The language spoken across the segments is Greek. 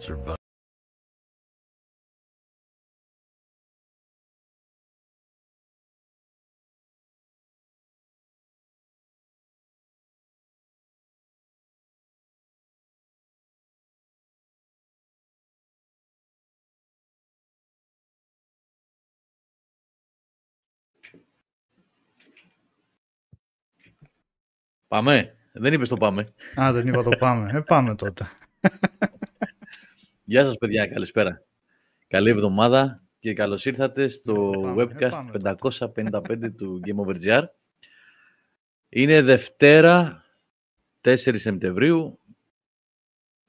Survive. Πάμε. Δεν είπες το πάμε. Α, δεν είπα το πάμε. Ε, πάμε τότε. Γεια σας παιδιά, καλησπέρα. Καλή εβδομάδα και καλώς ήρθατε στο Πάμε, ε, webcast πάμε 555 του Game Over GR. Είναι Δευτέρα, 4 Σεπτεμβρίου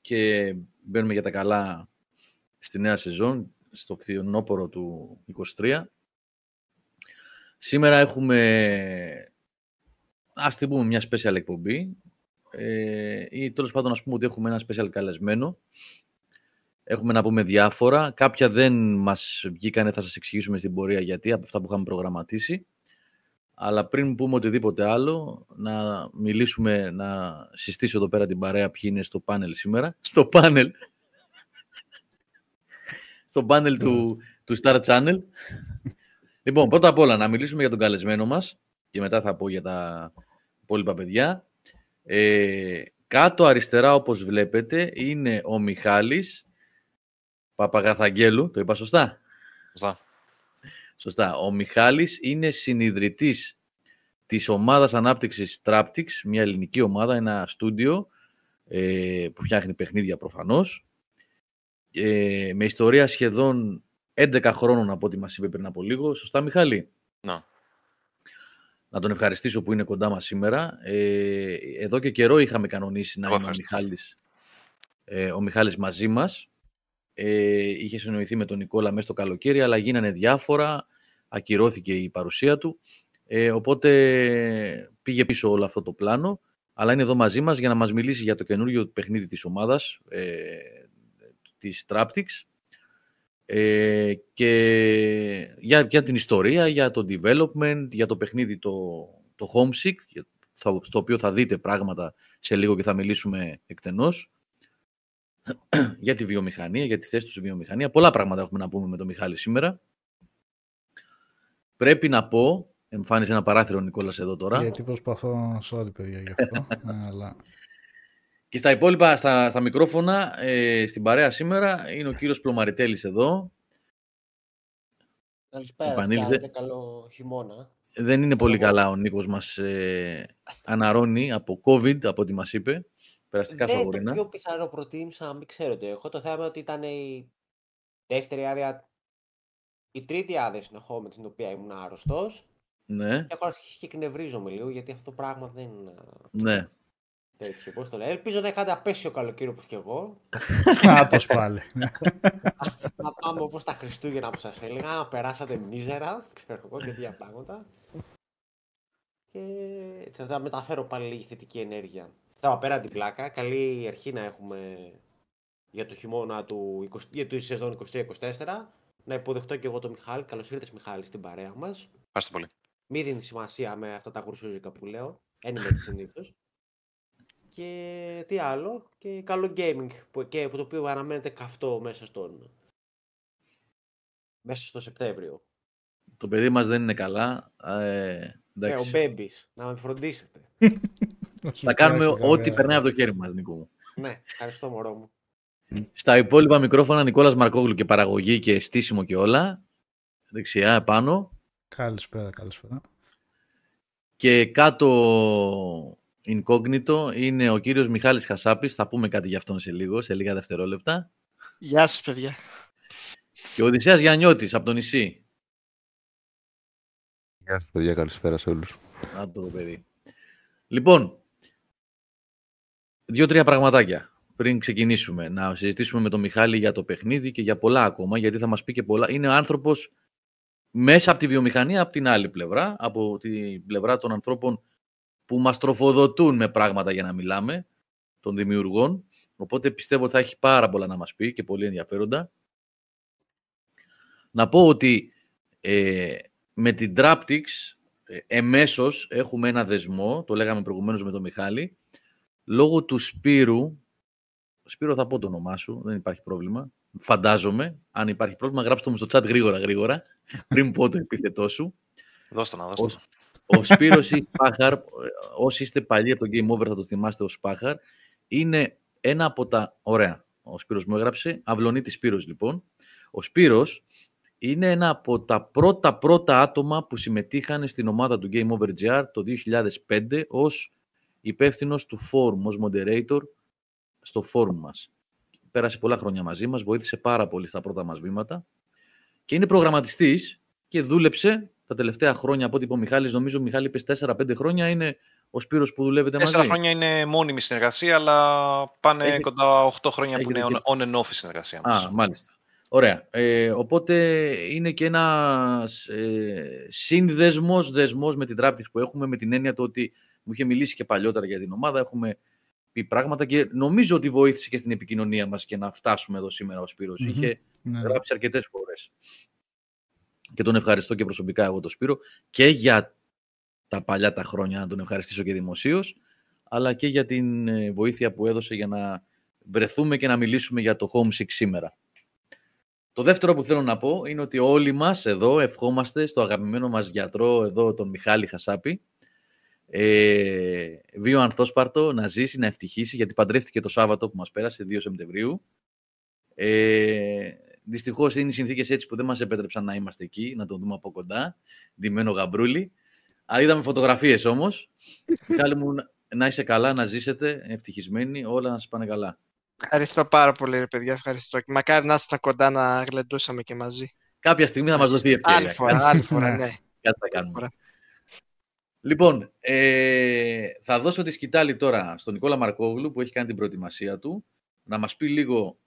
και μπαίνουμε για τα καλά στη νέα σεζόν, στο φθινόπωρο του 23. Σήμερα έχουμε, ας την πούμε, μια special εκπομπή ε, ή τέλος πάντων ας πούμε ότι έχουμε ένα special καλεσμένο. Έχουμε να πούμε διάφορα. Κάποια δεν μας βγήκανε, θα σας εξηγήσουμε στην πορεία γιατί, από αυτά που είχαμε προγραμματίσει. Αλλά πριν πούμε οτιδήποτε άλλο, να μιλήσουμε, να συστήσω εδώ πέρα την παρέα ποιοι είναι στο πάνελ σήμερα. Στο πάνελ. στο πάνελ του, του Star Channel. λοιπόν, πρώτα απ' όλα να μιλήσουμε για τον καλεσμένο μας και μετά θα πω για τα υπόλοιπα παιδιά. Ε, κάτω αριστερά, όπως βλέπετε, είναι ο Μιχάλης Παπαγαθαγγέλου. Το είπα σωστά; Σωστά. Σωστά. Ο Μιχάλης είναι συνειδητής της ομάδας ανάπτυξης Traptix, μια ελληνική ομάδα, ένα στούντιο ε, που φτιάχνει παιχνίδια προφανώς. Ε, με ιστορία σχεδόν 11 χρόνων από ό,τι μας είπε πριν από λίγο. Σωστά, Μιχάλη; Να. Να τον ευχαριστήσω που είναι κοντά μας σήμερα. Ε, εδώ και καιρό είχαμε κανονίσει να Εγώ είναι ο ευχαριστώ. Μιχάλης, ε, ο Μιχάλης μαζί μας. Ε, είχες συνοηθεί με τον Νικόλα μέσα στο καλοκαίρι, αλλά γίνανε διάφορα. Ακυρώθηκε η παρουσία του. Ε, οπότε πήγε πίσω όλο αυτό το πλάνο. Αλλά είναι εδώ μαζί μας για να μας μιλήσει για το καινούριο παιχνίδι της ομάδας, ε, της Traptix. Ε, και για, για την ιστορία, για το development, για το παιχνίδι το, το Homesick, για- θα- στο οποίο θα δείτε πράγματα σε λίγο και θα μιλήσουμε εκτενώς για τη βιομηχανία, για τη θέση τους στη βιομηχανία. Πολλά πράγματα έχουμε να πούμε με τον Μιχάλη σήμερα. Πρέπει να πω, εμφάνισε ένα παράθυρο ο Νικόλας εδώ τώρα, Γιατί προσπαθώ, sorry παιδιά γι' αυτό. αλλά... και στα υπόλοιπα, στα, στα μικρόφωνα, ε, στην παρέα σήμερα, είναι ο κύριος Πλωμαριτέλης εδώ. Καλησπέρα, τι Επανήλθε. κάνετε, καλό χειμώνα. Δεν είναι πολύ καλά ο Νίκος μας ε, αναρώνει από COVID, από ό,τι μας είπε. Περαστικά Δεν στα είναι το γορίνα. πιο πιθανό προτίμησα να μην ξέρω το έχω. Το θέμα είναι ότι ήταν η δεύτερη άδεια, η τρίτη άδεια συνεχώ με την οποία ήμουν άρρωστος. Ναι, Και έχω αρχίσει και εκνευρίζομαι λίγο γιατί αυτό το πράγμα δεν είναι ναι. τέτοιο. Πώς το λέω. Ελπίζω να είχατε απέσιο καλοκαίρι όπως και εγώ. Άτος πάλι. να πάμε όπως τα Χριστούγεννα που σας έλεγα, να περάσατε μίζερα, ξέρω εγώ και τέτοια πράγματα. Και έτσι θα μεταφέρω πάλι λίγη θετική ενέργεια. Τώρα πέρα την πλάκα, καλή αρχή να έχουμε για το χειμώνα του 20, για τη σεζόν 23-24. Να υποδεχτώ και εγώ τον Μιχάλη. Καλώς ήρθες Μιχάλη στην παρέα μας. Ευχαριστώ πολύ. Μην δίνεις σημασία με αυτά τα γουρσούζικα που λέω. Εν είμαι συνήθως. Και τι άλλο. Και καλό gaming που, και, που το οποίο αναμένεται καυτό μέσα στον. μέσα στο Σεπτέμβριο. Το παιδί μας δεν είναι καλά. Ε, Ε, εντάξει. ο Μπέμπης, να με φροντίσετε. Θα κάνουμε ό,τι περνάει από το χέρι μας, Νίκο μου. ναι, ευχαριστώ μωρό μου. Στα υπόλοιπα μικρόφωνα, Νικόλας Μαρκόγλου και παραγωγή και στήσιμο και όλα. Δεξιά, επάνω. Καλησπέρα, καλησπέρα. Και κάτω incognito είναι ο κύριος Μιχάλης Χασάπης. Θα πούμε κάτι για αυτόν σε λίγο, σε λίγα δευτερόλεπτα. Γεια σας παιδιά. Και ο Οδυσσέας Γιαννιώτης από το νησί. Γεια σας παιδιά, καλησπέρα σε όλους. Να το παιδί. Λοιπόν, δύο-τρία πραγματάκια πριν ξεκινήσουμε. Να συζητήσουμε με τον Μιχάλη για το παιχνίδι και για πολλά ακόμα, γιατί θα μας πει και πολλά. Είναι άνθρωπος μέσα από τη βιομηχανία, από την άλλη πλευρά, από την πλευρά των ανθρώπων που μας τροφοδοτούν με πράγματα για να μιλάμε, των δημιουργών. Οπότε πιστεύω ότι θα έχει πάρα πολλά να μας πει και πολύ ενδιαφέροντα. Να πω ότι ε, με την Traptix ε, εμέσως έχουμε ένα δεσμό, το λέγαμε προηγουμένως με τον Μιχάλη, λόγω του Σπύρου, Σπύρο θα πω το όνομά σου, δεν υπάρχει πρόβλημα. Φαντάζομαι, αν υπάρχει πρόβλημα, γράψτε το μου στο chat γρήγορα γρήγορα, πριν πω το επίθετό σου. Δώστε να, δώστε. Ο, ο Σπύρος ή Σπάχαρ, όσοι είστε παλιοί από το Game Over θα το θυμάστε ο Σπάχαρ, είναι ένα από τα... Ωραία, ο Σπύρος μου έγραψε, Αυλονίτης Σπύρος λοιπόν. Ο Σπύρος είναι ένα από τα πρώτα πρώτα άτομα που συμμετείχαν στην ομάδα του Game Over GR το 2005 ως υπεύθυνος του forum, ως moderator στο forum μας. Πέρασε πολλά χρόνια μαζί μας, βοήθησε πάρα πολύ στα πρώτα μας βήματα και είναι προγραμματιστής και δούλεψε τα τελευταία χρόνια από ό,τι είπε ο Μιχάλης, νομίζω ο Μιχάλη είπες 4-5 χρόνια, είναι ο Σπύρος που δουλεύετε μαζί; 4 χρόνια είναι μόνιμη συνεργασία, αλλά πάνε Έχει... κοντά 8 χρόνια που είναι on and off η συνεργασία μας. Α, μάλιστα. Ωραία. Ε, οπότε είναι και ένας ε, σύνδεσμος, δεσμός με την Traptix που έχουμε, με την έννοια το ότι μου είχε μιλήσει και παλιότερα για την ομάδα, έχουμε πει πράγματα και νομίζω ότι βοήθησε και στην επικοινωνία μας και να φτάσουμε εδώ σήμερα ο Σπύρος. Mm-hmm. Είχε ναι. γράψει αρκετές φορές. Και τον ευχαριστώ και προσωπικά εγώ τον Σπύρο και για τα παλιά τα χρόνια να τον ευχαριστήσω και δημοσίως, αλλά και για την ε, βοήθεια που έδωσε για να βρεθούμε και να μιλήσουμε για το Homesick σήμερα. Το δεύτερο που θέλω να πω είναι ότι όλοι μας εδώ ευχόμαστε στο αγαπημένο μας γιατρό εδώ, τον Μιχάλη Χασάπη, ε, βίο ανθόσπαρτο, να ζήσει, να ευτυχήσει, γιατί παντρεύτηκε το Σάββατο που μας πέρασε, 2 Σεπτεμβρίου. Ε, Δυστυχώς είναι οι συνθήκες έτσι που δεν μας επέτρεψαν να είμαστε εκεί, να τον δούμε από κοντά. Ντυμένο γαμπρούλι. Αλλά είδαμε φωτογραφίες όμως. Μιχάλη μου, να είσαι καλά, να ζήσετε ευτυχισμένοι, όλα να σας πάνε καλά. Ευχαριστώ πάρα πολύ, ρε παιδιά. Ευχαριστώ. Και μακάρι να ήσασταν κοντά να γλεντούσαμε και μαζί. Κάποια στιγμή θα μας δοθεί ευκαιρία. Άλλη φορά, άλλη φορά, ναι. Κάτι θα κάνουμε. Λοιπόν, ε, θα δώσω τη σκητάλη τώρα στον Νικόλα Μαρκόγλου που έχει κάνει την προετοιμασία του να μας πει λίγο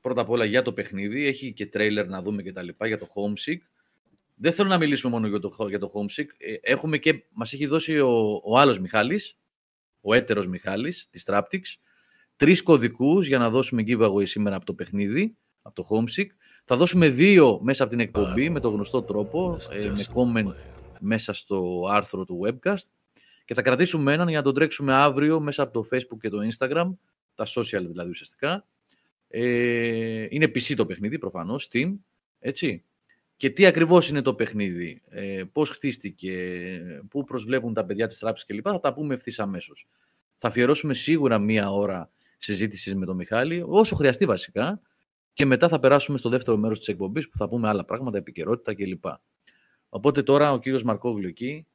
πρώτα απ' όλα για το παιχνίδι. Έχει και τρέιλερ να δούμε και τα λοιπά για το Homesick. Δεν θέλω να μιλήσουμε μόνο για το, για το Homesick. Ε, έχουμε και, μας έχει δώσει ο, ο άλλος Μιχάλης, ο έτερος Μιχάλης της Traptix, τρεις κωδικούς για να δώσουμε giveaway σήμερα από το παιχνίδι, από το Homesick. Θα δώσουμε δύο μέσα από την εκπομπή με το γνωστό τρόπο, ε, με comment μέσα στο άρθρο του webcast και θα κρατήσουμε έναν για να τον τρέξουμε αύριο μέσα από το Facebook και το Instagram, τα social δηλαδή ουσιαστικά. Ε, είναι PC το παιχνίδι προφανώς, Steam, έτσι. Και τι ακριβώς είναι το παιχνίδι, ε, πώς χτίστηκε, πού προσβλέπουν τα παιδιά της τράπεζας κλπ. Θα τα πούμε ευθύς αμέσως. Θα αφιερώσουμε σίγουρα μία ώρα συζήτησης με τον Μιχάλη, όσο χρειαστεί βασικά, και μετά θα περάσουμε στο δεύτερο μέρος της εκπομπής που θα πούμε άλλα πράγματα, επικαιρότητα κλπ. Οπότε τώρα ο κύριος Μαρκόγλου εκεί,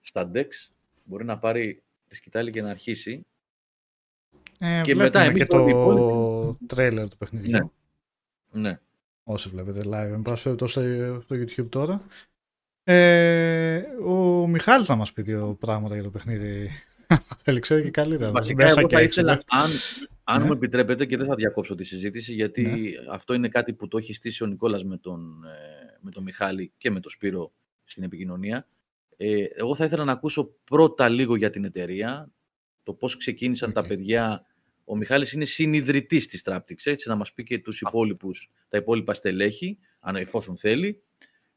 στα DEX, μπορεί να πάρει τη σκητάλη και να αρχίσει. Ε, και μετά εμείς και το υπόλοιποι... τρέιλερ του παιχνιδιού. Ναι. ναι. Όσοι βλέπετε live, εν πάση το στο YouTube τώρα. Ε, ο Μιχάλης θα μας πει δύο πράγματα για το παιχνίδι. Θέλει, ξέρει και καλύτερα. Βασικά, εγώ θα ήθελα, αν, αν ναι. μου επιτρέπετε και δεν θα διακόψω τη συζήτηση, γιατί ναι. αυτό είναι κάτι που το έχει στήσει ο Νικόλας με τον, ε, με τον Μιχάλη και με τον Σπύρο στην επικοινωνία. Ε, εγώ θα ήθελα να ακούσω πρώτα λίγο για την εταιρεία, το πώς ξεκίνησαν τα παιδιά. Ο Μιχάλης είναι συνειδητής της Traptix, έτσι, να μας πει και τους υπόλοιπους, τα υπόλοιπα στελέχη, αν εφόσον θέλει.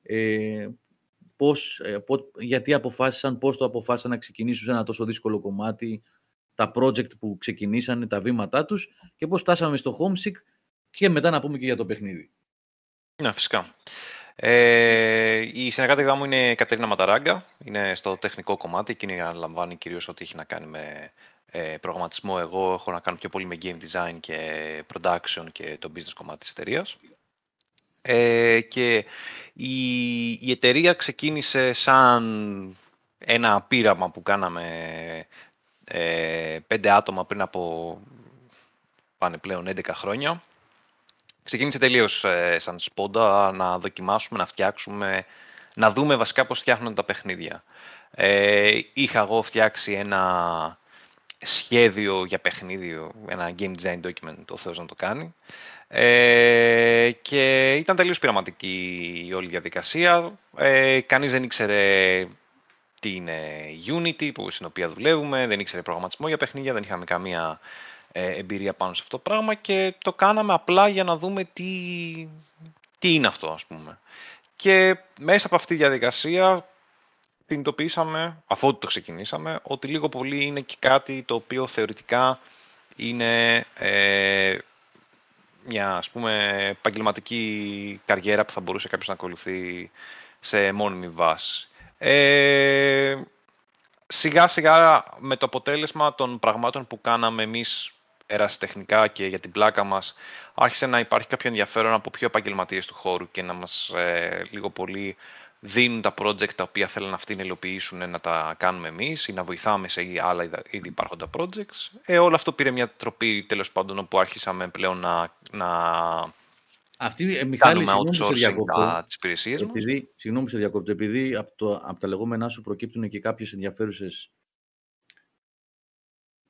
Ε, πώς, ε, γιατί αποφάσισαν, πώς το αποφάσισαν να ξεκινήσουν σε ένα τόσο δύσκολο κομμάτι, τα project που ξεκινήσαν, τα βήματά τους και πώς φτάσαμε στο Homesick και μετά να πούμε και για το παιχνίδι. Ναι, φυσικά. Ε, η συνεργάτη μου είναι η Κατερίνα Ματαράγκα, είναι στο τεχνικό κομμάτι, εκείνη αναλαμβάνει κυρίως ό,τι έχει να κάνει με ε, προγραμματισμό. Εγώ έχω να κάνω πιο πολύ με game design και production και το business κομμάτι της εταιρείας. Ε, και η, η εταιρεία ξεκίνησε σαν ένα πείραμα που κάναμε ε, πέντε άτομα πριν από πάνε πλέον 11 χρόνια Ξεκίνησε τελείως ε, σαν σπόντα να δοκιμάσουμε, να φτιάξουμε, να δούμε βασικά πώς φτιάχνουν τα παιχνίδια. Ε, είχα εγώ φτιάξει ένα σχέδιο για παιχνίδι, ένα game design document, το Θεός να το κάνει. Ε, και ήταν τελείως πειραματική η όλη διαδικασία. Ε, κανείς δεν ήξερε τι είναι Unity, που, στην οποία δουλεύουμε, δεν ήξερε προγραμματισμό για παιχνίδια, δεν είχαμε καμία ε, εμπειρία πάνω σε αυτό το πράγμα και το κάναμε απλά για να δούμε τι, τι είναι αυτό ας πούμε. Και μέσα από αυτή τη διαδικασία συνειδητοποιήσαμε, αφού το ξεκινήσαμε, ότι λίγο πολύ είναι και κάτι το οποίο θεωρητικά είναι ε, μια ας πούμε επαγγελματική καριέρα που θα μπορούσε κάποιος να ακολουθεί σε μόνιμη βάση. Ε, σιγά σιγά με το αποτέλεσμα των πραγμάτων που κάναμε εμείς ερασιτεχνικά και για την πλάκα μας άρχισε να υπάρχει κάποιο ενδιαφέρον από πιο επαγγελματίες του χώρου και να μας ε, λίγο πολύ δίνουν τα project τα οποία θέλουν αυτοί να υλοποιήσουν να τα κάνουμε εμείς ή να βοηθάμε σε άλλα ήδη υπάρχοντα projects. Ε, όλο αυτό πήρε μια τροπή τέλος πάντων όπου άρχισαμε πλέον να, να αυτή, ε, Μιχάλη, κάνουμε συγγνώμη σε outsourcing διακόπτω. τις υπηρεσίες μας. Επειδή, συγγνώμη σε διακόπτω, επειδή από, το, από τα λεγόμενά σου προκύπτουν και κάποιες ενδιαφέρουσες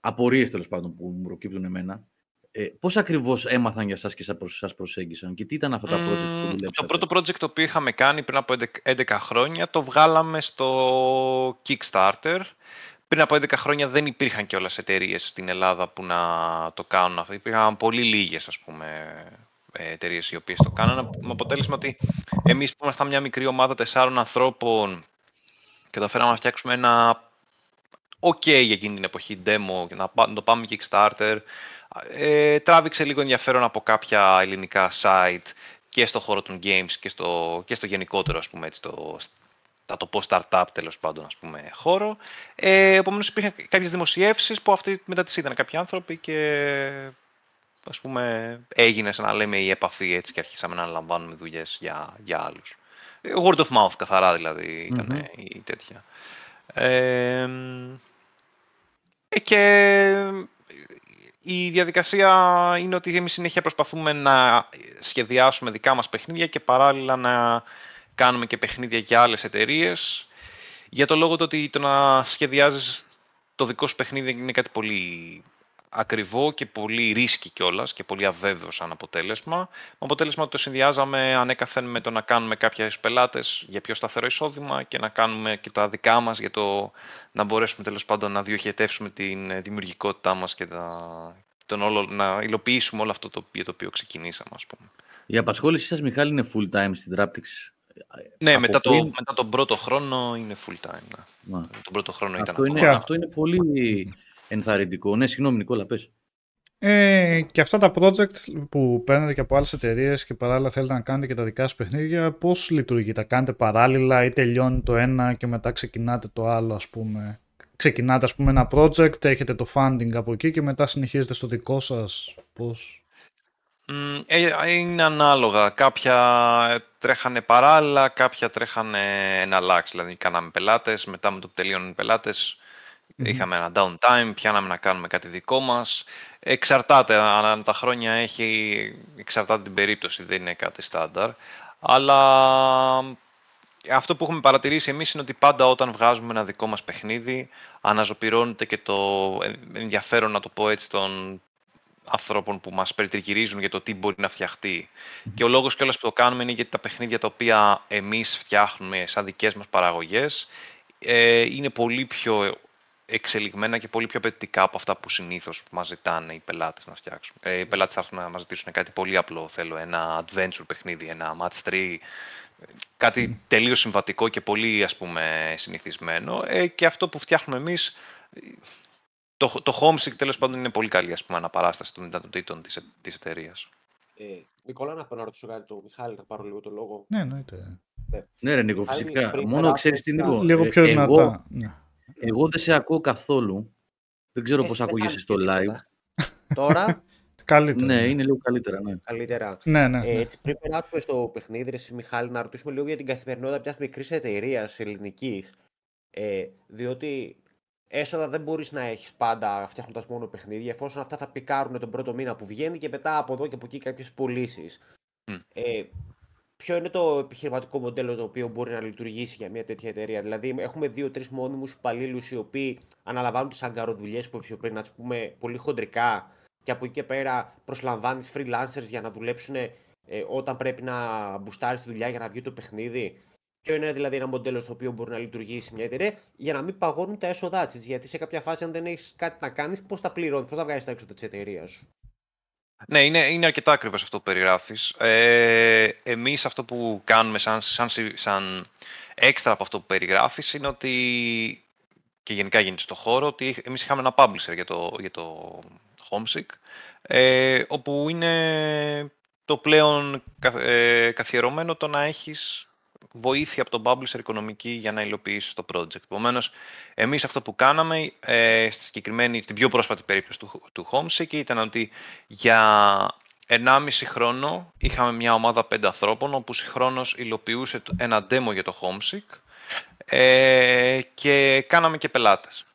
απορίες τέλος πάντων που μου προκύπτουν εμένα. Ε, πώς ακριβώς έμαθαν για σας και σας προσ- σας προσέγγισαν και τι ήταν αυτά τα project που Μμμ, δουλέψατε; Το πρώτο project το οποίο είχαμε κάνει πριν από 11 11 χρόνια το βγάλαμε στο Kickstarter. Πριν από 11 χρόνια δεν υπήρχαν και όλες εταιρείες στην Ελλάδα που να το κάνουν αυτό. Υπήρχαν πολύ λίγες ας πούμε εταιρείες οι οποίες το κάνανε. Με αποτέλεσμα ότι εμείς που ήμασταν μια μικρή ομάδα τεσσάρων ανθρώπων και καταφέραμε να φτιάξουμε ένα ok για εκείνη την εποχή demo και να, πά- να το πάμε Kickstarter. Ε, τράβηξε λίγο ενδιαφέρον από κάποια ελληνικά site και στο χώρο των games και στο, και στο γενικότερο, ας πούμε, έτσι, το, θα το πω startup τέλος πάντων, ας πούμε, χώρο. Ε, επομένως υπήρχαν κάποιες δημοσιεύσεις που αυτοί μετά τις είδαν κάποιοι άνθρωποι και ας πούμε έγινε σαν να λέμε η επαφή έτσι και αρχίσαμε να αναλαμβάνουμε δουλειές για, για άλλους. Ε, Word of mouth καθαρά δηλαδή ήταν Μμμ. η τέτοια. Ε, ε, και η διαδικασία είναι ότι εμείς συνέχεια προσπαθούμε να σχεδιάσουμε δικά μας παιχνίδια και παράλληλα να κάνουμε και παιχνίδια για άλλες εταιρείες για το λόγο το ότι το να σχεδιάζεις το δικό σου παιχνίδι είναι κάτι πολύ ακριβό και πολύ ρίσκι κιόλας και πολύ αβέβαιο σαν αποτέλεσμα. Με αποτέλεσμα ότι το συνδυάζαμε ανέκαθεν με το να κάνουμε κάποιου πελάτες για πιο σταθερό εισόδημα και να κάνουμε και τα δικά μας για το να μπορέσουμε τέλος πάντων να διοχετεύσουμε την δημιουργικότητά μας και τα, τον όλο, να υλοποιήσουμε όλο αυτό το, για το οποίο ξεκινήσαμε, ας πούμε. Η απασχόλησή σας, Μιχάλη, είναι full time στην Traptix. Ναι, Από μετά, το, πριν- μετά τον πρώτο χρόνο είναι full time. Ναι. Να. Τον πρώτο χρόνο ήταν Αυτό, είναι, Και- αυτό είναι πολύ ενθαρρυντικό. Ναι, συγγνώμη, Νικόλα, πες. Ε, και αυτά τα project που παίρνετε και από άλλες εταιρείες και παράλληλα θέλετε να κάνετε και τα δικά σας παιχνίδια, πώς λειτουργεί, τα κάνετε παράλληλα ή τελειώνει το ένα και μετά ξεκινάτε το άλλο, ας πούμε; Ξεκινάτε, ας πούμε, ένα project, έχετε το funding από εκεί και μετά συνεχίζετε στο δικό σας; Πώς... Μμ, ε, είναι ανάλογα. Κάποια ε, τρέχανε παράλληλα, κάποια τρέχανε εναλλάξ. Δηλαδή, κάναμε πελάτες, μετά με το που τελείωναν οι πελάτες, Μμμ. είχαμε ένα downtime, πιάναμε να κάνουμε κάτι δικό μας. Εξαρτάται, αν τα χρόνια έχει, εξαρτάται την περίπτωση, δεν είναι κάτι στάνταρ. Αλλά αυτό που έχουμε παρατηρήσει εμείς είναι ότι πάντα όταν βγάζουμε ένα δικό μας παιχνίδι, αναζωπυρώνεται και το ενδιαφέρον, να το πω έτσι, των ανθρώπων που μας περιτριγυρίζουν για το τι μπορεί να φτιαχτεί. Και ο λόγος κιόλας που το κάνουμε είναι γιατί τα παιχνίδια τα οποία εμείς φτιάχνουμε σαν δικές μας παραγωγές ε, είναι πολύ πιο εξελιγμένα και πολύ πιο απαιτητικά από αυτά που συνήθως μας ζητάνε οι πελάτες να φτιάξουν. Ε, οι πελάτες θα έρθουν να μας ζητήσουν κάτι πολύ απλό. Θέλω ένα adventure παιχνίδι, ένα match 3, κάτι τελείως συμβατικό και πολύ ας πούμε συνηθισμένο. Ε, και αυτό που φτιάχνουμε εμείς το, το Homesick τέλος πάντων είναι πολύ καλή ας πούμε, αναπαράσταση των δυνατοτήτων της, ε- της εταιρείας. Ε, Νικόλα, να πω να ρωτήσω κάτι το Μιχάλη, να πάρω λίγο το λόγο. Ναι, εννοείται. Ναι, ρε Νίκο, Μιχάλη, φυσικά. πριν Μόνο περάσουμε ξέρεις τι, στα- Νίκο. Λίγο ε, πιο εγώ, δυνατά. Ναι. Εγώ δεν σε ακούω καθόλου. Δεν ξέρω Ε, πώς δεν ακούγεσαι κάνεις στο και live. τίποτα. Τώρα, Καλύτερα. Ναι, είναι λίγο καλύτερα, ναι. καλύτερα. Ναι, ναι. Ε, ναι. έτσι, πριν περάσουμε στο παιχνίδι, ρε, εσύ, Μιχάλη, να ρωτήσουμε λίγο για την καθημερινότητα μιας μικρής εταιρείας ελληνικής. Ε, διότι έσοδα δεν μπορείς να έχεις πάντα φτιάχνοντας μόνο παιχνίδια, εφόσον αυτά θα πικάρουν τον πρώτο μήνα που βγαίνει και μετά από εδώ και από εκεί κάποιες πωλήσεις. Μμ. Ε, ποιο είναι το επιχειρηματικό μοντέλο το οποίο μπορεί να λειτουργήσει για μια τέτοια εταιρεία; Δηλαδή, έχουμε δύο-τρεις μόνιμους υπαλλήλους οι οποίοι αναλαμβάνουν τις αγκαροδουλειές που είπε πιο πριν, ας πούμε, πολύ χοντρικά και από εκεί και πέρα προσλαμβάνεις freelancers για να δουλέψουν ε, όταν πρέπει να μπουστάρεις τη δουλειά για να βγει το παιχνίδι; Ποιο είναι δηλαδή ένα μοντέλο στο οποίο μπορεί να λειτουργήσει μια εταιρεία για να μην παγώνουν τα έσοδά της; Γιατί σε κάποια φάση, αν δεν έχεις κάτι να κάνεις, πώς θα πληρώνεις, πώς θα βγάζει τα έξοδα της εταιρείας σου; Ναι, είναι, είναι αρκετά ακριβώς αυτό που περιγράφεις. Ε, εμείς αυτό που κάνουμε σαν, σαν, συ- σαν έξτρα από αυτό που περιγράφεις είναι ότι και γενικά γίνεται στο χώρο ότι εμείς είχαμε ένα publisher για το, για το Homesick, ε, όπου είναι το πλέον καθ- ε, καθιερωμένο το να έχεις βοήθεια από τον publisher οικονομική για να υλοποιήσει το project. Επομένως, εμείς αυτό που κάναμε ε, στη συγκεκριμένη, στην πιο πρόσφατη περίπτωση του, του Homesick ήταν ότι για 1,5 χρόνο είχαμε μια ομάδα 5 ανθρώπων όπου συγχρόνως υλοποιούσε το- ένα demo για το Homesick ε, και κάναμε και πελάτες.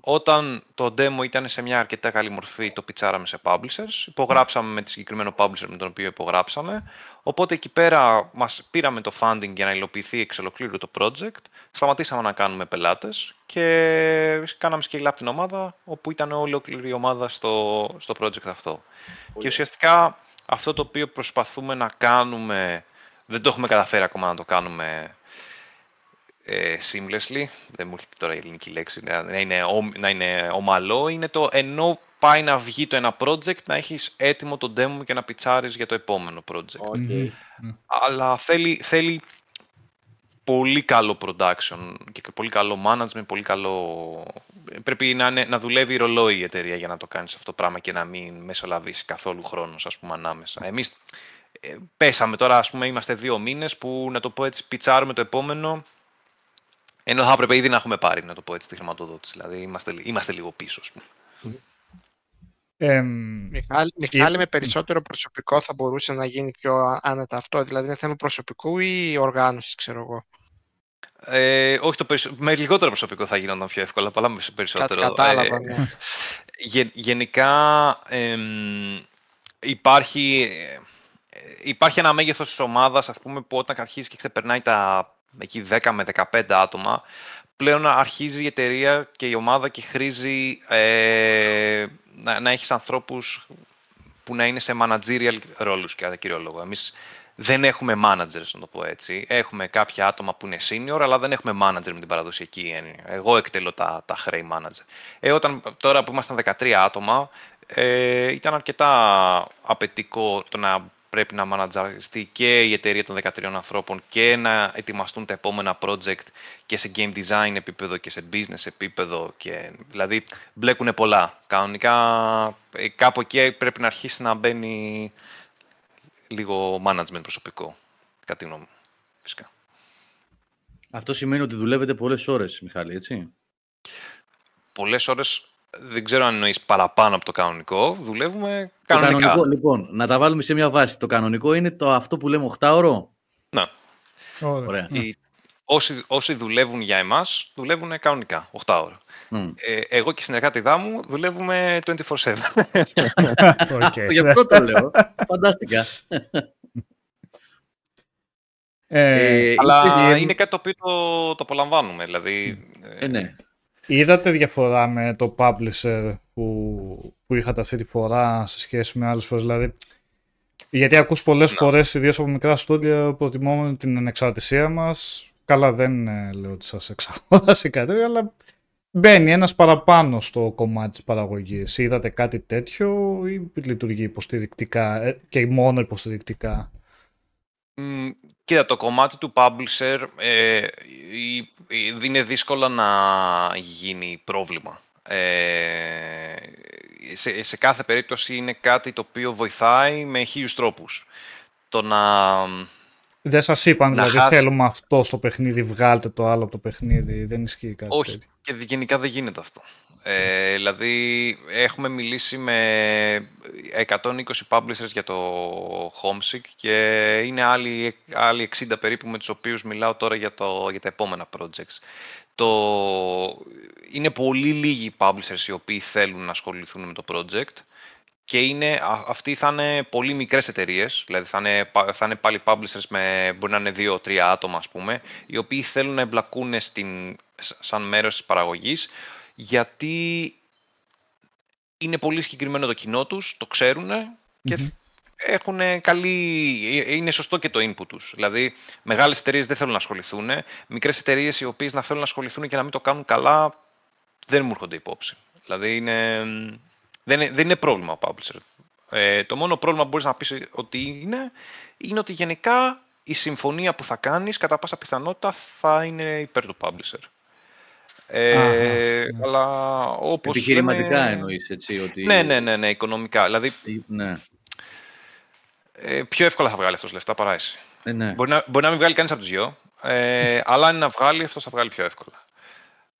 Όταν το demo ήταν σε μια αρκετά καλή μορφή, το πιτσάραμε σε publishers. Υπογράψαμε με τη συγκεκριμένο publisher με τον οποίο υπογράψαμε. Οπότε εκεί πέρα μας πήραμε το funding για να υλοποιηθεί εξ ολοκλήρου το project. Σταματήσαμε να κάνουμε πελάτες και κάναμε scale up την ομάδα, όπου ήταν ολόκληρη η ομάδα στο, στο project αυτό. Και ουσιαστικά αυτό το οποίο προσπαθούμε να κάνουμε, δεν το έχουμε καταφέρει ακόμα να το κάνουμε ε, seamlessly, δεν μου έρχεται τώρα η ελληνική λέξη, να, να είναι, ομ- να είναι ομαλό, είναι το ενώ πάει να βγει το ένα project, να έχεις έτοιμο το demo και να pitchάρεις για το επόμενο project. Οκ. Αλλά θέλει, θέλει πολύ καλό production και πολύ καλό management, πολύ καλό... Πρέπει να, είναι, να δουλεύει ρολόι η εταιρεία για να το κάνεις αυτό το πράγμα και να μην μεσολαβήσει καθόλου χρόνος, ας πούμε, ανάμεσα. Εμείς ε, πέσαμε τώρα, ας πούμε, είμαστε δύο μήνες που, να το πω έτσι, πιτσάρουμε το επόμενο, ενώ θα έπρεπε ήδη να έχουμε πάρει, να το πω έτσι, τη χρηματοδότηση. Δηλαδή, είμαστε, είμαστε λίγο πίσω, ας πούμε. Εμ, Μιχάλη, Μιχάλη, με περισσότερο προσωπικό θα μπορούσε να γίνει πιο άνετα αυτό; Δηλαδή είναι θέμα προσωπικού ή οργάνωσης, ξέρω εγώ; Ε, όχι το περισσο... με λιγότερο προσωπικό θα γινόταν πιο εύκολα, αλλά με περισσότερο. Κάτι κατάλαβα, Ε, ναι. Γε- γενικά εμ, υπάρχει, ε, υπάρχει ένα μέγεθος της ομάδας, ας πούμε, που όταν αρχίζει και ξεπερνάει τα εκεί 10 με 15 άτομα, πλέον αρχίζει η εταιρεία και η ομάδα και χρήζει ε, να, να έχεις ανθρώπους που να είναι σε managerial ρόλους κατά κύριο λόγο. Εμείς δεν έχουμε managers, να το πω έτσι. Έχουμε κάποια άτομα που είναι senior, αλλά δεν έχουμε manager με την παραδοσιακή έννοια. Εγώ εκτελώ τα, τα χρέη manager. Ε, όταν, τώρα που ήμασταν 13 άτομα, ε, ήταν αρκετά απαιτικό το να πρέπει να μανατζαριστεί και η εταιρεία των 13 ανθρώπων και να ετοιμαστούν τα επόμενα project και σε game design επίπεδο και σε business επίπεδο. Και, δηλαδή μπλέκουν πολλά. Κανονικά ε, κάπου εκεί πρέπει να αρχίσει να μπαίνει λίγο management προσωπικό. Κάτι γνώμη μου, φυσικά. Αυτό σημαίνει ότι δουλεύετε πολλές ώρες, Μιχάλη, έτσι; Πολλές ώρες, δεν ξέρω αν εννοείς παραπάνω από το κανονικό, δουλεύουμε Το κανονικά. κανονικό, λοιπόν, να τα βάλουμε σε μια βάση. Το κανονικό είναι το αυτό που λέμε 8 ώρο. Ναι. ωραία. Ωραία. Οι- όσοι, όσοι δουλεύουν για εμάς, δουλεύουν κανονικά, 8 ώρα. Μμ. Ε, εγώ και η συνεργάτη μου δουλεύουμε 24-7. Οκ. Γι' αυτό το λέω. Φαντάστηκα. Ε, Ε, Αλλά είπες, είναι κάτι το οποίο το, το απολαμβάνουμε. Δηλαδή, Ε, ναι. Είδατε διαφορά με το publisher που, που είχατε αυτή τη φορά σε σχέση με άλλες φορές, δηλαδή γιατί ακούς πολλές Ναι. φορές, ιδίως από μικρά στούντια, προτιμούμε την ανεξαρτησία μας. Καλά δεν ε, λέω ότι σας εξαγόρασε κάτι, αλλά μπαίνει ένας παραπάνω στο κομμάτι της παραγωγής. Είδατε κάτι τέτοιο ή λειτουργεί υποστηρικτικά ε, και μόνο υποστηρικτικά; Μ, Κοίτα, το κομμάτι του publisher ε, η- η- είναι δύσκολο να γίνει πρόβλημα. Ε, σε, σε κάθε περίπτωση είναι κάτι το οποίο βοηθάει με χίλιους τρόπους. Το να... Δεν σας είπαν Να δηλαδή χάσει- θέλουμε αυτό στο παιχνίδι, βγάλτε το άλλο από το παιχνίδι, δεν ισχύει κάτι Όχι, τέτοιο. και γενικά δεν γίνεται αυτό. Ε, δηλαδή, έχουμε μιλήσει με 120 publishers για το Homesick και είναι άλλοι, άλλοι 60 περίπου με τους οποίους μιλάω τώρα για, το, για τα επόμενα projects. Το, είναι πολύ λίγοι οι publishers οι οποίοι θέλουν να ασχοληθούν με το project και είναι, α- αυτοί θα είναι πολύ μικρές εταιρείες, δηλαδή θα είναι, πα- θα είναι πάλι publishers με, μπορεί να είναι δύο-τρία άτομα ας πούμε, οι οποίοι θέλουν να εμπλακούν στην, σ- σαν μέρος της παραγωγής, γιατί είναι πολύ συγκεκριμένο το κοινό τους, το ξέρουν και Μμμ. έχουν καλή, ε, είναι σωστό και το input τους. Δηλαδή, μεγάλες εταιρείες δεν θέλουν να ασχοληθούν, μικρές εταιρείες οι οποίες να θέλουν να ασχοληθούν και να μην το κάνουν καλά, δεν μου έρχονται υπόψη. Δηλαδή, είναι, δεν, είναι, δεν είναι πρόβλημα ο publisher. Ε, το μόνο πρόβλημα που μπορείς να πεις ότι είναι, είναι ότι γενικά η συμφωνία που θα κάνεις κατά πάσα πιθανότητα θα είναι υπέρ του publisher. Ε, Αχα, ναι. αλλά όπως Επιχειρηματικά λέμε... εννοείς, έτσι, ότι... Ναι, ναι, ναι, ναι, οικονομικά. Δηλαδή, Ναι, ε, πιο εύκολα θα βγάλει αυτός λεφτά παρά εσύ. ε, ναι. Μπορεί να, μπορεί να μην βγάλει κανείς από τους δυο, ε, αλλά αν είναι να βγάλει, αυτός θα βγάλει πιο εύκολα.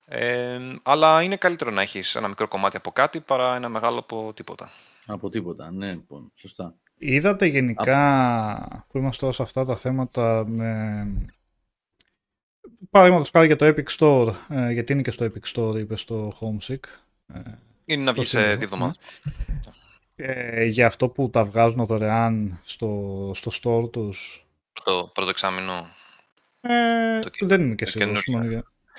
Ε, αλλά είναι καλύτερο να έχεις ένα μικρό κομμάτι από κάτι παρά ένα μεγάλο από τίποτα. Από τίποτα, ναι, λοιπόν, σωστά. Είδατε γενικά που είμαστε τώρα σε αυτά τα θέματα με... Παραδείγματος χάρη για το Epic Store, ε, γιατί είναι και στο Epic Store, είπε στο Homesick. Ε, Είναι να βγεις το σε συνδέω, δύο εβδομάδες. ε, για αυτό που τα βγάζουν δωρεάν στο, στο store τους. Το πρώτο εξάμεινο. Ε, Το και- δεν είμαι και το σίγουρος.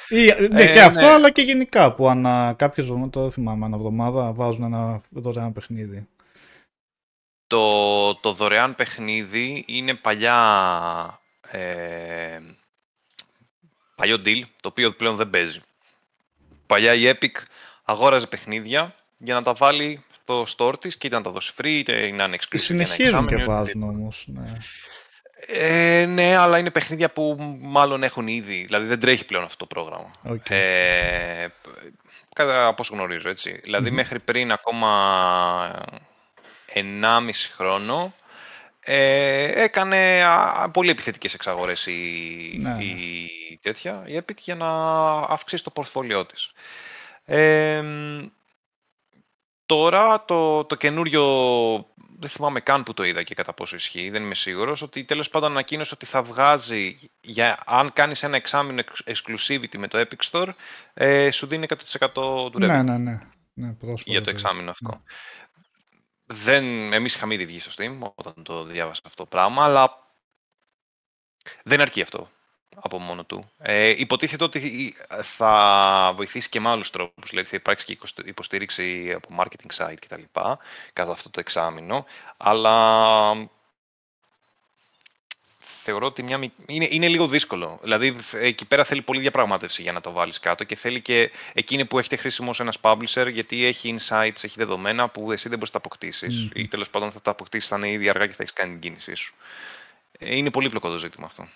Καινούριο. μόνο για- Ή, ναι, Ε, και αυτό, ναι. αλλά και γενικά που ανά κάποιες εβδομάδες, τώρα δεν θυμάμαι, ανά εβδομάδα βάζουν ένα δωρεάν παιχνίδι. Το, το δωρεάν παιχνίδι είναι παλιά, ε, παλιό deal, το οποίο πλέον δεν παίζει. Παλιά η Epic αγόραζε παιχνίδια για να τα βάλει στο store της και είτε να τα δώσει free, είτε να είναι exclusive για ένα Συνεχίζουν και εξάμηνο, βάζουν όμως. Ναι. Ε, ναι, αλλά είναι παιχνίδια που μάλλον έχουν ήδη, δηλαδή δεν τρέχει πλέον αυτό το πρόγραμμα. Οκ. Ε, κατά από όσο γνωρίζω, έτσι. Δηλαδή Μμμ. μέχρι πριν ακόμα 1,5 χρόνο ε, έκανε α, πολύ επιθετικές εξαγορές η, Ναι. η, τέτοια, η Epic για να αυξήσει το πορτφόλιό της. Ε, τώρα το, το καινούριο, δεν θυμάμαι καν που το είδα και κατά πόσο ισχύει, δεν είμαι σίγουρος, ότι τέλος πάντων ανακοίνωσε ότι θα βγάζει, για, αν κάνεις ένα εξάμεινο εξ- exclusivity με το Epic Store, ε, σου δίνει 100% του revenue Ναι, ναι, ναι. ναι πρόσφατα για το το εξάμεινο αυτό. Ναι. Δεν, εμείς είχαμε ήδη βγει στο Steam όταν το διάβασα αυτό το πράγμα, αλλά δεν αρκεί αυτό από μόνο του. Ε, υποτίθεται ότι θα βοηθήσει και με άλλους τρόπους, δηλαδή θα υπάρξει και οικοστο- υποστήριξη από marketing site κτλ. κατά αυτό το εξάμεινο, αλλά θεωρώ ότι μια, μικ- είναι, είναι λίγο δύσκολο. Δηλαδή εκεί πέρα θέλει πολλή διαπραγμάτευση για να το βάλεις κάτω και θέλει και εκείνη που έχετε χρήσιμο ως ένας publisher γιατί έχει insights, έχει δεδομένα που εσύ δεν μπορείς να τα αποκτήσεις Μμμ. ή τέλος πάντων θα τα αποκτήσεις θα είναι ήδη αργά και θα έχεις κάνει την κίνησή σου. Ε, Είναι πολύ πλοκό το ζήτημα αυτό.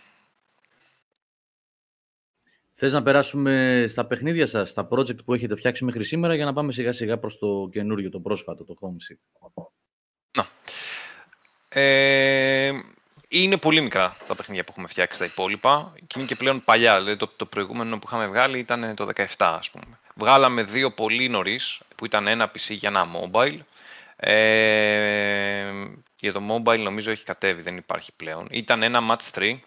Θες να περάσουμε στα παιχνίδια σας, στα project που έχετε φτιάξει μέχρι σήμερα για να πάμε σιγά σιγά προς το καινούριο, το πρόσφατο, το Homesick; Ε, είναι πολύ μικρά τα παιχνίδια που έχουμε φτιάξει τα υπόλοιπα και είναι και πλέον παλιά. Δηλαδή το, το προηγούμενο που είχαμε βγάλει ήταν το 17 ας πούμε. Βγάλαμε δύο πολύ νωρίς που ήταν ένα PC για ένα mobile. Ε, για το mobile νομίζω έχει κατέβει, δεν υπάρχει πλέον. Ήταν ένα match 3.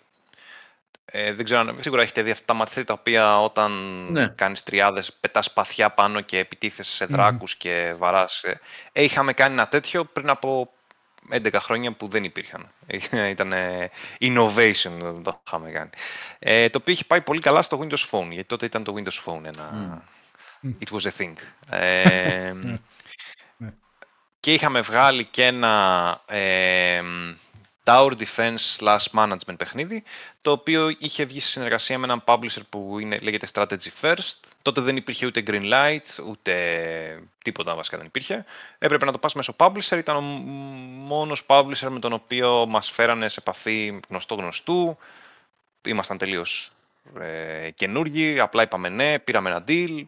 Ε, δεν ξέρω, αν- σίγουρα έχετε δει αυτά τα match 3 τα οποία όταν Ναι. κάνεις τριάδες πετάς σπαθιά πάνω και επιτίθεσαι σε Μμμ. δράκους και βαράς. Ε, ε, είχαμε κάνει ένα τέτοιο πριν από 11 χρόνια που δεν υπήρχαν. Ήταν innovation δεν το είχαμε κάνει. Ε, το οποίο είχε πάει πολύ καλά στο Windows Phone, γιατί τότε ήταν το Windows Phone ένα... Μμ. It was a thing. Ε, Ναι. Ναι. και είχαμε βγάλει και ένα ε, Tower Defense slash Management παιχνίδι, το οποίο είχε βγει σε συνεργασία με έναν publisher που είναι, λέγεται Strategy First. Τότε δεν υπήρχε ούτε Green Light, ούτε τίποτα βασικά δεν υπήρχε. Έπρεπε να το πας μέσω publisher, ήταν ο μ- μόνος publisher με τον οποίο μας φέρανε σε επαφή γνωστό γνωστού. Ήμασταν τελείως ε, καινούργοι, απλά είπαμε ναι, πήραμε ένα deal,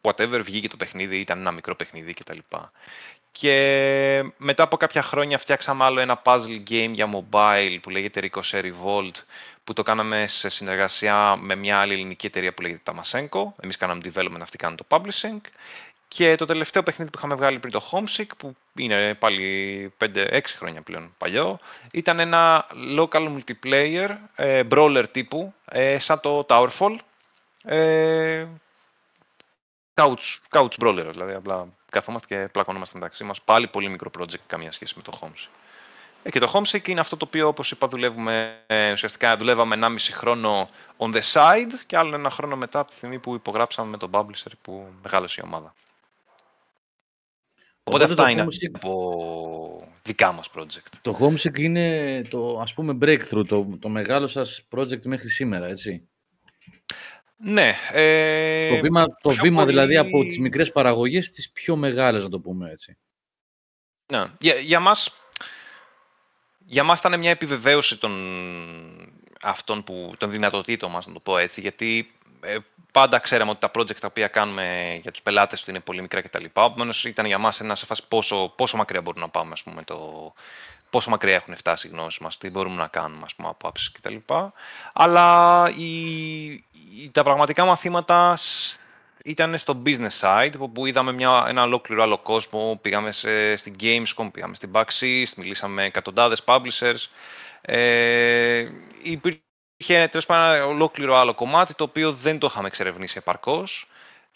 whatever, βγήκε το παιχνίδι, ήταν ένα μικρό παιχνίδι κτλ. Και μετά από κάποια χρόνια φτιάξαμε άλλο ένα puzzle game για mobile που λέγεται Ricochet Revolt που το κάναμε σε συνεργασία με μια άλλη ελληνική εταιρεία που λέγεται Tamasenko. Εμείς κάναμε development, αυτοί κάνουν το publishing. Και το τελευταίο παιχνίδι που είχαμε βγάλει πριν το Homesick, που είναι πάλι 5-6 χρόνια πλέον παλιό, ήταν ένα local multiplayer, ε, brawler τύπου, ε, σαν το Towerfall. Ε, couch, couch brawler, δηλαδή απλά καθόμαστε και πλακωνόμαστε μεταξύ μας. Πάλι πολύ μικρό project, καμία σχέση με το Homesick. Ε, και το Homesick είναι αυτό το οποίο, όπως είπα, δουλεύουμε, ε, ουσιαστικά δουλεύαμε 1,5 χρόνο on the side και άλλο ένα χρόνο μετά από τη στιγμή που υπογράψαμε με τον publisher που μεγάλωσε η ομάδα. Οπότε, Οπότε το αυτά είναι Homesick- από δικά μας project. Το Homesick είναι το ας πούμε breakthrough, το, το μεγάλο σας project μέχρι σήμερα, έτσι. Ναι. Ε, το βήμα, το πιο βήμα πολύ- δηλαδή από τις μικρές παραγωγές στις πιο μεγάλες, να το πούμε έτσι. Ναι. Για, για, μας, για μας ήταν μια επιβεβαίωση των, αυτών που, των δυνατοτήτων μας, να το πω έτσι, γιατί ε, πάντα ξέραμε ότι τα project τα οποία κάνουμε για τους πελάτες του είναι πολύ μικρά κτλ. Επομένως ήταν για μας ένα σε φάση πόσο, πόσο μακριά μπορούμε να πάμε, ας πούμε, το, πόσο μακριά έχουν φτάσει οι γνώσεις μας, τι μπορούμε να κάνουμε ας πούμε, από apps κτλ. Αλλά η, η, τα πραγματικά μαθήματα ήταν στο business side, όπου είδαμε μια, ένα ολόκληρο άλλο κόσμο. Πήγαμε σε, στην Gamescom, πήγαμε στην Backsys, μιλήσαμε με εκατοντάδες publishers. Ε, υπήρχε τέλος πάντων ένα ολόκληρο άλλο κομμάτι, το οποίο δεν το είχαμε εξερευνήσει επαρκώς.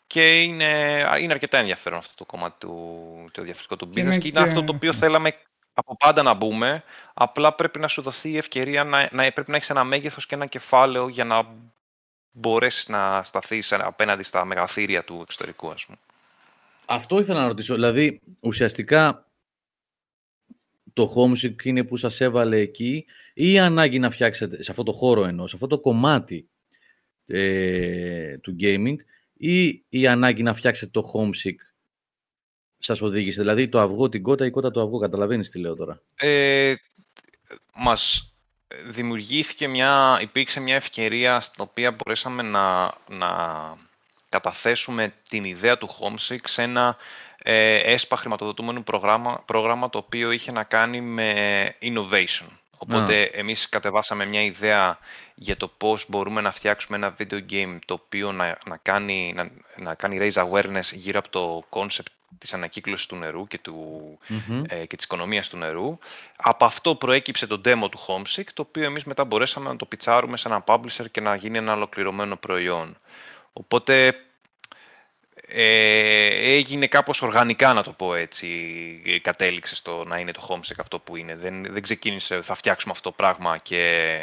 Και είναι, είναι αρκετά ενδιαφέρον αυτό το κομμάτι του, το διαφορετικό του business και, και είναι αυτό το οποίο θέλαμε από πάντα να μπούμε. Απλά πρέπει να σου δοθεί η ευκαιρία να, να πρέπει να έχεις ένα μέγεθος και ένα κεφάλαιο για να μπορέσεις να σταθείς απέναντι στα μεγαθύρια του εξωτερικού, ας πούμε. Αυτό ήθελα να ρωτήσω. Δηλαδή, ουσιαστικά το homesick είναι που σας έβαλε εκεί ή η ανάγκη να φτιάξετε, σε αυτό το χώρο εννοώ, σε αυτό το κομμάτι ε, του gaming ή η ανάγκη να φτιάξετε το homesick σας οδήγησε. Δηλαδή το αυγό, την κότα, η κότα το αυγό. Καταλαβαίνεις τι λέω τώρα. Ε, μας δημιουργήθηκε μια, υπήρξε μια ευκαιρία στην οποία μπορέσαμε να, να καταθέσουμε την ιδέα του Homesick σε ένα ε, έσπα χρηματοδοτούμενο πρόγραμμα, πρόγραμμα το οποίο είχε να κάνει με innovation. Οπότε εμείς κατεβάσαμε μια ιδέα για το πώς μπορούμε να φτιάξουμε ένα video game το οποίο να, να, κάνει, να, να κάνει raise awareness γύρω από το concept της ανακύκλωσης του νερού και, του, ε, και της οικονομίας του νερού. Από αυτό προέκυψε το demo του Homesick, το οποίο εμείς μετά μπορέσαμε να το πιτσάρουμε σε ένα publisher και να γίνει ένα ολοκληρωμένο προϊόν. Οπότε ε, έγινε κάπως οργανικά, να το πω έτσι, κατέληξε στο να είναι το Homesick αυτό που είναι. Δεν, δεν ξεκίνησε, θα φτιάξουμε αυτό το πράγμα και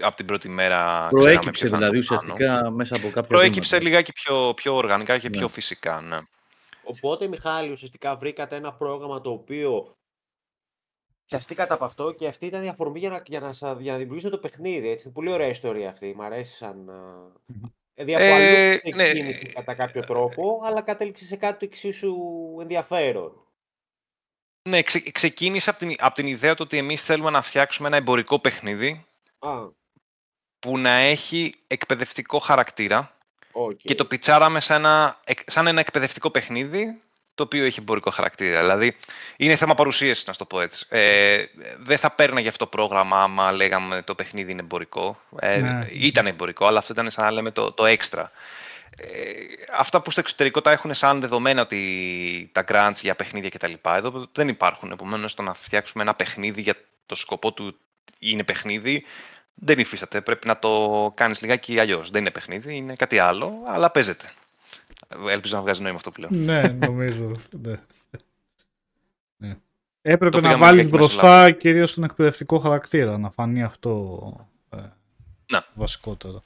από την πρώτη μέρα Προέκυψε δηλαδή ουσιαστικά μέσα από κάποιο Προέκυψε λιγάκι πιο, πιο οργανικά και πιο ναι. φυσικά, ναι. Οπότε, Μιχάλη, ουσιαστικά βρήκατε ένα πρόγραμμα το οποίο πιαστήκατε από αυτό και αυτή ήταν η αφορμή για να, για να, για να δημιουργήσετε το παιχνίδι. Έτσι. Πολύ ωραία ιστορία αυτή. Μ' αρέσει σαν. Δηλαδή από ε, αλλού ναι. κατά κάποιο τρόπο, αλλά κατέληξε σε κάτι εξίσου ενδιαφέρον. Ναι, ξε, ξεκίνησε από την, από την ιδέα του ότι εμείς θέλουμε να φτιάξουμε ένα εμπορικό παιχνίδι Α. που να έχει εκπαιδευτικό χαρακτήρα και το πιτσάραμε σαν ένα, σαν ένα εκπαιδευτικό παιχνίδι το οποίο έχει εμπορικό χαρακτήρα. Δηλαδή, είναι θέμα παρουσίασης, να το πω έτσι. Ε, δεν θα παίρναγε αυτό το πρόγραμμα άμα λέγαμε το παιχνίδι είναι εμπορικό. Ε, ναι. Ήταν εμπορικό, αλλά αυτό ήταν σαν να λέμε το, το έξτρα. Ε, αυτά που στο εξωτερικό τα έχουν σαν δεδομένα ότι τα grants για παιχνίδια κτλ. Εδώ δεν υπάρχουν. Επομένως, το να φτιάξουμε ένα παιχνίδι για το σκοπό του είναι παιχνίδι, δεν υφίσταται. Πρέπει να το κάνεις λιγάκι αλλιώς. Δεν είναι παιχνίδι, είναι κάτι άλλο, αλλά παίζεται. Ελπίζω να βγάζει νόημα αυτό που λέω. ναι, νομίζω. Ναι. ναι. Έπρεπε να βάλει μπροστά κυρίως τον εκπαιδευτικό χαρακτήρα, να φανεί αυτό ε, να. βασικότερο.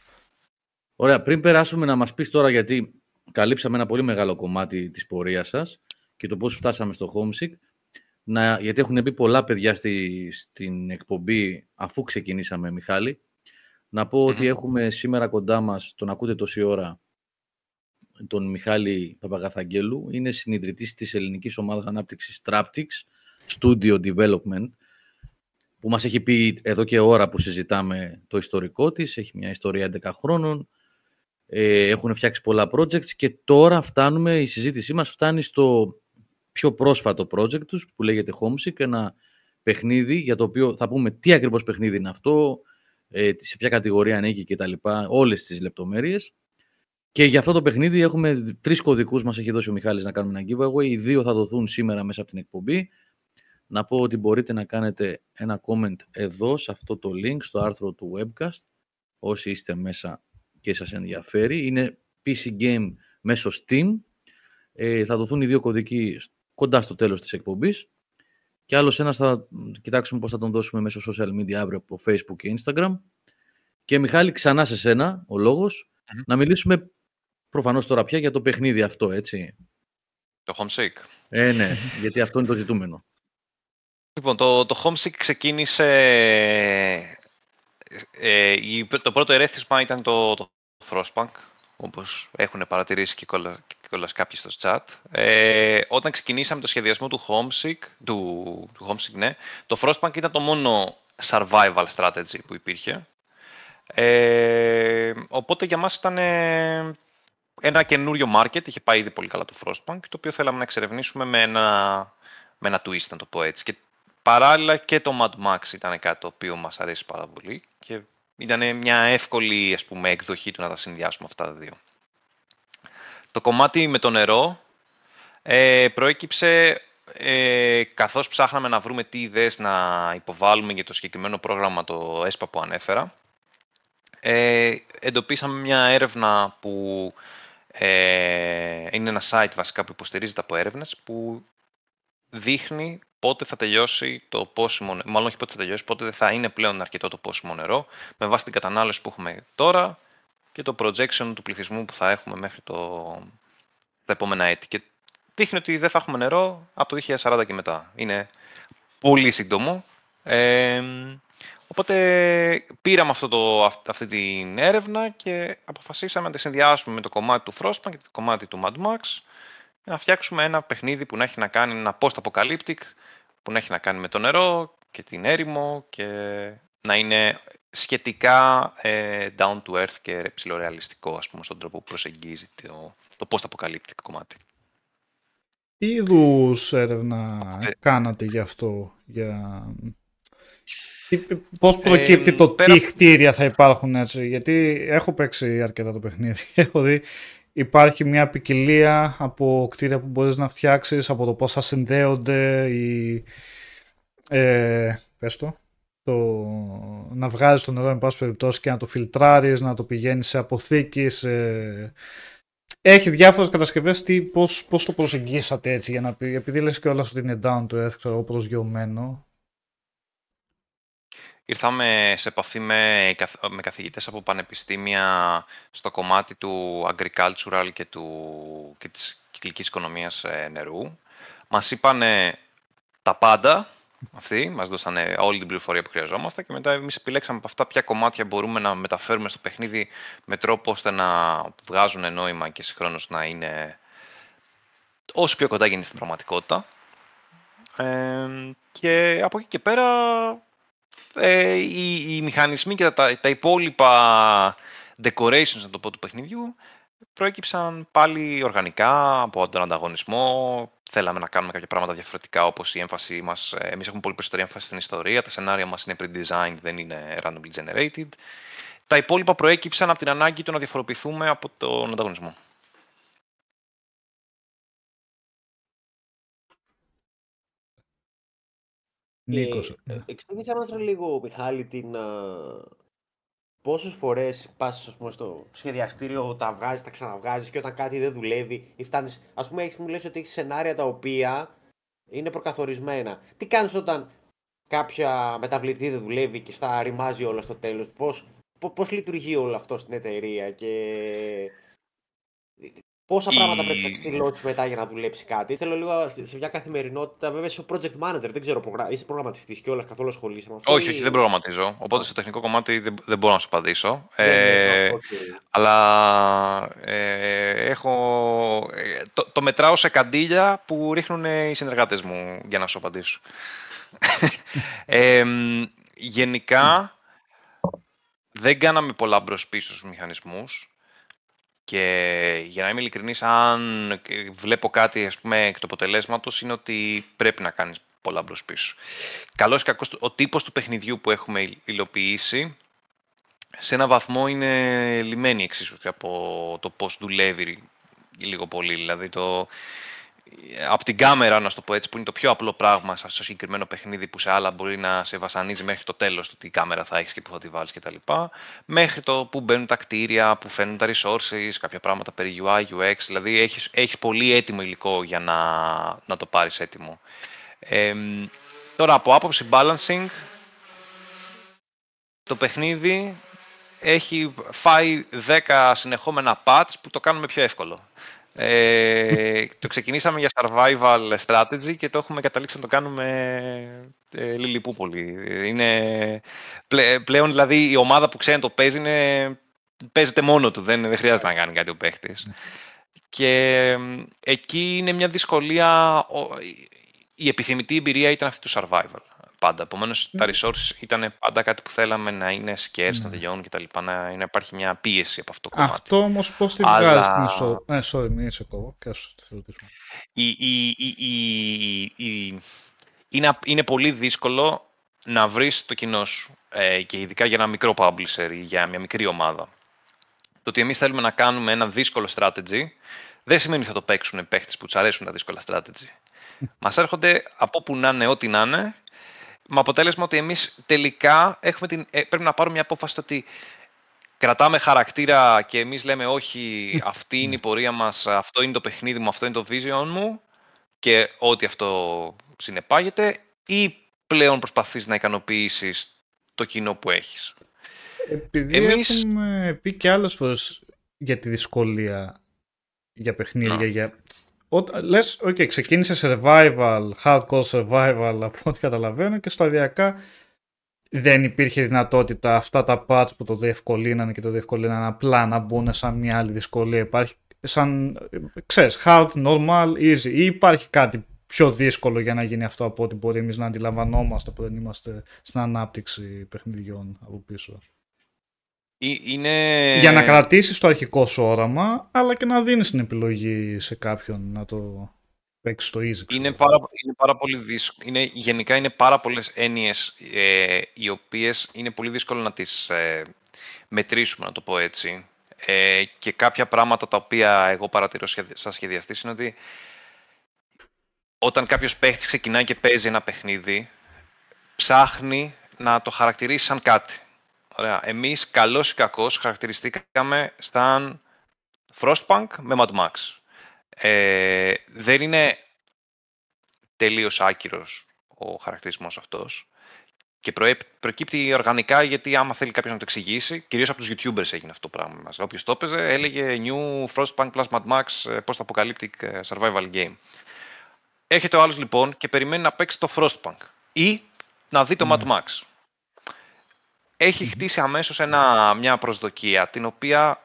Ωραία, πριν περάσουμε να μας πεις τώρα, γιατί καλύψαμε ένα πολύ μεγάλο κομμάτι της πορείας σας και το πώς φτάσαμε στο Homesick, να, γιατί έχουν μπει πολλά παιδιά στη, στην εκπομπή αφού ξεκινήσαμε, Μιχάλη. Να πω ότι έχουμε σήμερα κοντά μας, τον ακούτε τόση ώρα, τον Μιχάλη Παπαγαθαγγέλου. Είναι συνειδητής της ελληνικής ομάδας ανάπτυξης Traptics, Studio Development, που μας έχει πει εδώ και ώρα που συζητάμε το ιστορικό της. Έχει μια ιστορία 11 χρόνων. Ε, έχουν φτιάξει πολλά projects και τώρα φτάνουμε, η συζήτησή μας φτάνει στο πιο πρόσφατο project τους που λέγεται Homesick, ένα παιχνίδι για το οποίο θα πούμε τι ακριβώς παιχνίδι είναι αυτό, ε, σε ποια κατηγορία ανήκει και τα λοιπά, όλες τις λεπτομέρειες. Και για αυτό το παιχνίδι έχουμε τρεις κωδικούς μας έχει δώσει ο Μιχάλης να κάνουμε ένα giveaway. Οι δύο θα δοθούν σήμερα μέσα από την εκπομπή. Να πω ότι μπορείτε να κάνετε ένα comment εδώ σε αυτό το link στο άρθρο του webcast όσοι είστε μέσα και σας ενδιαφέρει. Είναι PC Game μέσω Steam. Ε, θα δοθούν οι δύο κωδικοί κοντά στο τέλος της εκπομπής. Και άλλος ένας θα κοιτάξουμε πώς θα τον δώσουμε μέσω social media αύριο από Facebook και Instagram. Και Μιχάλη, ξανά σε σένα ο λογος να μιλήσουμε προφανώς τώρα πια για το παιχνίδι αυτό, έτσι. Το Homesick. Ε, ναι, γιατί αυτό είναι το ζητούμενο. Λοιπόν, το, το Homesick ξεκίνησε... Ε, το πρώτο ερέθισμα ήταν το, το Frostpunk, όπως έχουν παρατηρήσει και κιόλας κάποιοι στο chat. Ε, όταν ξεκινήσαμε το σχεδιασμό του Homesick, του, του Homesick, ναι, το Frostpunk ήταν το μόνο survival strategy που υπήρχε. Ε, οπότε για μας ήταν ε, ένα καινούριο market, είχε πάει ήδη πολύ καλά το Frostpunk, το οποίο θέλαμε να εξερευνήσουμε με ένα, με ένα twist, να το πω έτσι. Και παράλληλα και το Mad Max ήταν κάτι το οποίο μας αρέσει πάρα πολύ και ήταν μια εύκολη ας πούμε, εκδοχή του να τα συνδυάσουμε αυτά τα δύο. Το κομμάτι με το νερό ε, προέκυψε ε, καθώς ψάχναμε να βρούμε τι ιδέες να υποβάλουμε για το συγκεκριμένο πρόγραμμα το ΕΣΠΑ που ανέφερα. Ε, εντοπίσαμε μια έρευνα που ε, είναι ένα site βασικά που υποστηρίζεται από έρευνες που δείχνει πότε θα τελειώσει το πόσιμο νερό, μάλλον όχι πότε θα τελειώσει, πότε δεν θα είναι πλέον αρκετό το πόσιμο νερό, με βάση την κατανάλωση που έχουμε τώρα και το projection του πληθυσμού που θα έχουμε μέχρι το, τα επόμενα έτη. Και δείχνει ότι δεν θα έχουμε νερό από το 2040 και μετά. Είναι πολύ σύντομο. Ε, οπότε πήραμε αυτό το, αυτή την έρευνα και αποφασίσαμε να τη συνδυάσουμε με το κομμάτι του Frostpunk και το κομμάτι του Mad Max να φτιάξουμε ένα παιχνίδι που να έχει να κάνει ένα post-apocalyptic, που να έχει να κάνει με το νερό και την έρημο και να είναι σχετικά ε, down to earth και ψηλορεαλιστικό ας πούμε, στον τρόπο που προσεγγίζει το, το post-apocalyptic κομμάτι. Τι είδους έρευνα ε, κάνατε γι' αυτό, για... Τι, πώς προκύπτει το τι κτίρια θα υπάρχουν έτσι, γιατί έχω παίξει αρκετά το παιχνίδι, έχω δει υπάρχει μια ποικιλία από κτίρια που μπορείς να φτιάξεις, από το πώς θα συνδέονται, η, ε, πες το, το, να βγάζεις το νερό εν πάση περιπτώσει και να το φιλτράρεις, να το πηγαίνεις σε αποθήκη, Έχει διάφορες κατασκευές, τι, πώς, πώς το προσεγγίσατε έτσι, για να πει, επειδή λες και όλα ότι είναι down to earth, ξέρω, προσγειωμένο. Ήρθαμε σε επαφή με, με καθηγητές από πανεπιστήμια στο κομμάτι του agricultural και, του, και της κυκλικής οικονομίας ε, νερού. Μας είπαν τα πάντα αυτοί, μας δώσανε όλη την πληροφορία που χρειαζόμαστε και μετά εμείς επιλέξαμε από αυτά ποια κομμάτια μπορούμε να μεταφέρουμε στο παιχνίδι με τρόπο ώστε να βγάζουν νόημα και συγχρόνως να είναι όσο πιο κοντά γίνει στην πραγματικότητα. Ε, και από εκεί και πέρα ε, οι, οι, μηχανισμοί και τα, τα υπόλοιπα decorations, να το πω, του παιχνιδιού προέκυψαν πάλι οργανικά από τον ανταγωνισμό. Θέλαμε να κάνουμε κάποια πράγματα διαφορετικά, όπως η έμφαση μας. Ε, εμείς έχουμε πολύ περισσότερη έμφαση στην ιστορία. Τα σενάρια μας είναι pre-designed, δεν είναι randomly generated. Τα υπόλοιπα προέκυψαν από την ανάγκη του να διαφοροποιηθούμε από τον ανταγωνισμό. Νίκος. Ε, εξήγησέ μας λίγο, Μιχάλη, την, πόσες φορές πας ας πούμε, στο σχεδιαστήριο, τα βγάζεις, τα ξαναβγάζεις και όταν κάτι δεν δουλεύει ή φτάνεις, ας πούμε, έχεις, μου λες ότι έχεις σενάρια τα οποία είναι προκαθορισμένα. Τι κάνεις όταν κάποια μεταβλητή δεν δουλεύει και στα ρημάζει όλα στο τέλος, πώς, πώς λειτουργεί όλο αυτό στην εταιρεία και Πόσα η... πράγματα πρέπει να ξυλώσει μετά για να δουλέψει κάτι. Θέλω λίγο σε μια καθημερινότητα. Βέβαια, είσαι ο project manager, δεν ξέρω, είσαι προγραμματιστής και όλα καθόλου ασχολείσαι με αυτό. Όχι, όχι, δεν προγραμματίζω. Οπότε στο τεχνικό κομμάτι δεν, δεν μπορώ να σου απαντήσω. Ναι, ναι, ε, αλλά ε, έχω. Ε, το, το μετράω σε καντήλια που ρίχνουν οι συνεργάτες μου για να σου απαντήσω. ε, γενικά, δεν κάναμε πολλά μπρος πίσω στους μηχανισμούς. Και για να είμαι ειλικρινής, αν βλέπω κάτι ας πούμε, εκ του αποτελέσματος, είναι ότι πρέπει να κάνεις πολλά μπρος πίσω. Καλός ή κακός, ο τύπος του παιχνιδιού που έχουμε υλοποιήσει, σε ένα βαθμό είναι λιμένη εξίσου από το πώς δουλεύει λίγο πολύ. Δηλαδή το, από την κάμερα, να το πω έτσι, που είναι το πιο απλό πράγμα στο συγκεκριμένο παιχνίδι που σε άλλα μπορεί να σε βασανίζει μέχρι το τέλος το τι κάμερα θα έχεις και που θα τη βάλεις κτλ. Μέχρι το που μπαίνουν τα κτίρια, που φαίνουν τα resources, κάποια πράγματα περί UI, UX, δηλαδή έχεις, έχεις πολύ έτοιμο υλικό για να, να το πάρεις έτοιμο. Ε, τώρα από άποψη balancing, το παιχνίδι έχει φάει 10 συνεχόμενα patch που το κάνουμε πιο εύκολο. Ε, το ξεκινήσαμε για survival strategy και το έχουμε καταλήξει να το κάνουμε ε, λιλιπούπολη. Είναι, πλέον δηλαδή η ομάδα που ξέρει το παίζει είναι, παίζεται μόνο του, δεν, δεν χρειάζεται να κάνει κάτι ο παίχτης. Και εκεί είναι μια δυσκολία, η επιθυμητή εμπειρία ήταν αυτή του survival. Πάντα. Επομένως, τα resources ήταν πάντα κάτι που θέλαμε να είναι scarce, Ναι. να τελειώνουν κτλ. Να, να υπάρχει μια πίεση από αυτό το κομμάτι. Αυτό όμως πώς τη Αλλά- βγάζεις την ισορροπία. Ε, sorry, μην είσαι κόβω. Και άσου τη ρωτήσουμε. η, η, η, η, η- είναι, απ- είναι πολύ δύσκολο να βρεις το κοινό σου ε, και ειδικά για ένα μικρό publisher ή για μια μικρή ομάδα. Το ότι εμείς θέλουμε να κάνουμε ένα δύσκολο strategy δεν σημαίνει ότι θα το παίξουν παίχτες που τους αρέσουν τα δύσκολα strategy. Μας έρχονται από που να είναι, ό,τι να είναι, με αποτέλεσμα ότι εμείς τελικά έχουμε την, ε, πρέπει να πάρουμε μια απόφαση το ότι κρατάμε χαρακτήρα και εμείς λέμε όχι, αυτή είναι η πορεία μας, αυτό είναι το παιχνίδι μου, αυτό είναι το vision μου και ό,τι αυτό συνεπάγεται ή πλέον προσπαθείς να ικανοποιήσεις το κοινό που έχεις. Επειδή Εμείς- έχουμε πει και άλλες φορές για τη δυσκολία για παιχνίδια, Να. για... Όταν, λες, ok, ξεκίνησε survival, hardcore survival από ό,τι καταλαβαίνω και σταδιακά δεν υπήρχε δυνατότητα αυτά τα parts που το διευκολύνανε και το διευκολύνανε απλά να μπουν σαν μια άλλη δυσκολία. Υπάρχει σαν, ξέρεις, hard, normal, easy ή υπάρχει κάτι πιο δύσκολο για να γίνει αυτό από ό,τι μπορεί εμείς να αντιλαμβανόμαστε που δεν είμαστε στην ανάπτυξη παιχνιδιών από πίσω; Ε, Είναι... Για να κρατήσεις το αρχικό σου όραμα, αλλά και να δίνεις την επιλογή σε κάποιον να το παίξει στο easy. ξέρω. Είναι πάρα, είναι πάρα πολύ δύσκολο. Είναι, γενικά είναι πάρα πολλές έννοιες ε, οι οποίες είναι πολύ δύσκολο να τις ε, μετρήσουμε, να το πω έτσι. Ε, και κάποια πράγματα τα οποία εγώ παρατηρώ σχεδι- σαν σχεδιαστής είναι ότι όταν κάποιος παίχτης ξεκινάει και παίζει ένα παιχνίδι, ψάχνει να το χαρακτηρίσει σαν κάτι. Ωραία. Εμείς, καλός ή κακός, χαρακτηριστήκαμε σαν Frostpunk με Mad Max. Ε, δεν είναι τελείως άκυρος ο χαρακτηρισμός αυτός και προέ- προκύπτει οργανικά γιατί άμα θέλει κάποιος να το εξηγήσει, κυρίως από τους YouTubers έγινε αυτό το πράγμα μας. Όποιος το έπαιζε έλεγε New Frostpunk plus Mad Max ε, post-apocalyptic ε, survival game. Έρχεται ο άλλος λοιπόν και περιμένει να παίξει το Frostpunk ή να δει το Mad Max. Έχει χτίσει αμέσως ένα, μια προσδοκία την οποία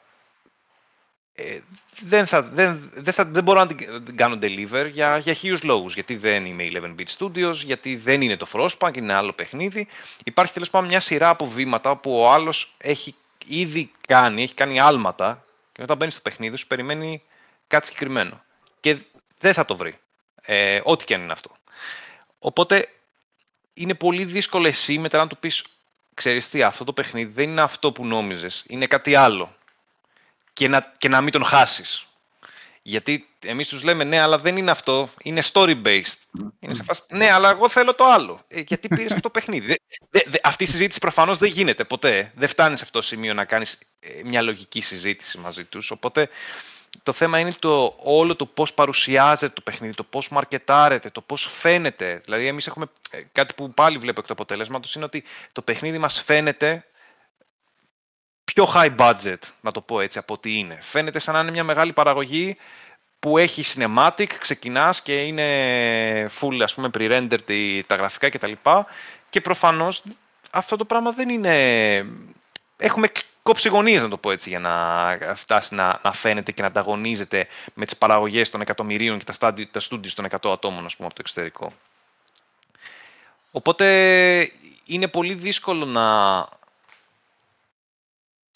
ε, δεν, θα, δεν, δεν, θα, δεν μπορώ να την την κάνω deliver για, για χίλιους λόγους. Γιατί δεν είμαι 11-bit studios, γιατί δεν είναι το Frostpunk, είναι άλλο παιχνίδι. Υπάρχει τέλος πάντων μια σειρά από βήματα που ο άλλος έχει ήδη κάνει, έχει κάνει άλματα και όταν μπαίνει στο παιχνίδι σου περιμένει κάτι συγκεκριμένο. Και δεν θα το βρει. Ε, ό,τι και αν είναι αυτό. Οπότε είναι πολύ δύσκολο εσύ μετά να του πεις ξέρεις τι, αυτό το παιχνίδι δεν είναι αυτό που νόμιζες, είναι κάτι άλλο και να, και να μην τον χάσεις. Γιατί εμείς τους λέμε ναι, αλλά δεν είναι αυτό, είναι story-based. Είναι σε φάση, ναι, αλλά εγώ θέλω το άλλο. Ε, γιατί πήρες αυτό το παιχνίδι. Δε- δε- δε- αυτή η συζήτηση προφανώς δεν γίνεται ποτέ. Δεν φτάνει σε αυτό το σημείο να κάνεις ε, μια λογική συζήτηση μαζί τους. Οπότε το θέμα είναι το, όλο το πώς παρουσιάζεται το παιχνίδι, το πώς μαρκετάρεται, το πώς φαίνεται. Δηλαδή εμείς έχουμε ε, κάτι που πάλι βλέπω εκ του αποτελέσματος είναι ότι το παιχνίδι μας φαίνεται πιο high budget, να το πω έτσι, από ό,τι είναι. Φαίνεται σαν να είναι μια μεγάλη παραγωγή που έχει cinematic, ξεκινάς και είναι full, ας πούμε, pre-rendered τα γραφικά κτλ. Και προφανώς αυτό το πράγμα δεν είναι... Έχουμε κόψει γωνίες, να το πω έτσι, για να φτάσει να, να φαίνεται και να ανταγωνίζεται με τις παραγωγές των εκατομμυρίων και τα, στάντι, τα studios των 100 ατόμων, ας πούμε, από το εξωτερικό. Οπότε είναι πολύ δύσκολο να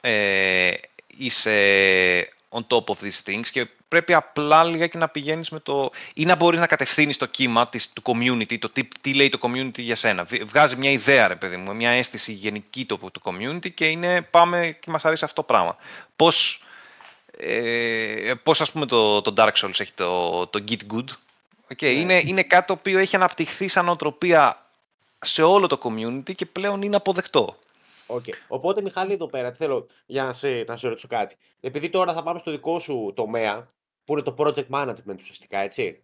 ε, είσαι on top of these things και πρέπει απλά λιγάκι να πηγαίνεις με το... ή να μπορείς να κατευθύνεις το κύμα της, του community, το τι, τι λέει το community για σένα. Β- Βγάζει μια ιδέα, ρε παιδί μου, μια αίσθηση γενική το, το community και είναι πάμε και μας αρέσει αυτό το πράγμα. Πώς, ε, πώς ας πούμε το, το Dark Souls έχει το, το Git Good; Okay, είναι, είναι κάτι το οποίο έχει αναπτυχθεί σαν νοοτροπία σε όλο το community και πλέον είναι αποδεκτό. Οκ. Οπότε, Μιχάλη, εδώ πέρα, τι θέλω για να σε, να σε ρωτήσω κάτι. Επειδή τώρα θα πάμε στο δικό σου τομέα, που είναι το project management ουσιαστικά, έτσι.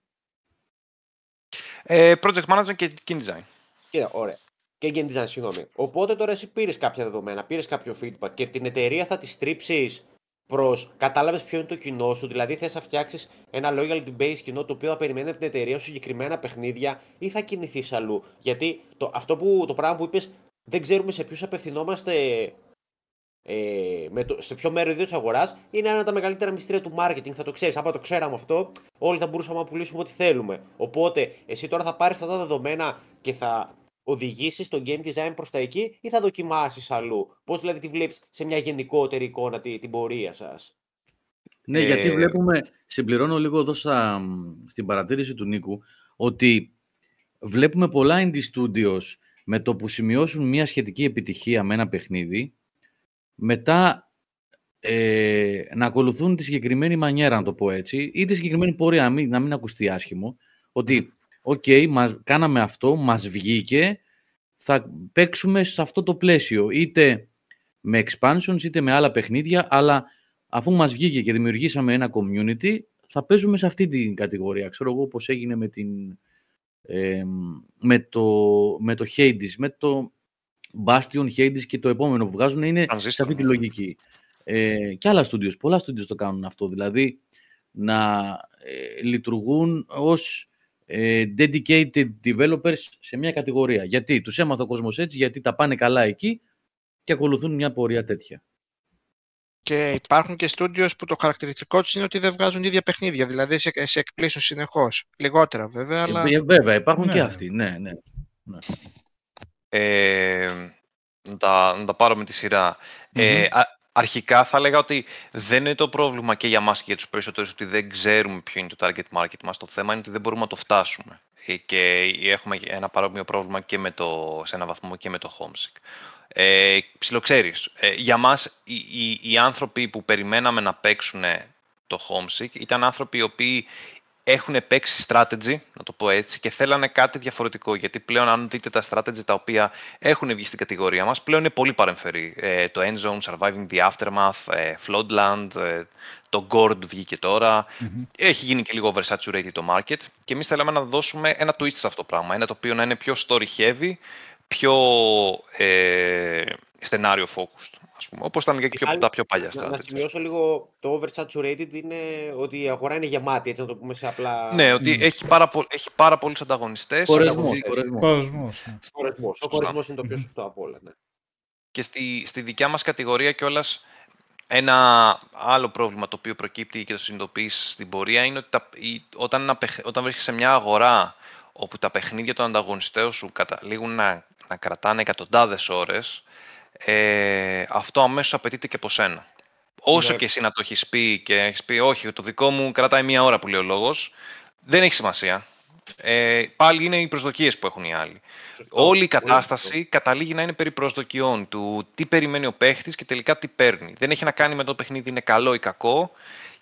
Ε, project management και game design. Κοίτα, ωραία. Και game design, συγγνώμη. Οπότε τώρα εσύ πήρες κάποια δεδομένα, πήρες κάποιο feedback και την εταιρεία θα τη στρίψει προς. Κατάλαβες ποιο είναι το κοινό σου, δηλαδή θες να φτιάξεις ένα loyalty base κοινό το οποίο θα περιμένει από την εταιρεία σου συγκεκριμένα παιχνίδια ή θα κινηθείς αλλού. Γιατί το, αυτό που, το πράγμα που είπες, δεν ξέρουμε σε ποιους απευθυνόμαστε ε, με το, σε ποιο μέρο τη αγοράς είναι ένα από τα μεγαλύτερα μυστήρια του marketing. Θα το ξέρεις. Άμα το ξέραμε αυτό, όλοι θα μπορούσαμε να πουλήσουμε ό,τι θέλουμε. Οπότε, εσύ τώρα θα πάρεις αυτά τα δεδομένα και θα οδηγήσεις το game design προς τα εκεί ή θα δοκιμάσεις αλλού; Πώς δηλαδή τη βλέπεις σε μια γενικότερη εικόνα την, την πορεία σας; Ναι, γιατί Ε, βλέπουμε, συμπληρώνω λίγο εδώ στα- στην παρατήρηση του Νίκου, ότι βλέπουμε πολλά indie studios με το που σημειώσουν μια σχετική επιτυχία με ένα παιχνίδι, μετά ε, να ακολουθούν τη συγκεκριμένη μανιέρα, να το πω έτσι, ή τη συγκεκριμένη πορεία, να μην, να μην ακουστεί άσχημο, ότι οκ, μας, κάναμε αυτό, μας βγήκε, θα παίξουμε σε αυτό το πλαίσιο, είτε με expansions, είτε με άλλα παιχνίδια, αλλά αφού μας βγήκε και δημιουργήσαμε ένα community, θα παίζουμε σε αυτή την κατηγορία. Ξέρω εγώ πώς έγινε με, την, ε, με, το, με το Hades, με το Bastion, Hades και το επόμενο που βγάζουν είναι σε Transistor. αυτή τη λογική. Ε, και άλλα studios, πολλά studios το κάνουν αυτό, δηλαδή να ε, λειτουργούν ως ε, dedicated developers σε μια κατηγορία. Γιατί; Τους έμαθε ο κόσμος έτσι, γιατί τα πάνε καλά εκεί και ακολουθούν μια πορεία τέτοια. Και υπάρχουν και studios που το χαρακτηριστικό τους είναι ότι δεν βγάζουν ίδια παιχνίδια. Δηλαδή σε, σε εκπλήσουν συνεχώς. Λιγότερα βέβαια, αλλά. Ε, βέβαια, υπάρχουν Ναι. και αυτοί. Ναι, ναι. Ε, να, τα, να τα πάρω με τη σειρά. Ε, α- αρχικά θα έλεγα ότι δεν είναι το πρόβλημα και για μας και για τους περισσότερους ότι δεν ξέρουμε ποιο είναι το target market μας. Το θέμα είναι ότι δεν μπορούμε να το φτάσουμε. Ε, Και έχουμε ένα παρόμοιο πρόβλημα και με το, σε ένα βαθμό και με το homesick. Ε, ψιλοξέρεις. Ε, για μας οι, οι, οι άνθρωποι που περιμέναμε να παίξουν το homesick ήταν άνθρωποι οι οποίοι έχουν παίξει strategy, να το πω έτσι, και θέλανε κάτι διαφορετικό. Γιατί πλέον, αν δείτε τα strategy τα οποία έχουν βγει στην κατηγορία μας, πλέον είναι πολύ παρεμφερή. Ε, το Endzone, Surviving the Aftermath, ε, Floodland, ε, το Gord βγήκε τώρα. Έχει γίνει και λίγο oversaturated το market. Και εμείς θέλαμε να δώσουμε ένα twist σε αυτό το πράγμα. Ένα το οποίο να είναι πιο story heavy, πιο ε, scenario focused. Ας πούμε, όπως ήταν και πιο, Άλλη- τα πιο παλιά Να, να strategy. σημειώσω λίγο το oversaturated είναι ότι η αγορά είναι γεμάτη, έτσι να το πούμε σε απλά. Ναι, ότι έχει, πάρα πο- έχει πάρα πολλούς ανταγωνιστές. Κορεσμός, ανταγωνιστές. κορεσμός. Κόσμος. ναι. Χωρισμός. Ο Σωστά. χωρισμός είναι το πιο σωστό από όλα. Ναι. Και στη, στη δικιά μας κατηγορία κιόλας ένα άλλο πρόβλημα το οποίο προκύπτει και το συνειδητοποιείς στην πορεία είναι ότι τα, η- όταν, ένα, παιχ- όταν βρίσκεσαι σε μια αγορά όπου τα παιχνίδια των ανταγωνιστών σου καταλήγουν να, να κρατάνε εκατοντάδες ώρες, ε, αυτό αμέσως απαιτείται και από σένα. Όσο Ναι. και εσύ να το έχεις πει και έχεις πει όχι, το δικό μου κρατάει μία ώρα που λέει ο λόγος, δεν έχει σημασία. Ε, πάλι είναι οι προσδοκίες που έχουν οι άλλοι. Σωστό. Όλη η Πολύ κατάσταση καταλήγει να είναι περί προσδοκιών του τι περιμένει ο παίχτης και τελικά τι παίρνει. Δεν έχει να κάνει με το παιχνίδι είναι καλό ή κακό.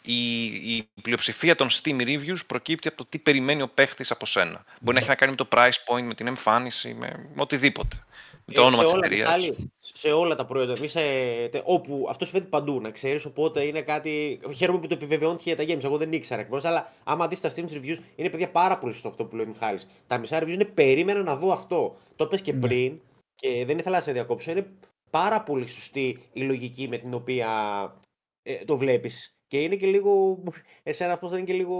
Η, η πλειοψηφία των Steam Reviews προκύπτει από το τι περιμένει ο παίχτης από σένα. Μπορεί να έχει να κάνει με το price point, με την εμφάνιση, με, με οτιδήποτε. Με το Ε, όνομα σε της όλα, εταιρείας. Μιχάλη, σε όλα τα προϊόντα. Εμείς, ε, τε- όπου αυτό συμβαίνει παντού, να ξέρεις. Οπότε είναι κάτι. Χαίρομαι που το επιβεβαιώνει και για τα games. Εγώ δεν ήξερα ακριβώς. Αλλά άμα δεις τα Steam reviews, είναι παιδιά πάρα πολύ σωστό αυτό που λέει ο Μιχάλης. Τα μισά reviews είναι περίμενα να δω αυτό. Το πες και Ναι. πριν και δεν ήθελα να σε διακόψω. Είναι πάρα πολύ σωστή η λογική με την οποία ε, το βλέπεις. Και είναι και λίγο. Εσένα αυτός δεν είναι και λίγο.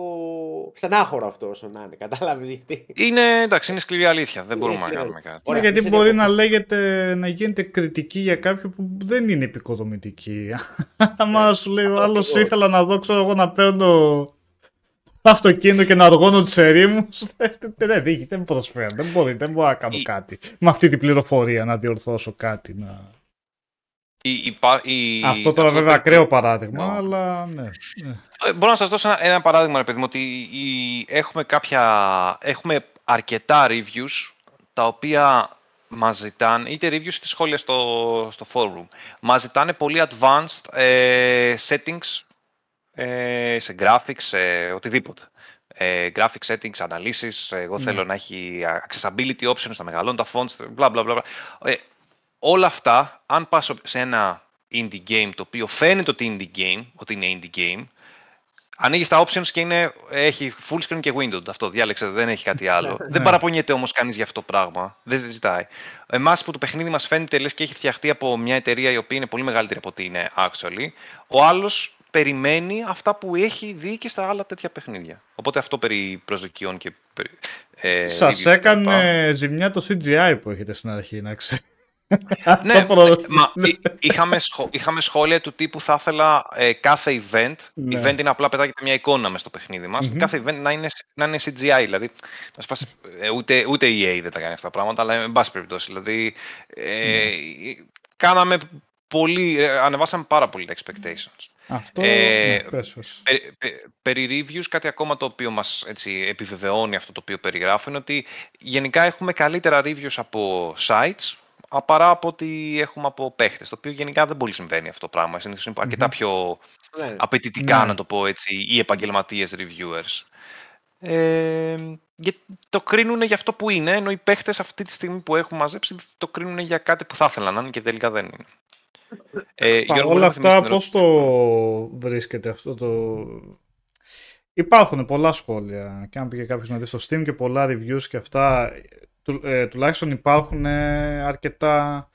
στενάχωρο αυτός όσο να είναι. Κατάλαβες γιατί. Είναι, εντάξει, είναι σκληρή αλήθεια. Δεν Είναι μπορούμε να σκληρή κάνουμε κάτι. Ωραία, Ναι, γιατί είσαι μπορεί να διακόψεις. λέγεται, να γίνεται κριτική για κάποιον που δεν είναι επικοδομητική. Άμα Ναι, σου λέει ο αυτό άλλος ακριβώς. ήθελα να δω, ξέρω εγώ, να παίρνω αυτοκίνητο και να αργώνω τη ερήμου. δεν, δεν, δεν προσφέρω. Δεν, μπορεί, δεν μπορώ να κάνω Η- κάτι. Με αυτή την πληροφορία να διορθώσω κάτι. Να... Η, η, πα- η, Αυτό τώρα βέβαια το- ακραίο παράδειγμα, Ναι. αλλά ναι. ναι. Ε, Μπορώ να σας δώσω ένα, ένα παράδειγμα, ρε παιδί μου, ότι η- έχουμε, κάποια, έχουμε αρκετά reviews τα οποία μας ζητάνε, είτε reviews είτε σχόλια στο, στο forum, μας ζητάνε πολύ advanced ε, settings ε, σε graphics, σε οτιδήποτε. Ε, graphic settings, analysis, ε, εγώ Ναι. θέλω να έχει accessibility options, να μεγαλώνουν τα fonts, bla bla bla. Bla. Ε, όλα αυτά, αν πας σε ένα indie game το οποίο φαίνεται ότι είναι indie game, ότι είναι indie game, ανοίγεις τα options και είναι, έχει full screen και windowed. Αυτό διάλεξε, δεν έχει κάτι άλλο. δεν παραπονιέται όμως κανείς για αυτό το πράγμα. Δεν ζητάει. Εμάς που το παιχνίδι μας φαίνεται λες και έχει φτιαχτεί από μια εταιρεία η οποία είναι πολύ μεγαλύτερη από ό,τι είναι actually, ο άλλος περιμένει αυτά που έχει δει και στα άλλα τέτοια παιχνίδια. Οπότε αυτό περί προσδοκιών και. περί, Ε, reviews Σας κτλ. έκανε ζημιά το CGI που έχετε στην αρχή, να ξέρετε. Ναι, Αυτό προ- μα, εί- είχαμε, σχο- είχαμε σχόλια του τύπου θα ήθελα ε, κάθε event, Ναι. event είναι απλά πετάγεται μια εικόνα μες στο παιχνίδι μας, Μμμ. κάθε event να είναι, να είναι CGI, δηλαδή να σπάσει, ε, ούτε, ούτε η EA δεν τα κάνει αυτά τα πράγματα, αλλά εν πάση περιπτώσει, δηλαδή ε, κάναμε πολύ, ε, ανεβάσαμε πάρα πολύ τα expectations. Αυτό, Ε, ναι, πες, πες. Περι, πε- περί reviews, κάτι ακόμα το οποίο μας έτσι, επιβεβαιώνει αυτό το οποίο περιγράφω είναι ότι γενικά έχουμε καλύτερα reviews από sites α, παρά από ότι έχουμε από παίχτες, το οποίο γενικά δεν πολύ συμβαίνει αυτό το πράγμα. Συνήθως είναι αρκετά Μμμ. πιο Ναι. απαιτητικά, Ναι. να το πω έτσι, οι επαγγελματίες reviewers. Ε, και το κρίνουν για αυτό που είναι, ενώ οι παίχτες αυτή τη στιγμή που έχουν μαζέψει το κρίνουν για κάτι που θα ήθελαν να είναι και τελικά δεν είναι. Ε, Παρ' Γιώργο, όλα μπορείς να θυμίσεις αυτά, την πώς το βρίσκεται αυτό το... Υπάρχουν πολλά σχόλια και αν πήγε κάποιος να δει στο Steam και πολλά reviews και αυτά, του, ε, τουλάχιστον υπάρχουν ε, αρκετά...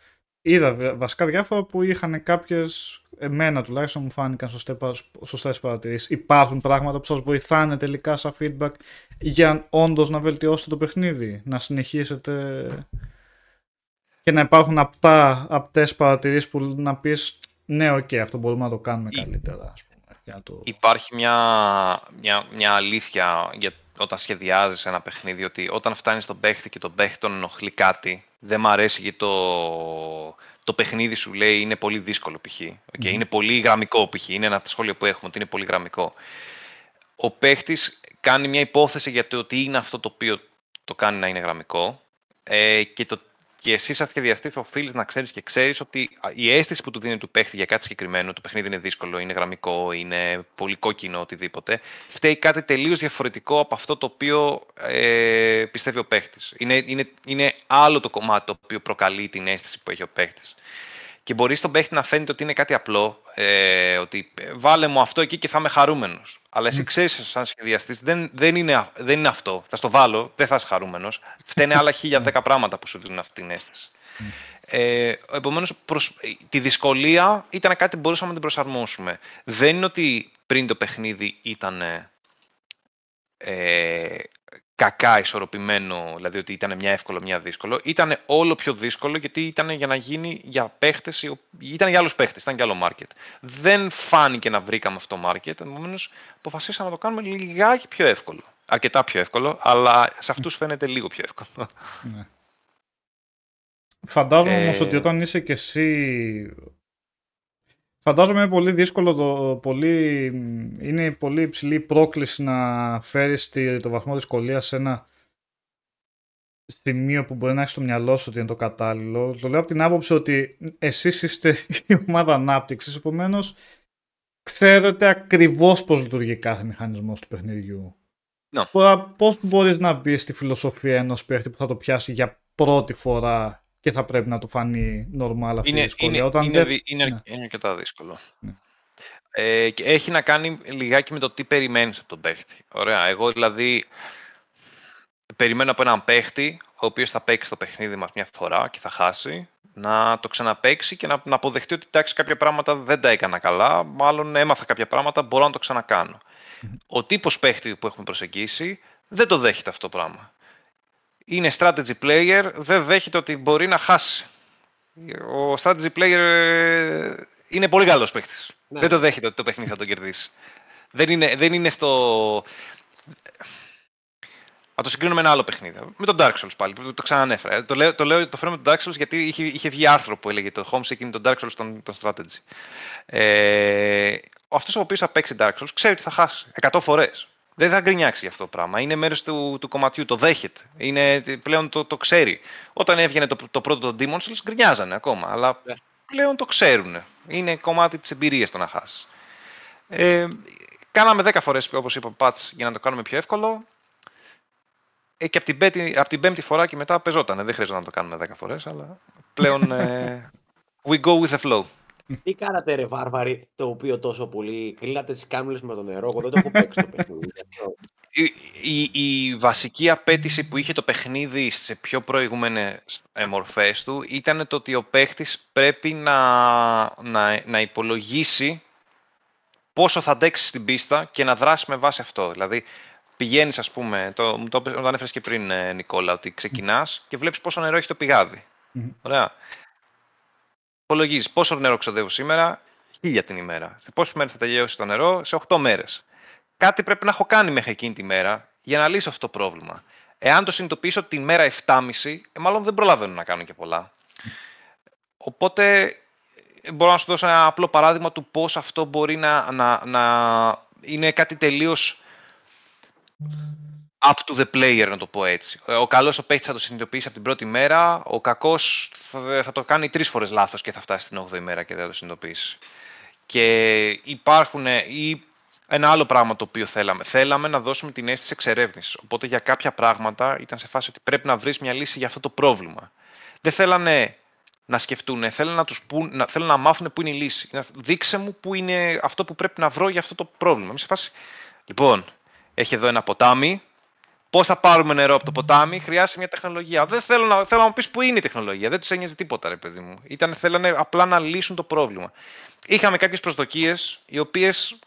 Είδα βα- βασικά διάφορα που είχαν κάποιες, εμένα τουλάχιστον μου φάνηκαν σωστές, πα- σωστές παρατηρήσεις. Υπάρχουν πράγματα που σας βοηθάνε τελικά σαν feedback για όντως να βελτιώσετε το παιχνίδι, να συνεχίσετε και να υπάρχουν απτά, απτές παρατηρήσεις που να πεις ναι, οκ, αυτό μπορούμε να το κάνουμε Ή- καλύτερα, ας πούμε. Για να το... Υπάρχει μια, μια, μια αλήθεια για όταν σχεδιάζεις ένα παιχνίδι ότι όταν φτάνεις στον παίχτη και τον παίχτη τον ενοχλεί κάτι, δεν μ' αρέσει γιατί το, το παιχνίδι σου λέει είναι πολύ δύσκολο π.χ. Οκ, Μμμ. Είναι πολύ γραμμικό π.χ. Είναι ένα από τα σχόλια που έχουμε ότι είναι πολύ γραμμικό. Ο παίχτης κάνει μια υπόθεση για το ότι είναι αυτό το οποίο το κάνει να είναι γραμμικό ε, και, το, και εσύ σαν σχεδιαστής οφείλεις να ξέρεις και ξέρεις ότι α, η αίσθηση που του δίνει του παίχτη για κάτι συγκεκριμένο, το παιχνίδι είναι δύσκολο, είναι γραμμικό, είναι πολύ κόκκινο, οτιδήποτε, φταίει κάτι τελείως διαφορετικό από αυτό το οποίο ε, πιστεύει ο παίχτης. Είναι, είναι, είναι άλλο το κομμάτι το οποίο προκαλεί την αίσθηση που έχει ο παίχτης. Και μπορεί στον παίχτη να φαίνεται ότι είναι κάτι απλό, ε, ότι ε, βάλε μου αυτό εκεί και θα είμαι χαρούμενος. Αλλά εσύ Μμ. ξέρεις σαν σχεδιαστής, δεν, δεν, είναι, α- δεν είναι αυτό. Θα στο βάλω, δεν θα είσαι χαρούμενος. Φταίνε άλλα χίλια δέκα πράγματα που σου δίνουν αυτή την αίσθηση. Ε, Επομένως, τη δυσκολία ήταν κάτι που μπορούσαμε να την προσαρμόσουμε. Δεν είναι ότι πριν το παιχνίδι ήταν ε, κακά ισορροπημένο, δηλαδή ότι ήταν μια εύκολο, μια δύσκολο. Ήταν όλο πιο δύσκολο γιατί ήταν για να γίνει για παίχτες, οι ο- ήταν για άλλους παίχτες, ήταν για άλλο market. Δεν φάνηκε να βρήκαμε αυτό το market, επομένως αποφασίσαμε να το κάνουμε λιγάκι πιο εύκολο. Αρκετά πιο εύκολο, αλλά σε αυτούς φαίνεται λίγο πιο εύκολο. Ναι. Φαντάζομαι όμως Ε, ότι όταν είσαι και εσύ... Φαντάζομαι είναι πολύ δύσκολο, το, πολύ, είναι πολύ υψηλή η πρόκληση να φέρεις τη- το βαθμό δυσκολίας σε ένα σημείο που μπορεί να έχεις στο μυαλό σου ότι είναι το κατάλληλο. Το λέω από την άποψη ότι εσείς είστε η ομάδα ανάπτυξης, επομένως ξέρετε ακριβώς πώς λειτουργεί κάθε μηχανισμός του παιχνιδιού. Ναι. Τώρα, πώς μπορείς να μπεις στη φιλοσοφία ενός παίχτη που θα το πιάσει για πρώτη φορά και θα πρέπει να του φανεί normal αυτή η είναι, δυσκολία. είναι, Όταν είναι, δεν- δι- είναι, ναι. είναι αρκετά δύσκολο. Ναι. Ε, και έχει να κάνει λιγάκι με το τι περιμένεις από τον παίχτη. Ωραία. Εγώ δηλαδή περιμένω από έναν παίχτη ο οποίος θα παίξει το παιχνίδι μας μια φορά και θα χάσει να το ξαναπαίξει και να, να αποδεχτεί ότι εντάξει κάποια πράγματα δεν τα έκανα καλά, μάλλον έμαθα κάποια πράγματα, μπορώ να το ξανακάνω. Ο τύπος παίχτη που έχουμε προσεγγίσει δεν το δέχεται αυτό το πράγμα. Είναι strategy player, δεν δέχεται ότι μπορεί να χάσει. Ο strategy player ε, είναι πολύ καλός παίχτης. Ναι. Δεν το δέχεται ότι το παιχνίδι θα τον κερδίσει. Δεν είναι, δεν είναι στο... Να το συγκρίνω με ένα άλλο παιχνίδι. Με τον Dark Souls πάλι, που το ξανανέφερα. Το λέω, το, λέω, το φέρω με τον Dark Souls γιατί είχε, είχε βγει άρθρο που έλεγε το Homesick είναι το Dark Souls των, των strategy. Ε, αυτός ο οποίος θα παίξει Dark Souls ξέρει ότι θα χάσει 100 φορές. Δεν θα γκρινιάξει για αυτό το πράγμα. Είναι μέρος του, του κομματιού, το δέχεται. Είναι, πλέον το, το ξέρει. Όταν έβγαινε το, το πρώτο το Demon Souls γκρινιάζανε ακόμα, αλλά Ναι. πλέον το ξέρουν. Είναι κομμάτι της εμπειρίας το να χάσεις. Ε, κάναμε 10 φορές, όπως είπα, patch για να το κάνουμε πιο εύκολο. Ε, και από την, πέτη, από την πέμπτη φορά και μετά πεζότανε. Δεν χρειάζεται να το κάνουμε 10 φορές, αλλά πλέον ε, we go with the flow. Τι κάνατε ρε βάρβαροι, το οποίο τόσο πολύ κλείνατε τις κάμιλες με το νερό, εγώ δεν το έχω παίξει το παιχνίδι. γι' αυτό. η, η, η βασική απέτηση που είχε το παιχνίδι σε πιο προηγούμενες ε, μορφές του ήταν το ότι ο παίχτης πρέπει να, να, να υπολογίσει πόσο θα αντέξει στην πίστα και να δράσει με βάση αυτό. Δηλαδή, πηγαίνεις, ας πούμε, το, μου το, το ανέφερες και πριν, ε, Νικόλα, ότι ξεκινάς και βλέπεις πόσο νερό έχει το πηγάδι. Μμμ. Ωραία. Υπολογίζεις πόσο νερό ξοδεύω σήμερα, χίλια την ημέρα. Σε πόσες μέρες θα τελειώσει το νερό, σε 8 μέρες. Κάτι πρέπει να έχω κάνει μέχρι εκείνη τη μέρα για να λύσω αυτό το πρόβλημα. Εάν το συνειδητοποιήσω την μέρα 7.30, ε, μάλλον δεν προλαβαίνω να κάνω και πολλά. Οπότε μπορώ να σου δώσω ένα απλό παράδειγμα του πώς αυτό μπορεί να, να, να είναι κάτι τελείως up to the player, να το πω έτσι. Ο καλός ο παίχτης θα το συνειδητοποιήσει από την πρώτη μέρα, ο κακός θα, θα το κάνει τρεις φορές λάθος και θα φτάσει την 8η μέρα και δεν θα το συνειδητοποιήσει. Και υπάρχουν ή ένα άλλο πράγμα το οποίο θέλαμε. Θέλαμε να δώσουμε την αίσθηση εξερεύνησης. Οπότε για κάποια πράγματα ήταν σε φάση ότι πρέπει να βρεις μια λύση για αυτό το πρόβλημα. Δεν θέλανε να σκεφτούν, θέλουν να, τους πούν, να, θέλουν να μάθουν πού είναι η λύση. Δείξε μου πού είναι αυτό που πρέπει να βρω για αυτό το πρόβλημα. σε φάση, λοιπόν, έχει εδώ ένα ποτάμι, Πώς θα πάρουμε νερό από το ποτάμι, χρειάζεται μια τεχνολογία. Δεν θέλω να, θέλω να μου πεις πού είναι η τεχνολογία. Δεν τους ένοιαζε τίποτα, ρε παιδί μου. Ήταν, θέλανε απλά να λύσουν το πρόβλημα. Είχαμε κάποιες προσδοκίες, οι οποίες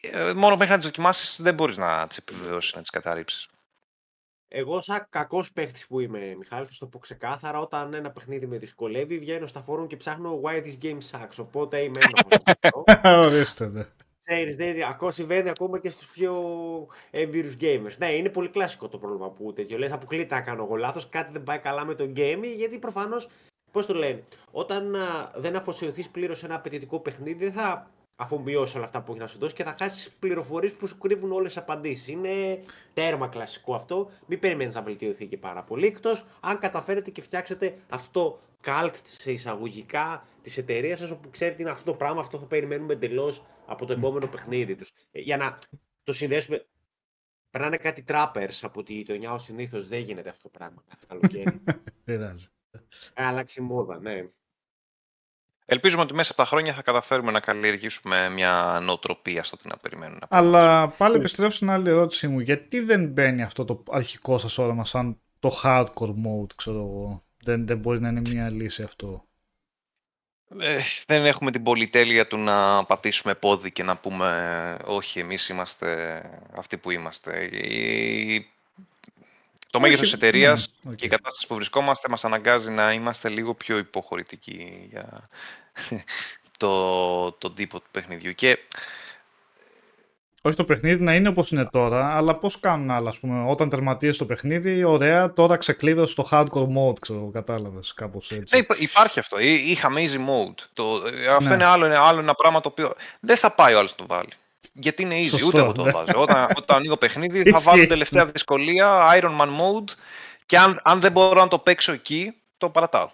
ε, μόνο μέχρι να τις δοκιμάσεις δεν μπορείς να τις επιβεβαιώσεις, να τις καταρρύψεις. Εγώ, σαν κακός παίχτης που είμαι, Μιχάλη, θα το πω ξεκάθαρα, όταν ένα παιχνίδι με δυσκολεύει, βγαίνω στα φόρουμ και ψάχνω why this game sucks; Οπότε είμαι ένοχος. Ορίστε, ναι. Ξέρεις, δεν, ακόμα συμβαίνει ακόμα και στους πιο έμπειρους gamers. Ναι, είναι πολύ κλασικό το πρόβλημα που τέτοιο. Λες, αποκλείται να κάνω εγώ λάθος, κάτι δεν πάει καλά με το gaming, γιατί προφανώς, πώς το λένε, όταν α, δεν αφοσιωθείς πλήρως σε ένα απαιτητικό παιχνίδι, δεν θα αφομοιώσεις όλα αυτά που έχεις να σου δώσεις και θα χάσεις πληροφορίες που σου κρύβουν όλες τις απαντήσεις. Είναι τέρμα κλασικό αυτό. Μην περιμένεις να βελτιωθεί και πάρα πολύ. Εκτός αν καταφέρετε και φτιάξετε αυτό το cult σε εισαγωγικά της εταιρείας σας, όπου ξέρετε είναι αυτό το πράγμα, αυτό θα περιμένουμε εντελώς από το επόμενο παιχνίδι τους. Ε, για να το συνδέσουμε. Περνάνε κάτι trappers από τη γειτονιά, ο συνήθως δεν γίνεται αυτό το πράγμα κάθε καλοκαίρι. Άλλαξε μόδα, ναι. Ελπίζουμε ότι μέσα από τα χρόνια θα καταφέρουμε να καλλιεργήσουμε μια νοοτροπία στο τι να περιμένουν. Αλλά πάλι επιστρέφω στην άλλη ερώτησή μου. Γιατί δεν μπαίνει αυτό το αρχικό σας όραμα σαν το hardcore mode, ξέρω εγώ; Δεν, δεν μπορεί να είναι μια λύση αυτό. Ε, δεν έχουμε την πολυτέλεια του να πατήσουμε πόδι και να πούμε όχι, εμείς είμαστε αυτοί που είμαστε. Το μέγεθος τη εταιρείας ναι, και η κατάσταση που βρισκόμαστε μας αναγκάζει να είμαστε λίγο πιο υποχωρητικοί για το, τον τύπο του παιχνιδιού. Και... Όχι το παιχνίδι να είναι όπως είναι τώρα, αλλά πώς κάνουν άλλα, ας πούμε, όταν τερματίζει το παιχνίδι, ωραία, τώρα ξεκλείδωσε το hardcore mode, ξέρω, κατάλαβες κάπως έτσι. Ναι, υπάρχει αυτό. Είχαμε easy mode. Το, αυτό ναι. είναι, άλλο, είναι άλλο ένα πράγμα το οποίο δεν θα πάει ο άλλο το βάλει. Γιατί είναι easy, Σωστό, ούτε εγώ το ναι. βάζω. όταν, όταν ανοίγω παιχνίδι θα βάλω τελευταία δυσκολία, Iron Man mode και αν, αν δεν μπορώ να το παίξω εκεί, το παρατάω.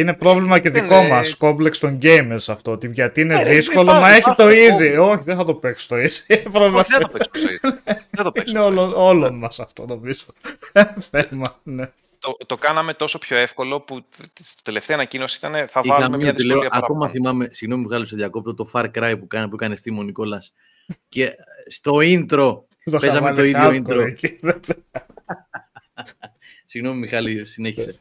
Είναι πρόβλημα και δικό είναι... μας, κόμπλεξ των gamers αυτό. Ότι γιατί είναι ε, δύσκολο, μα έχει το easy. Όχι, δεν θα το παίξω το easy. Όχι, δεν θα το παίξω το easy. δεν το παίξω. Είναι όλων μας αυτό νομίζω. Θέμα, ναι. Το, το κάναμε τόσο πιο εύκολο που τη τελευταία ανακοίνωση ήταν θα βάλουμε μια δυσκολία Ακόμα θυμάμαι, συγγνώμη που βγάλω σε διακόπτω, το Far Cry που κάνει, που έκανε στη Νικόλας και στο intro παίζαμε το ίδιο intro. Συγγνώμη Μιχάλη, συνέχισε.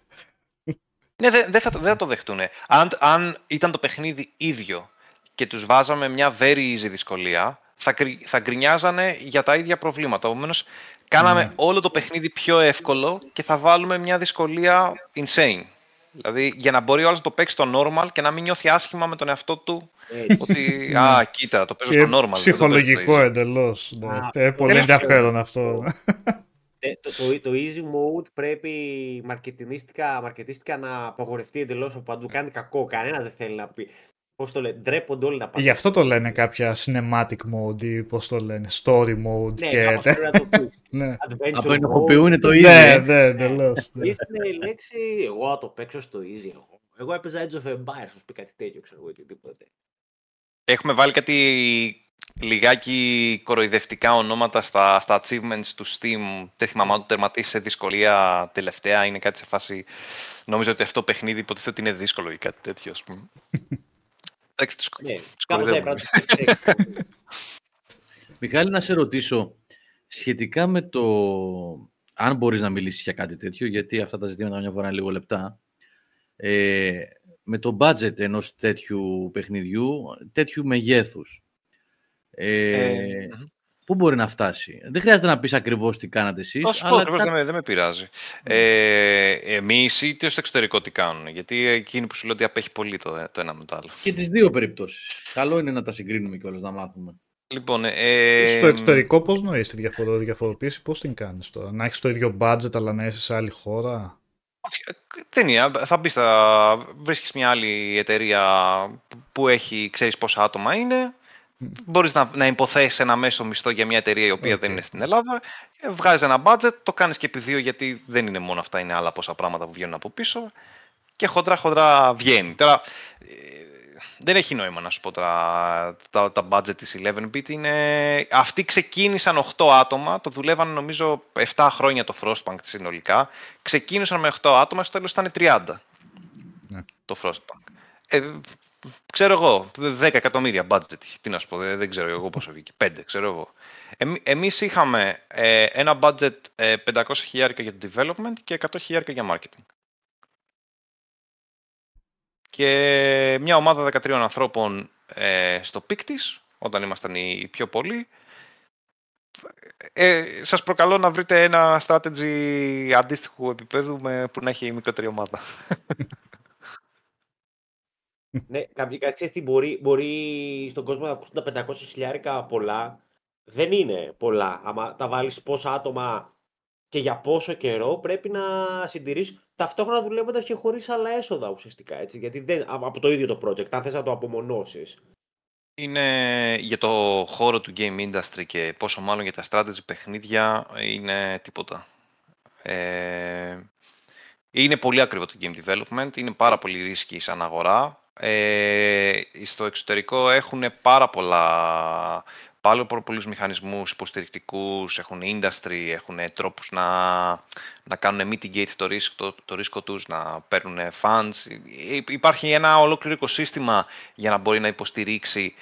Ναι, δεν δε θα, δε θα το δεχτούν. Αν, αν ήταν το παιχνίδι ίδιο και τους βάζαμε μια very easy δυσκολία, θα, θα γκρινιάζανε για τα ίδια προβλήματα. Επομένως, κάναμε ναι. όλο το παιχνίδι πιο εύκολο και θα βάλουμε μια δυσκολία insane. Δηλαδή, για να μπορεί ο άλλος να το παίξει στο normal και να μην νιώθει άσχημα με τον εαυτό του ότι, α, κοίτα, το παίζω στο normal. Ψυχολογικό εντελώς. Ναι. Ε, πολύ ενδιαφέρον αυτό. Ε, το, το, το, easy mode πρέπει μαρκετίστικα, να απαγορευτεί εντελώς από παντού. Κάνει κακό. Κανένας δεν θέλει να πει. Πώς το λένε, ντρέπονται όλοι να πάνε. Γι' αυτό το λένε κάποια cinematic mode ή πώς το λένε, story mode. Ναι, και... το ναι. Απενοχοποιούν το easy. Ναι, ναι, εντελώς. Ναι. Είναι η λέξη, εγώ θα το παίξω στο easy. Εγώ, εγώ έπαιζα Edge of Empires, α πει κάτι τέτοιο, ξέρω εγώ, οτιδήποτε. Έχουμε βάλει κάτι λιγάκι κοροϊδευτικά ονόματα στα, στα achievements του Steam. Δεν θυμάμαι αν το τερματίσει σε δυσκολία τελευταία. Είναι κάτι σε φάση. Νομίζω ότι αυτό το παιχνίδι υποτίθεται ότι είναι δύσκολο ή κάτι τέτοιο, ας πούμε. Εντάξει, τους κοροϊδεύουμε. Μιχάλη, να σε ρωτήσω σχετικά με το αν μπορείς να μιλήσεις για κάτι τέτοιο, γιατί αυτά τα ζητήματα μια φορά είναι λίγο λεπτά, ε, με το budget ενός τέτοιου παιχνιδιού, τέτοιου μεγέθους. Ε, ε Πού μπορεί να φτάσει. Δεν χρειάζεται να πεις ακριβώς τι κάνατε εσείς. Θα σου πω αλλά ακριβώς, κα- δεν, με, δεν με πειράζει. Ε, εμείς είτε στο εξωτερικό τι κάνουν. Γιατί εκείνοι που σου λέω ότι απέχει πολύ το, το ένα με το άλλο. Και τις δύο περιπτώσεις. Καλό είναι να τα συγκρίνουμε κιόλας, να μάθουμε. Λοιπόν, ε, Στο εξωτερικό πώς νοείς τη διαφορο- διαφοροποίηση, πώς την κάνεις τώρα; Να έχεις το ίδιο budget αλλά να είσαι σε άλλη χώρα; όχι, ε, δεν είναι. Θα μπεις, θα βρίσκεις μια άλλη εταιρεία που- που έχει, ξέρεις πόσα άτομα είναι. Μπορείς να, να υποθέσεις ένα μέσο μισθό για μια εταιρεία η οποία Οκ. δεν είναι στην Ελλάδα. ε, Βγάζεις ένα budget, το κάνεις και επί δύο γιατί δεν είναι μόνο αυτά, είναι άλλα πόσα πράγματα που βγαίνουν από πίσω. Και χοντρά χοντρά βγαίνει. Τώρα, ε, δεν έχει νόημα να σου πω τώρα τα, τα budget της 11bit. Είναι... Αυτοί ξεκίνησαν 8 άτομα, το δουλεύαν νομίζω 7 χρόνια το Frostpunk συνολικά. Ξεκίνησαν με 8 άτομα, στο τέλος ήταν 30 Ναι. το Frostpunk. Ε, ξέρω εγώ, 10 εκατομμύρια budget είχε. Τι να σου πω, δεν, δεν ξέρω εγώ πόσο βγήκε. 5, ξέρω εγώ. Εμεί, εμείς είχαμε ε, ένα budget ε, 500 χιλιάρικα για το development και 100 χιλιάρικα για marketing. Και μια ομάδα 13 ανθρώπων ε, στο peak της, όταν ήμασταν οι, οι πιο πολλοί. Ε, σας προκαλώ να βρείτε ένα strategy αντίστοιχου επίπεδου με, που να έχει η μικρότερη ομάδα. Ναι, κάποιοι κάτι ξέρεις τι μπορεί, μπορεί στον κόσμο να ακούσουν τα 500 χιλιάρικα πολλά. Δεν είναι πολλά. Άμα τα βάλεις πόσα άτομα και για πόσο καιρό πρέπει να συντηρείς ταυτόχρονα δουλεύοντας και χωρίς άλλα έσοδα ουσιαστικά. Έτσι, γιατί δεν, α- από το ίδιο το project, αν θες να το απομονώσεις. Είναι για το χώρο του game industry και πόσο μάλλον για τα strategy παιχνίδια είναι τίποτα. Ε, είναι πολύ ακριβό το game development, είναι πάρα πολύ risky σαν αγορά. Ε, στο εξωτερικό έχουν πάρα πολλά, πάρα πολλούς μηχανισμούς υποστηρικτικούς, έχουν industry, έχουν τρόπους να, να κάνουν mitigate το ρίσκο, το, το ρίσκο τους, να παίρνουν funds. Υ- Υπάρχει ένα ολόκληρο οικοσύστημα για να μπορεί να υποστηρίξει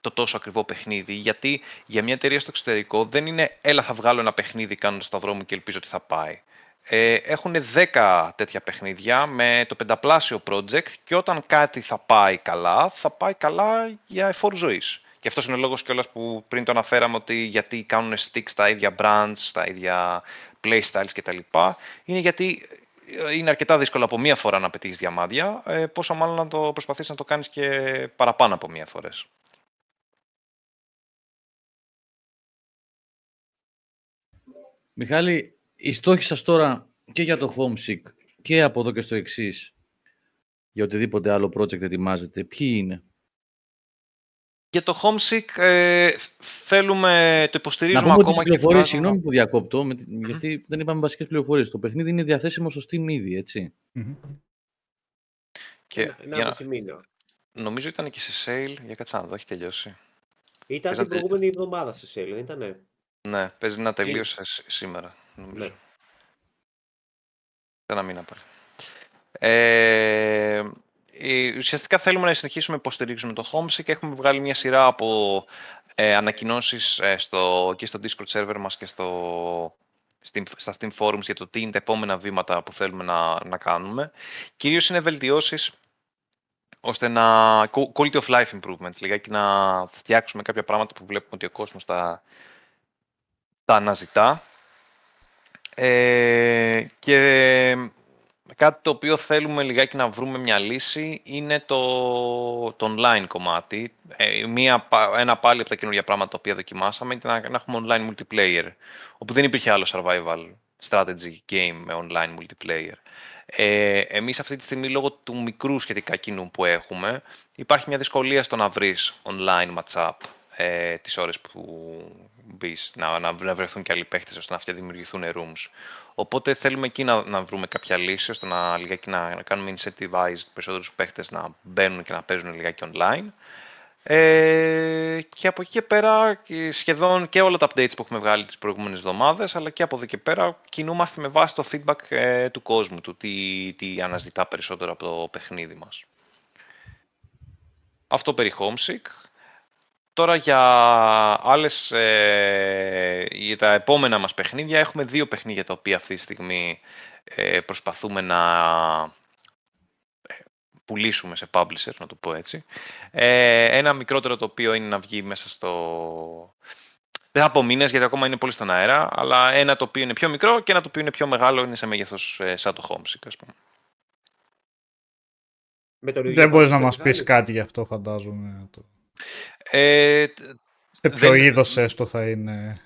το τόσο ακριβό παιχνίδι, γιατί για μια εταιρεία στο εξωτερικό δεν είναι έλα θα βγάλω ένα παιχνίδι κάνοντας το δρόμο και ελπίζω ότι θα πάει. Ε, έχουν 10 τέτοια παιχνίδια με το πενταπλάσιο project και όταν κάτι θα πάει καλά, θα πάει καλά για εφόρου ζωής. Και αυτός είναι ο λόγος κιόλας που πριν το αναφέραμε ότι γιατί κάνουν stick στα ίδια brands, στα ίδια playstyles κτλ. Είναι γιατί ε, είναι αρκετά δύσκολο από μία φορά να πετύχεις διαμάντια, ε, πόσο μάλλον να το προσπαθείς να το κάνεις και παραπάνω από μία φορές. Μιχάλη, οι στόχοι σας τώρα και για το Homesick και από εδώ και στο εξής για οτιδήποτε άλλο project ετοιμάζετε, ποιοι είναι; Για το Homesick ε, θέλουμε, το Να υποστηρίζουμε πούμε ότι ακόμα οι και πληροφορίες, βγάζουμε- συγγνώμη που διακόπτω, με τη- γιατί δεν είπαμε βασικές πληροφορίες. Το παιχνίδι είναι διαθέσιμο στο Steam ήδη, έτσι. Μμμ. Και Ένα, για ένα να- μισή μήνα. νομίζω ήταν και σε sale, για κάτσε να δω, έχει τελειώσει. Ήταν Θες να την προηγούμενη εβδομάδα σε sale, δεν ήτανε; Ναι, παίζει να τελείωσε σ- σήμερα. Νομίζω. Ναι. Σε ένα μήνα πάλι. Ε, ε, ουσιαστικά θέλουμε να συνεχίσουμε να υποστηρίξουμε το Homesick και έχουμε βγάλει μια σειρά από ε, ανακοινώσεις ε, στο, και στο Discord server μας και στο, στην- στα Steam Forums για το τι είναι τα επόμενα βήματα που θέλουμε να, να κάνουμε. Κυρίως είναι βελτιώσεις ώστε να quality of life improvement, λιγάκι να φτιάξουμε κάποια πράγματα που βλέπουμε ότι ο κόσμος τα, τα αναζητά. Ε, και κάτι το οποίο θέλουμε λιγάκι να βρούμε μια λύση είναι το, το online κομμάτι. Ε, μία, πα- ένα πάλι από τα καινούργια πράγματα τα οποία δοκιμάσαμε ήταν να, να έχουμε online multiplayer, όπου δεν υπήρχε άλλο survival strategy game με online multiplayer. Ε, εμείς αυτή τη στιγμή λόγω του μικρού σχετικά κοινού που έχουμε υπάρχει μια δυσκολία στο να βρεις online match-up ε, τις ώρες που μπεις, να, να, να βρεθούν και άλλοι παίχτες ώστε να αυτοί δημιουργηθούν rooms. Οπότε θέλουμε εκεί να, να βρούμε κάποια λύση ώστε να, λιγάκι, να, να κάνουμε incentivized περισσότερους παίχτες να μπαίνουν και να παίζουν λιγάκι online. Ε, και από εκεί και πέρα και σχεδόν και όλα τα updates που έχουμε βγάλει τις προηγούμενες εβδομάδες αλλά και από εδώ και πέρα κινούμαστε με βάση το feedback ε, του κόσμου, του τι, τι αναζητά περισσότερο από το παιχνίδι μας. Αυτό περί Homesick. Τώρα για άλλες, ε, για τα επόμενα μας παιχνίδια, έχουμε δύο παιχνίδια τα οποία αυτή τη στιγμή ε, προσπαθούμε να ε, πουλήσουμε σε publisher, να το πω έτσι. Ε, ένα μικρότερο το οποίο είναι να βγει μέσα στο, δεν θα πω μήνες γιατί ακόμα είναι πολύ στον αέρα, αλλά ένα το οποίο είναι πιο μικρό και ένα το οποίο είναι πιο μεγάλο είναι σε μέγεθος ε, σαν το Homesick, ας πούμε. Με τον ίδιο Δεν μπορείς να publisher μας κάνει. πεις κάτι γι' αυτό, φαντάζομαι. Το- Ε, Σε ποιο Δεν- είδος έστω θα είναι;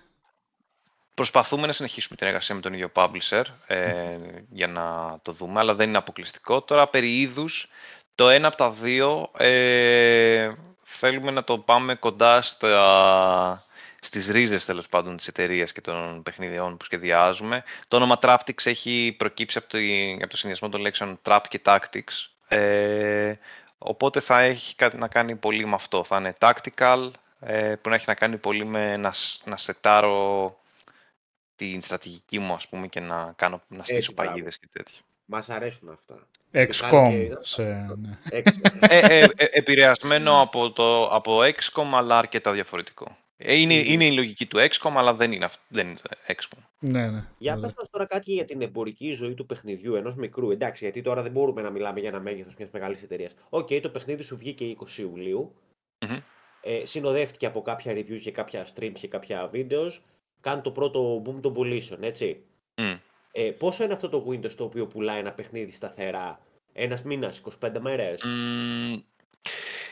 Προσπαθούμε να συνεχίσουμε την εργασία με τον ίδιο publisher ε, για να το δούμε, αλλά δεν είναι αποκλειστικό. Τώρα, περί είδους, το ένα από τα δύο ε, θέλουμε να το πάμε κοντά στα, στις ρίζες, τέλος πάντων, της εταιρείας και των παιχνιδιών που σχεδιάζουμε. Το όνομα Traptics έχει προκύψει από το, από το συνδυασμό των λέξεων Trap και Tactics. Ε, οπότε θα έχει κάτι να κάνει πολύ με αυτό. Θα είναι tactical, ε, που να έχει να κάνει πολύ με να, σ- να σετάρω την στρατηγική μου, ας πούμε, και να, κάνω, να στήσω μπράβο. παγίδες και τέτοια. Μας αρέσουν αυτά. XCOM. και- Σε, ναι. Έξι. ε, ε, ε, επηρεασμένο από, το, από XCOM, αλλά αρκετά διαφορετικό. Ε, είναι, είναι η λογική του XCOM, αλλά δεν είναι, αυ- δεν είναι το XCOM. ναι, ναι. Για Ωραία. πες μας τώρα κάτι για την εμπορική ζωή του παιχνιδιού ενός μικρού. Εντάξει, γιατί τώρα δεν μπορούμε να μιλάμε για ένα μέγεθος μιας μεγάλης εταιρείας. Οκ, το παιχνίδι σου βγήκε 20 Ιουλίου. Μμμ. Ε, συνοδεύτηκε από κάποια reviews και κάποια streams και κάποια videos. Κάνει το πρώτο boom των πωλήσεων, έτσι. Μμ. Ε, πόσο είναι αυτό το window στο οποίο πουλάει ένα παιχνίδι σταθερά; Ένας μήνας, 25 μέρες; Μμμ,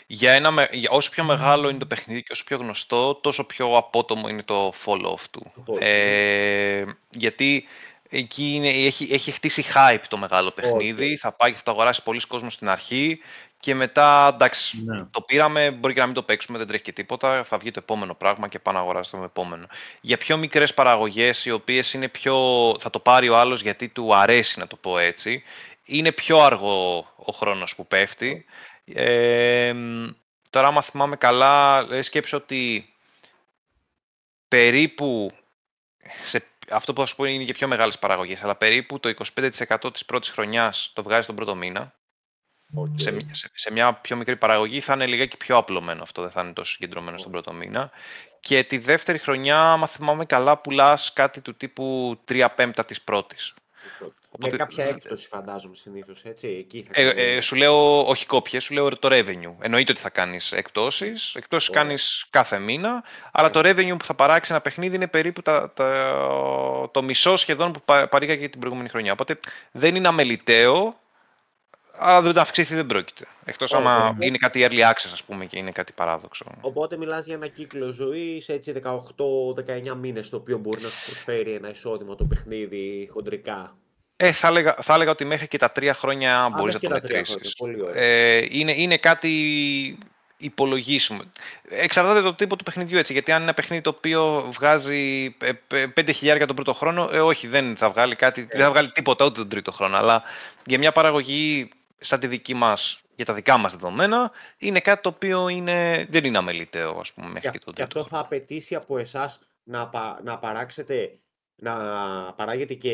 για ένα, με- για, όσο πιο μεγάλο είναι το παιχνίδι και όσο πιο γνωστό, τόσο πιο απότομο είναι το fall-off του. fall-off. Ε, γιατί εκεί είναι, έχει, έχει χτίσει hype το μεγάλο παιχνίδι, θα πάει και θα το αγοράσει πολλοί κόσμος στην αρχή και μετά, εντάξει, Ναι. το πήραμε, μπορεί και να μην το παίξουμε, δεν τρέχει και τίποτα, θα βγει το επόμενο πράγμα και πάμε να αγοράσουμε το επόμενο. Για πιο μικρές παραγωγές, οι οποίες είναι πιο, θα το πάρει ο άλλος γιατί του αρέσει να το πω έτσι, είναι πιο αργό ο χρόνος που πέφτει. Ε, μ, τώρα, άμα θυμάμαι καλά, ε, σκέψω ότι περίπου, σε, αυτό που θα σου πω είναι για πιο μεγάλες παραγωγές, αλλά περίπου το 25% της πρώτης χρονιάς το βγάζει τον πρώτο μήνα. Οκ. Σε, μια- σε, σε μια πιο μικρή παραγωγή θα είναι λιγάκι πιο απλωμένο αυτό, δεν θα είναι τόσο συγκεντρωμένο στον πρώτο μήνα. Και τη δεύτερη χρονιά, άμα θυμάμαι καλά, πουλάς κάτι του τύπου 3 πέμπτα της πρώτης. Με Οπότε- κάποια έκπτωση φαντάζομαι συνήθως, έτσι. Εκεί θα Ε, κάνει- ε, σου λέω όχι κόπιες, σου λέω το revenue. Εννοείται ότι θα κάνεις εκπτώσεις. Εκπτώσεις Ωραία. κάνεις κάθε μήνα, αλλά το revenue που θα παράξει ένα παιχνίδι είναι περίπου τα, τα- το μισό σχεδόν που πα, παρήγαγε την προηγούμενη χρονιά. Οπότε δεν είναι αμεληταίο, αλλά δεν αυξήθη δεν πρόκειται. Εκτός Ωραία. άμα είναι κάτι early access, ας πούμε, και είναι κάτι παράδοξο. Οπότε μιλάς για ένα κύκλο ζωής, έτσι 18-19 μήνες, το οποίο μπορεί να σου προσφέρει ένα εισόδημα το παιχνίδι χοντρικά. Ε, θα έλεγα, θα έλεγα ότι μέχρι και τα τρία χρόνια μπορείς να μέχρι το και τα τρία μετρήσεις. χρόνια, πολύ ωραία. Ε, είναι, είναι κάτι υπολογίσιμο. Εξαρτάται το τύπο του παιχνιδιού έτσι. Γιατί αν είναι ένα παιχνίδι το οποίο βγάζει 5.000 τον πρώτο χρόνο, ε, όχι, δεν θα βγάλει κάτι, δεν θα βγάλει τίποτα ούτε τον τρίτο χρόνο. Αλλά για μια παραγωγή σαν τη δική μας, για τα δικά μας δεδομένα, είναι κάτι το οποίο είναι, δεν είναι αμεληταίο, ας πούμε, μέχρι και, Και, τον και τρίτο αυτό θα απαιτήσει από εσάς να, πα- να παράξετε, να παράγετε και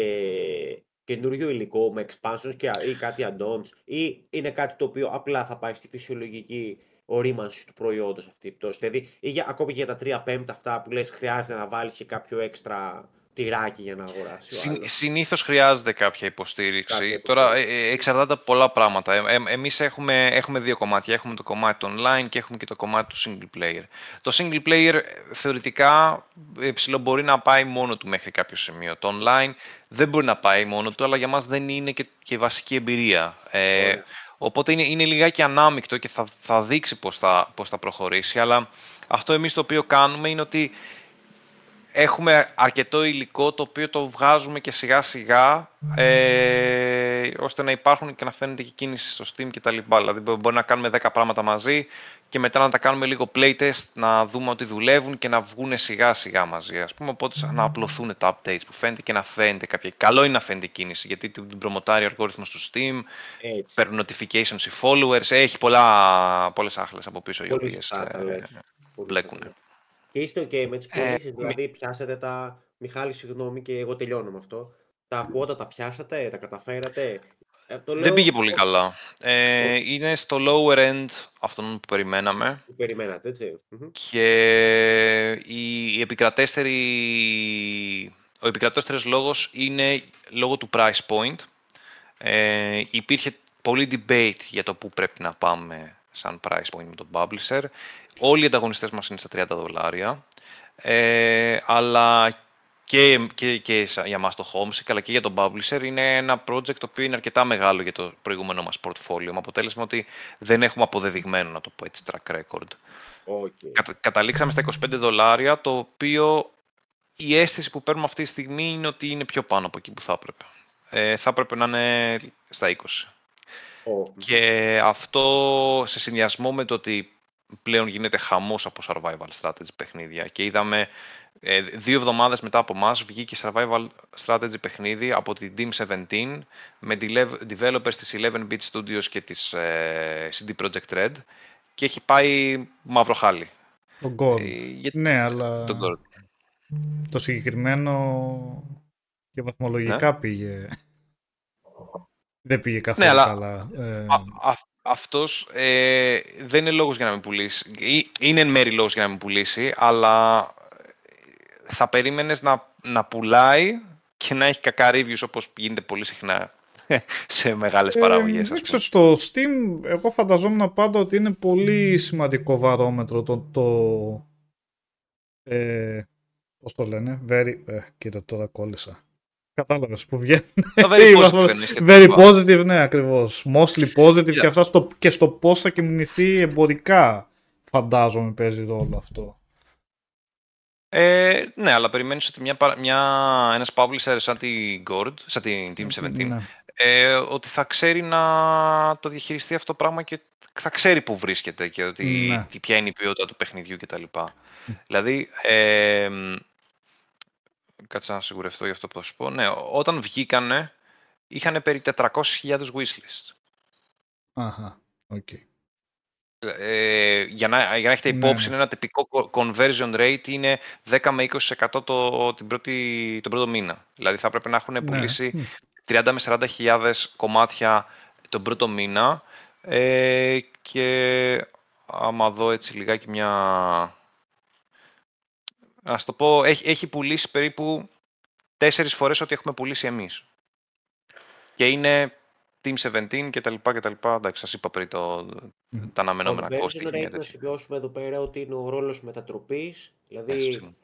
καινούριο υλικό με expansions και, ή κάτι add-ons ή είναι κάτι το οποίο απλά θα πάει στη φυσιολογική ορίμανση του προϊόντος αυτή η πτώση. Δηλαδή, ή για, ακόμη και για τα 3 πέμπτα αυτά που λες χρειάζεται να βάλεις και κάποιο έξτρα τυράκι για να αγοράσει ο Συν, άλλος. συνήθως χρειάζεται κάποια υποστήριξη. Κάποια Τώρα ε, υποστήριξη. ε, εξαρτάται από πολλά πράγματα. Ε, ε, εμείς έχουμε, έχουμε δύο κομμάτια. Έχουμε το κομμάτι του online και έχουμε και το κομμάτι του single player. Το single player ε, θεωρητικά ε, ψηλό μπορεί να πάει μόνο του μέχρι κάποιο σημείο. Το online δεν μπορεί να πάει μόνο του, αλλά για μας δεν είναι και, και βασική εμπειρία. Ε, Ωραία. Οπότε είναι, είναι λιγάκι ανάμεικτο και θα, θα δείξει πώς θα, πώς θα προχωρήσει. Αλλά αυτό εμείς το οποίο κάνουμε είναι ότι έχουμε αρκετό υλικό το οποίο το βγάζουμε και σιγά σιγά ε, ώστε να υπάρχουν και να φαίνεται και κίνηση στο Steam και τα λοιπά. Δηλαδή μπο- μπορεί να κάνουμε 10 πράγματα μαζί και μετά να τα κάνουμε λίγο playtest, να δούμε ότι δουλεύουν και να βγουν σιγά σιγά μαζί. Ας πούμε, οπότε να απλωθούν τα updates που φαίνεται και να φαίνεται κάποια... Καλό είναι να φαίνεται η κίνηση γιατί την την προμοτάρει ο αλγόριθμος του Steam, Έτσι. παίρνουν notifications οι followers, έχει πολλά, πολλές άχλες από πίσω οι Πολύ οποίες σωστά τα ε, λες. Πολύ μπλέκουν. Σωστά. Και είστε ok με τις Ε, πωλήσεις, δηλαδή πιάσατε τα... Μιχάλη, συγγνώμη και εγώ τελειώνω με αυτό. Τα κουότα τα πιάσατε, τα καταφέρατε; Ε, το Δεν λέω πήγε πολύ ως- καλά. Ε, είναι στο lower end αυτών που περιμέναμε που περιμένατε, έτσι. Μμμ. και η, η επικρατέστερη, ο επικρατέστερος λόγος είναι λόγω του price point. Ε, υπήρχε πολύ debate για το πού πρέπει να πάμε σαν price point με τον publisher. Όλοι οι ανταγωνιστές μας είναι στα 30 δολάρια. Ε, αλλά και, και, και για μας το Homesick, αλλά και για τον Publisher, είναι ένα project το οποίο είναι αρκετά μεγάλο για το προηγούμενο μας portfolio, με αποτέλεσμα ότι δεν έχουμε αποδεδειγμένο, να το πω έτσι, track record. Okay. Κατα, καταλήξαμε στα 25 δολάρια, το οποίο η αίσθηση που παίρνουμε αυτή τη στιγμή είναι ότι είναι πιο πάνω από εκεί που θα έπρεπε. Ε, θα έπρεπε να είναι στα 20. Oh. Και αυτό σε συνδυασμό με το ότι πλέον γίνεται χαμός από survival strategy παιχνίδια και είδαμε ε, δύο εβδομάδες μετά από εμά βγήκε survival strategy παιχνίδι από την Team 17 με developers της 11-bit studios και της ε, CD Projekt Red και έχει πάει μαύρο χάλι. Το Gold. Ε, για- Ναι, αλλά Το Gold. το συγκεκριμένο και βαθμολογικά πήγε. Δεν πήγε καθόλου Ναι, αλλά- καλά. Ε, Α, α, αυτός ε, δεν είναι λόγος για να μην πουλήσει. Ή- Είναι εν μέρη λόγος για να μην πουλήσει, αλλά ε, θα περίμενες να, να πουλάει και να έχει κακά reviews όπως γίνεται πολύ συχνά σε μεγάλες παραγωγές. δεν ας ξέρω, πούμε. στο Steam εγώ φανταζόμουν πάντα ότι είναι πολύ σημαντικό βαρόμετρο το... το ε, πώς το λένε, very... Ε, κοίτα τώρα κόλλησα. Κατάλαβες που βγαίνει. Το very positive δεν είναι σχετικό. Very positive, ναι, ακριβώς. Mostly positive Yeah. και, αυτά στο, και στο πώς θα κινηθεί εμπορικά φαντάζομαι παίζει ρόλο αυτό. Ε, ναι, αλλά περιμένεις ότι μια, παρα- μια, ένας publisher σαν την Gord, σαν την Team 17, Ναι. ε, ότι θα ξέρει να το διαχειριστεί αυτό το πράγμα και θα ξέρει που βρίσκεται και ότι, Ναι. τι, ποια είναι η ποιότητα του παιχνιδιού κτλ. Δηλαδή, ε, μ, κάτσε να σιγουρευτώ για αυτό που θα σου πω. Ναι, όταν βγήκανε, είχαν περί 400.000 wishlist. Αχα, οκ. Ε, για, να, για να έχετε Ναι, υπόψη, ναι. ένα τυπικό co- conversion rate είναι 10 με 20% το, την πρώτη, τον πρώτο μήνα. Δηλαδή θα πρέπει να έχουν Ναι. πουλήσει Μμ. 30 με 40 χιλιάδες κομμάτια τον πρώτο μήνα ε, και άμα δω έτσι λιγάκι μια... Ας το πω, έχει, έχει πουλήσει περίπου τέσσερις φορές ό,τι έχουμε πουλήσει εμείς. Και είναι Team 17 και τα λοιπά και τα λοιπά. Εντάξει, σας είπα πριν το, Μμ. τα αναμενόμενα Conversion κόστη. και rate, μια να τέτοια. σημειώσουμε εδώ πέρα ότι είναι ο ρόλος μετατροπής. Δηλαδή, Έτσι.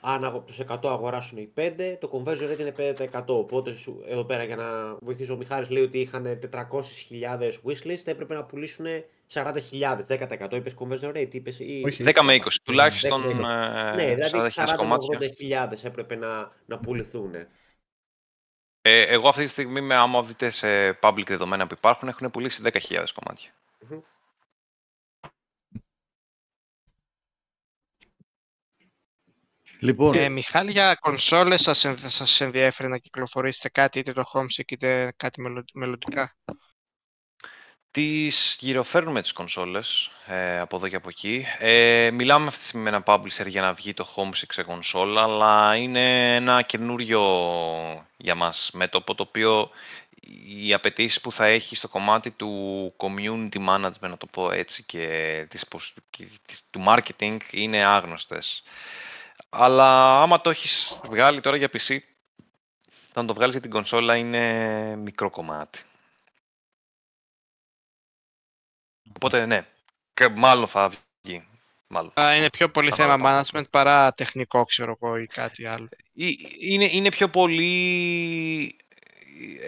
αν από τους 100 αγοράσουν οι 5, το conversion rate είναι 5%. Οπότε σου- εδώ πέρα για να βοηθήσω, ο Μιχάλης λέει ότι είχαν 400.000 wishlist, έπρεπε να πουλήσουν 40.000, 10%. Είπες conversion rate, είπες ή... Όχι. 10 με 20, τουλάχιστον 10 με 20. ε, Ναι, δηλαδή 40.000 40 με κομμάτια. 80.000 έπρεπε να, να πουληθούν. Ε, εγώ αυτή τη στιγμή, με, άμα δείτε σε public δεδομένα που υπάρχουν, έχουν πουλήσει 10.000 κομμάτια. Λοιπόν, Ε, Μιχάλη, για κονσόλες σας, ενδ- σας ενδιαφέρει να κυκλοφορήσετε κάτι, είτε το Homesick είτε κάτι μελλον- μελλοντικά; Τις γυροφέρνουμε τις κονσόλες ε, από εδώ και από εκεί. Ε, μιλάμε αυτή τη στιγμή με ένα publisher για να βγει το Homesick σε κονσόλα, αλλά είναι ένα καινούριο για μας μέτωπο, το οποίο οι απαιτήσεις που θα έχει στο κομμάτι του community management, να το πω έτσι, και, της, πos- και της- του marketing είναι άγνωστες. Αλλά άμα το έχεις βγάλει τώρα για PC, το να το βγάλεις για την κονσόλα είναι μικρό κομμάτι. Οπότε ναι, και μάλλον θα βγει. Μάλλον. Α, Είναι πιο πολύ Θα θέμα το πάρω. management παρά τεχνικό, ξέρω εγώ, ή κάτι άλλο. Ή- Είναι, είναι πιο πολύ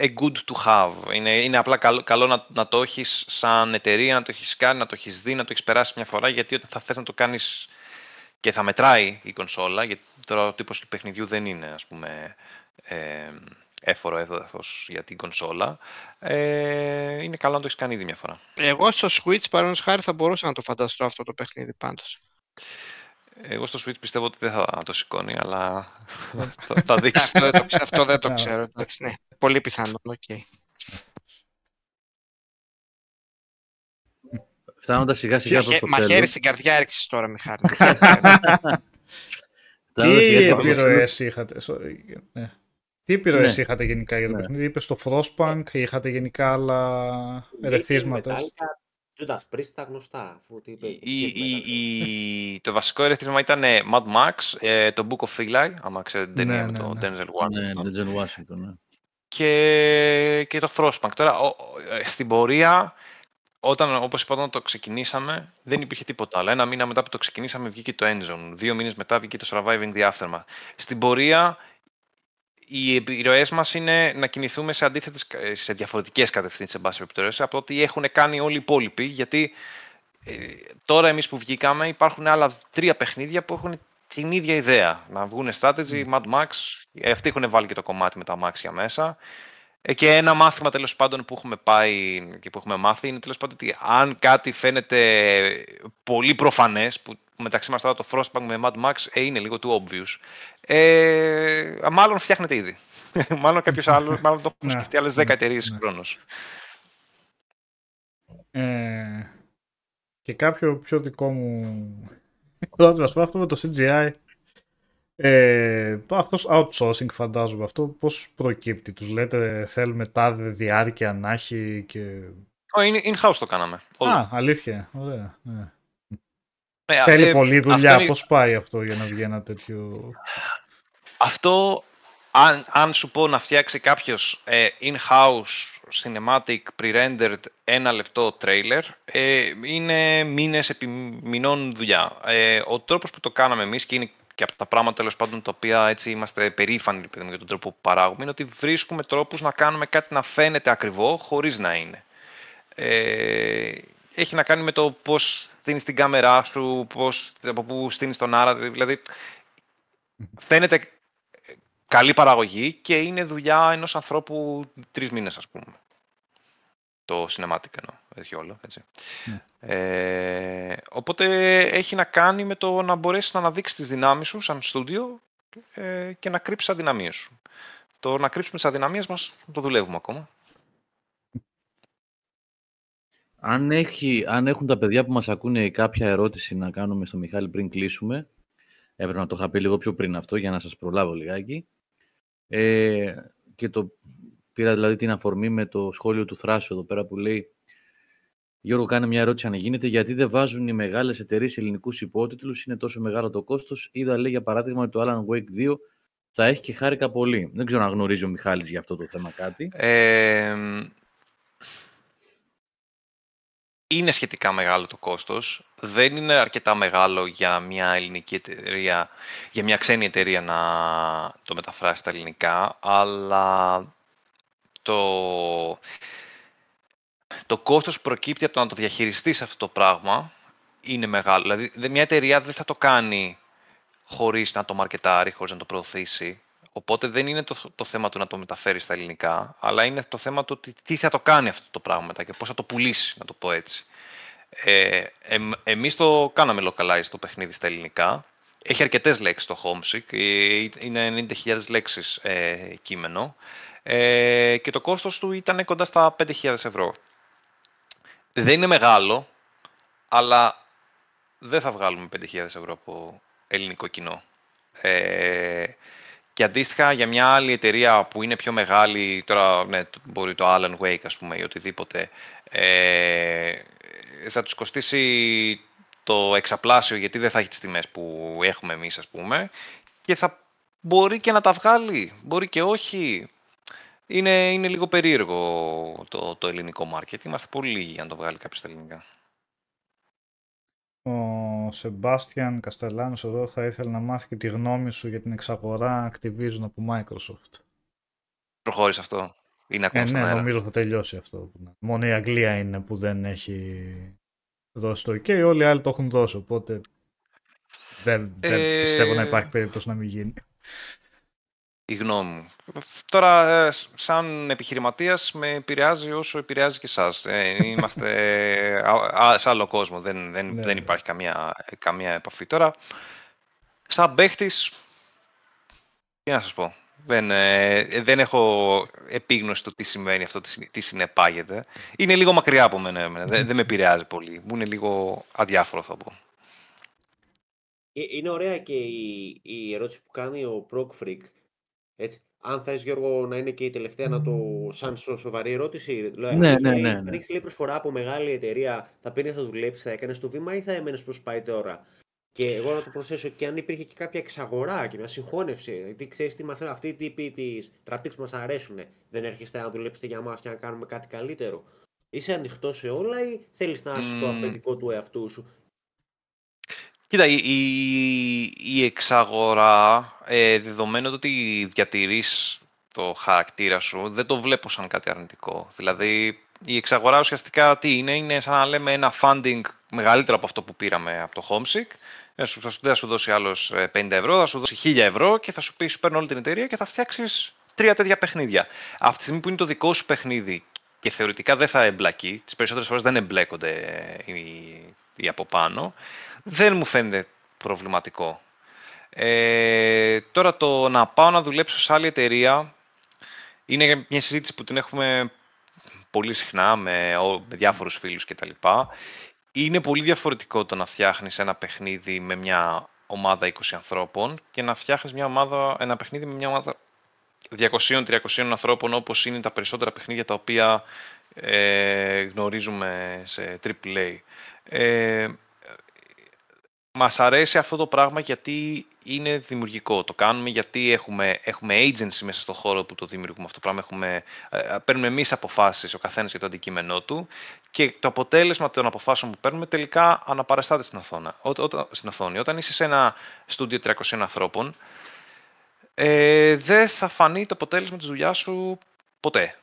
a good to have. Είναι, είναι απλά καλό, καλό να, να το έχεις σαν εταιρεία, να το έχεις κάνει, να το έχεις δει, να το έχεις περάσει μια φορά, γιατί όταν θα θες να το κάνεις και θα μετράει η κονσόλα, γιατί τώρα ο τύπος του παιχνιδιού δεν είναι, ας πούμε, ε, έφορο έδαφος για την κονσόλα, ε, είναι καλό να το έχεις κάνει ήδη μια φορά. Εγώ στο Switch, παρόνος χάρη, θα μπορούσα να το φανταστώ αυτό το παιχνίδι πάντως. Εγώ στο Switch πιστεύω ότι δεν θα το σηκώνει, αλλά θα, θα δείξει. αυτό, δεν το, ξε- αυτό δεν το Ναι. ξέρω. Εντάξει, ναι. Πολύ πιθανό. οκ. φτάνοντας σιγά σιγά προς Μαχαι- το Μαχαίρι τέλος. στην καρδιά έριξες τώρα, Μιχάλη. Μαχαίρι στην καρδιά. φτάνοντας σιγά Τι σιγά προς το τέλος. επιρροές είχατε, sorry, ναι. Τι επιρροές Ναι. είχατε γενικά για το Ναι. παιχνίδι, είπες στο Frostpunk, είχατε γενικά άλλα ερεθίσματα. Metallica, Judas Priest τα γνωστά. Αφού τι είπε, Η- heavy η- metal. η- το βασικό ερεθίσμα ήταν ε, Mad Max, ε, το Book of Eli, άμα ξέρετε την ταινία Ναι, με ναι, τον ναι. Denzel Washington. Ναι, Denzel Washington, ναι. Και, και το Frostpunk. Τώρα, ο- ο- ε, στην πορεία, όταν, όπως είπα, όταν το ξεκινήσαμε, δεν υπήρχε τίποτα άλλο. Ένα μήνα μετά που το ξεκινήσαμε βγήκε το Endzone. Δύο μήνες μετά βγήκε το Surviving the Aftermath. Στην πορεία, οι επιρροές μας είναι να κινηθούμε σε, αντίθετες, σε διαφορετικές κατευθύνσεις, σε πάση περιπτώσει, από ό,τι έχουν κάνει όλοι οι υπόλοιποι, γιατί ε, τώρα εμείς που βγήκαμε υπάρχουν άλλα τρία παιχνίδια που έχουν την ίδια ιδέα. Να βγουν strategy, Mad Max, ε, αυτοί έχουν βάλει και το κομμάτι με τα αμάξια μέσα. Ε, και ένα μάθημα τέλος πάντων που έχουμε πάει και που έχουμε μάθει είναι τέλος πάντων ότι αν κάτι φαίνεται πολύ προφανές, που μεταξύ μας τώρα το Frostpunk με Mad Max ε, είναι λίγο του obvious, ε, μάλλον φτιάχνεται ήδη. μάλλον κάποιος άλλος, μάλλον το έχουν ναι. σκεφτεί άλλες 10 ναι. εταιρείες συγχρόνω. Ε, και κάποιο πιο δικό μου ερώτημα, αυτό με το CGI ε, αυτός outsourcing φαντάζομαι αυτό πώς προκύπτει, τους λέτε θέλουμε τάδε διάρκεια να έχει και... είναι in-house το κάναμε. Α, αλήθεια, ωραία. Ναι. Ε, Θέλει ε, πολλή δουλειά, είναι... πώς πάει αυτό για να βγει ένα τέτοιο... Αυτό, αν, αν σου πω να φτιάξει κάποιος ε, in-house cinematic pre-rendered ένα λεπτό trailer, ε, είναι μήνες επί μηνών δουλειά. Ε, ο τρόπος που το κάναμε εμείς και είναι και από τα πράγματα τέλος πάντων τα οποία έτσι είμαστε περήφανοι για τον τρόπο που παράγουμε είναι ότι βρίσκουμε τρόπους να κάνουμε κάτι να φαίνεται ακριβό χωρίς να είναι. Ε, έχει να κάνει με το πώς στείνεις την κάμερά σου, πώς, από πού στείνεις τον άρα, δηλαδή φαίνεται καλή παραγωγή και είναι δουλειά ενός ανθρώπου τρεις μήνες ας πούμε το cinematic εννοώ, όχι όλο, έτσι. Ναι. Ε, οπότε έχει να κάνει με το να μπορέσεις να αναδείξεις τις δυνάμεις σου σαν στούντιο ε, και να κρύψεις αδυναμίες σου. Το να κρύψουμε τις αδυναμίες μας το δουλεύουμε ακόμα. Αν, έχει, αν έχουν τα παιδιά που μας ακούνε κάποια ερώτηση να κάνουμε στο Μιχάλη πριν κλείσουμε, έπρεπε να το είχα πει λίγο πιο πριν αυτό για να σας προλάβω λιγάκι. Ε, και το Πήρα δηλαδή την αφορμή με το σχόλιο του Θράσου εδώ πέρα που λέει Γιώργο, κάνε μια ερώτηση αν γίνεται. Γιατί δεν βάζουν οι μεγάλες εταιρείες ελληνικούς υπότιτλους, είναι τόσο μεγάλο το κόστος. Είδα, λέει, για παράδειγμα, ότι το Alan Wake 2 θα έχει και χάρηκα πολύ. Δεν ξέρω αν γνωρίζει ο Μιχάλης για αυτό το θέμα κάτι. Ε, είναι σχετικά μεγάλο το κόστος. Δεν είναι αρκετά μεγάλο για μια ελληνική εταιρεία, για μια ξένη εταιρεία να το μεταφράσει στα ελληνικά, αλλά το, το κόστος προκύπτει από το να το διαχειριστείς αυτό το πράγμα είναι μεγάλο. Δηλαδή, μια εταιρεία δεν θα το κάνει χωρίς να το μαρκετάρει, χωρίς να το προωθήσει. Οπότε δεν είναι το, το θέμα του να το μεταφέρεις στα ελληνικά, αλλά είναι το θέμα του τι θα το κάνει αυτό το πράγμα μετά και πώς θα το πουλήσει, να το πω έτσι. Ε, ε, εμείς το κάναμε localize το παιχνίδι στα ελληνικά. Έχει αρκετές λέξεις το Homesick, ε, είναι 90.000 λέξεις ε, κείμενο ε, και το κόστος του ήταν κοντά στα 5.000 ευρώ. Δεν είναι μεγάλο, αλλά δεν θα βγάλουμε 5.000 ευρώ από ελληνικό κοινό. Ε, και αντίστοιχα για μια άλλη εταιρεία που είναι πιο μεγάλη, τώρα ναι, μπορεί το Alan Wake ας πούμε ή οτιδήποτε, ε, θα τους κοστίσει το εξαπλάσιο γιατί δεν θα έχει τις τιμές που έχουμε εμείς ας πούμε και θα μπορεί και να τα βγάλει, μπορεί και όχι είναι, είναι λίγο περίεργο το, το ελληνικό μάρκετ. Είμαστε πολύ λίγοι για να το βγάλει κάποιος στα ελληνικά. Ο Σεμπάστιαν Καστελάνος εδώ θα ήθελε να μάθει και τη γνώμη σου για την εξαγορά Activision από Microsoft. Προχώρησε αυτό. Είναι ακόμα ε, ναι, νομίζω θα τελειώσει αυτό. Μόνο η Αγγλία είναι που δεν έχει δώσει το OK. Όλοι οι άλλοι το έχουν δώσει, οπότε δεν, δεν ε... πιστεύω να υπάρχει περίπτωση να μην γίνει η γνώμη μου. Τώρα, ε, σαν επιχειρηματίας, με επηρεάζει όσο επηρεάζει και εσάς. Ε, είμαστε σε άλλο κόσμο, δεν, δεν, ναι, δεν ναι. υπάρχει καμία, καμία επαφή. Τώρα, σαν παίχτης, τι να σας πω. Δεν, ε, δεν έχω επίγνωση του τι σημαίνει αυτό, τι συνεπάγεται. Είναι λίγο μακριά από μένα, δεν, δεν με επηρεάζει πολύ. Μου είναι λίγο αδιάφορο θα πω. Είναι ωραία και η, η ερώτηση που κάνει ο Proc Freak έτσι. Αν θες, Γιώργο, να είναι και η τελευταία να το. σαν σοβαρή ερώτηση. Ναι, ναι, ναι, ναι. Αν έχεις λέει προσφορά από μεγάλη εταιρεία, θα πήρε, θα δουλέψεις, θα έκανες το βήμα ή θα έμενες πώς πάει τώρα; Και εγώ να το προσθέσω και αν υπήρχε και κάποια εξαγορά και μια συγχώνευση. Γιατί ξέρεις τι μαθαίνουν αυτοί οι τύποι της τραπέζη που μας αρέσουν. Δεν έρχεστε να δουλέψετε για μας και να κάνουμε κάτι καλύτερο; Είσαι ανοιχτός σε όλα ή θέλεις να είσαι το Μμμ. αφεντικό του εαυτού σου. Κοίτα, η, η, η εξαγορά, ε, δεδομένου ότι διατηρείς το χαρακτήρα σου, δεν το βλέπω σαν κάτι αρνητικό. Δηλαδή, η εξαγορά ουσιαστικά τι είναι, είναι σαν να λέμε ένα funding μεγαλύτερο από αυτό που πήραμε από το Homesick. Δεν σου, θα σου- δεν θα σου δώσει άλλος ε, 50 ευρώ, θα σου δώσει 1000 ευρώ και θα σου πει σου παίρνω όλη την εταιρεία και θα φτιάξεις τρία τέτοια παιχνίδια. Αυτή τη στιγμή που είναι το δικό σου παιχνίδι και θεωρητικά δεν θα εμπλακεί, τις περισσότερες φορές δεν εμπλέκονται ε, οι, οι από πάνω, δεν μου φαίνεται προβληματικό. Ε, τώρα το να πάω να δουλέψω σε άλλη εταιρεία είναι μια συζήτηση που την έχουμε πολύ συχνά με, ο- με διάφορους φίλους κτλ. Είναι πολύ διαφορετικό το να φτιάχνεις ένα παιχνίδι με μια ομάδα 20 ανθρώπων και να φτιάχνεις μια ομάδα, ένα παιχνίδι με μια ομάδα 200-300 ανθρώπων όπως είναι τα περισσότερα παιχνίδια τα οποία ε, γνωρίζουμε σε AAA. Ε, μας αρέσει αυτό το πράγμα γιατί είναι δημιουργικό. Το κάνουμε γιατί έχουμε, έχουμε agency μέσα στο χώρο που το δημιουργούμε αυτό το πράγμα. Έχουμε, ε, παίρνουμε εμείς αποφάσεις, ο καθένας για το αντικείμενό του και το αποτέλεσμα των αποφάσεων που παίρνουμε τελικά αναπαραστάται στην, οθόνα, ό, όταν- στην οθόνη. Όταν είσαι σε ένα στούντιο 300 ανθρώπων, ε, δεν θα φανεί το αποτέλεσμα της δουλειάς σου ποτέ.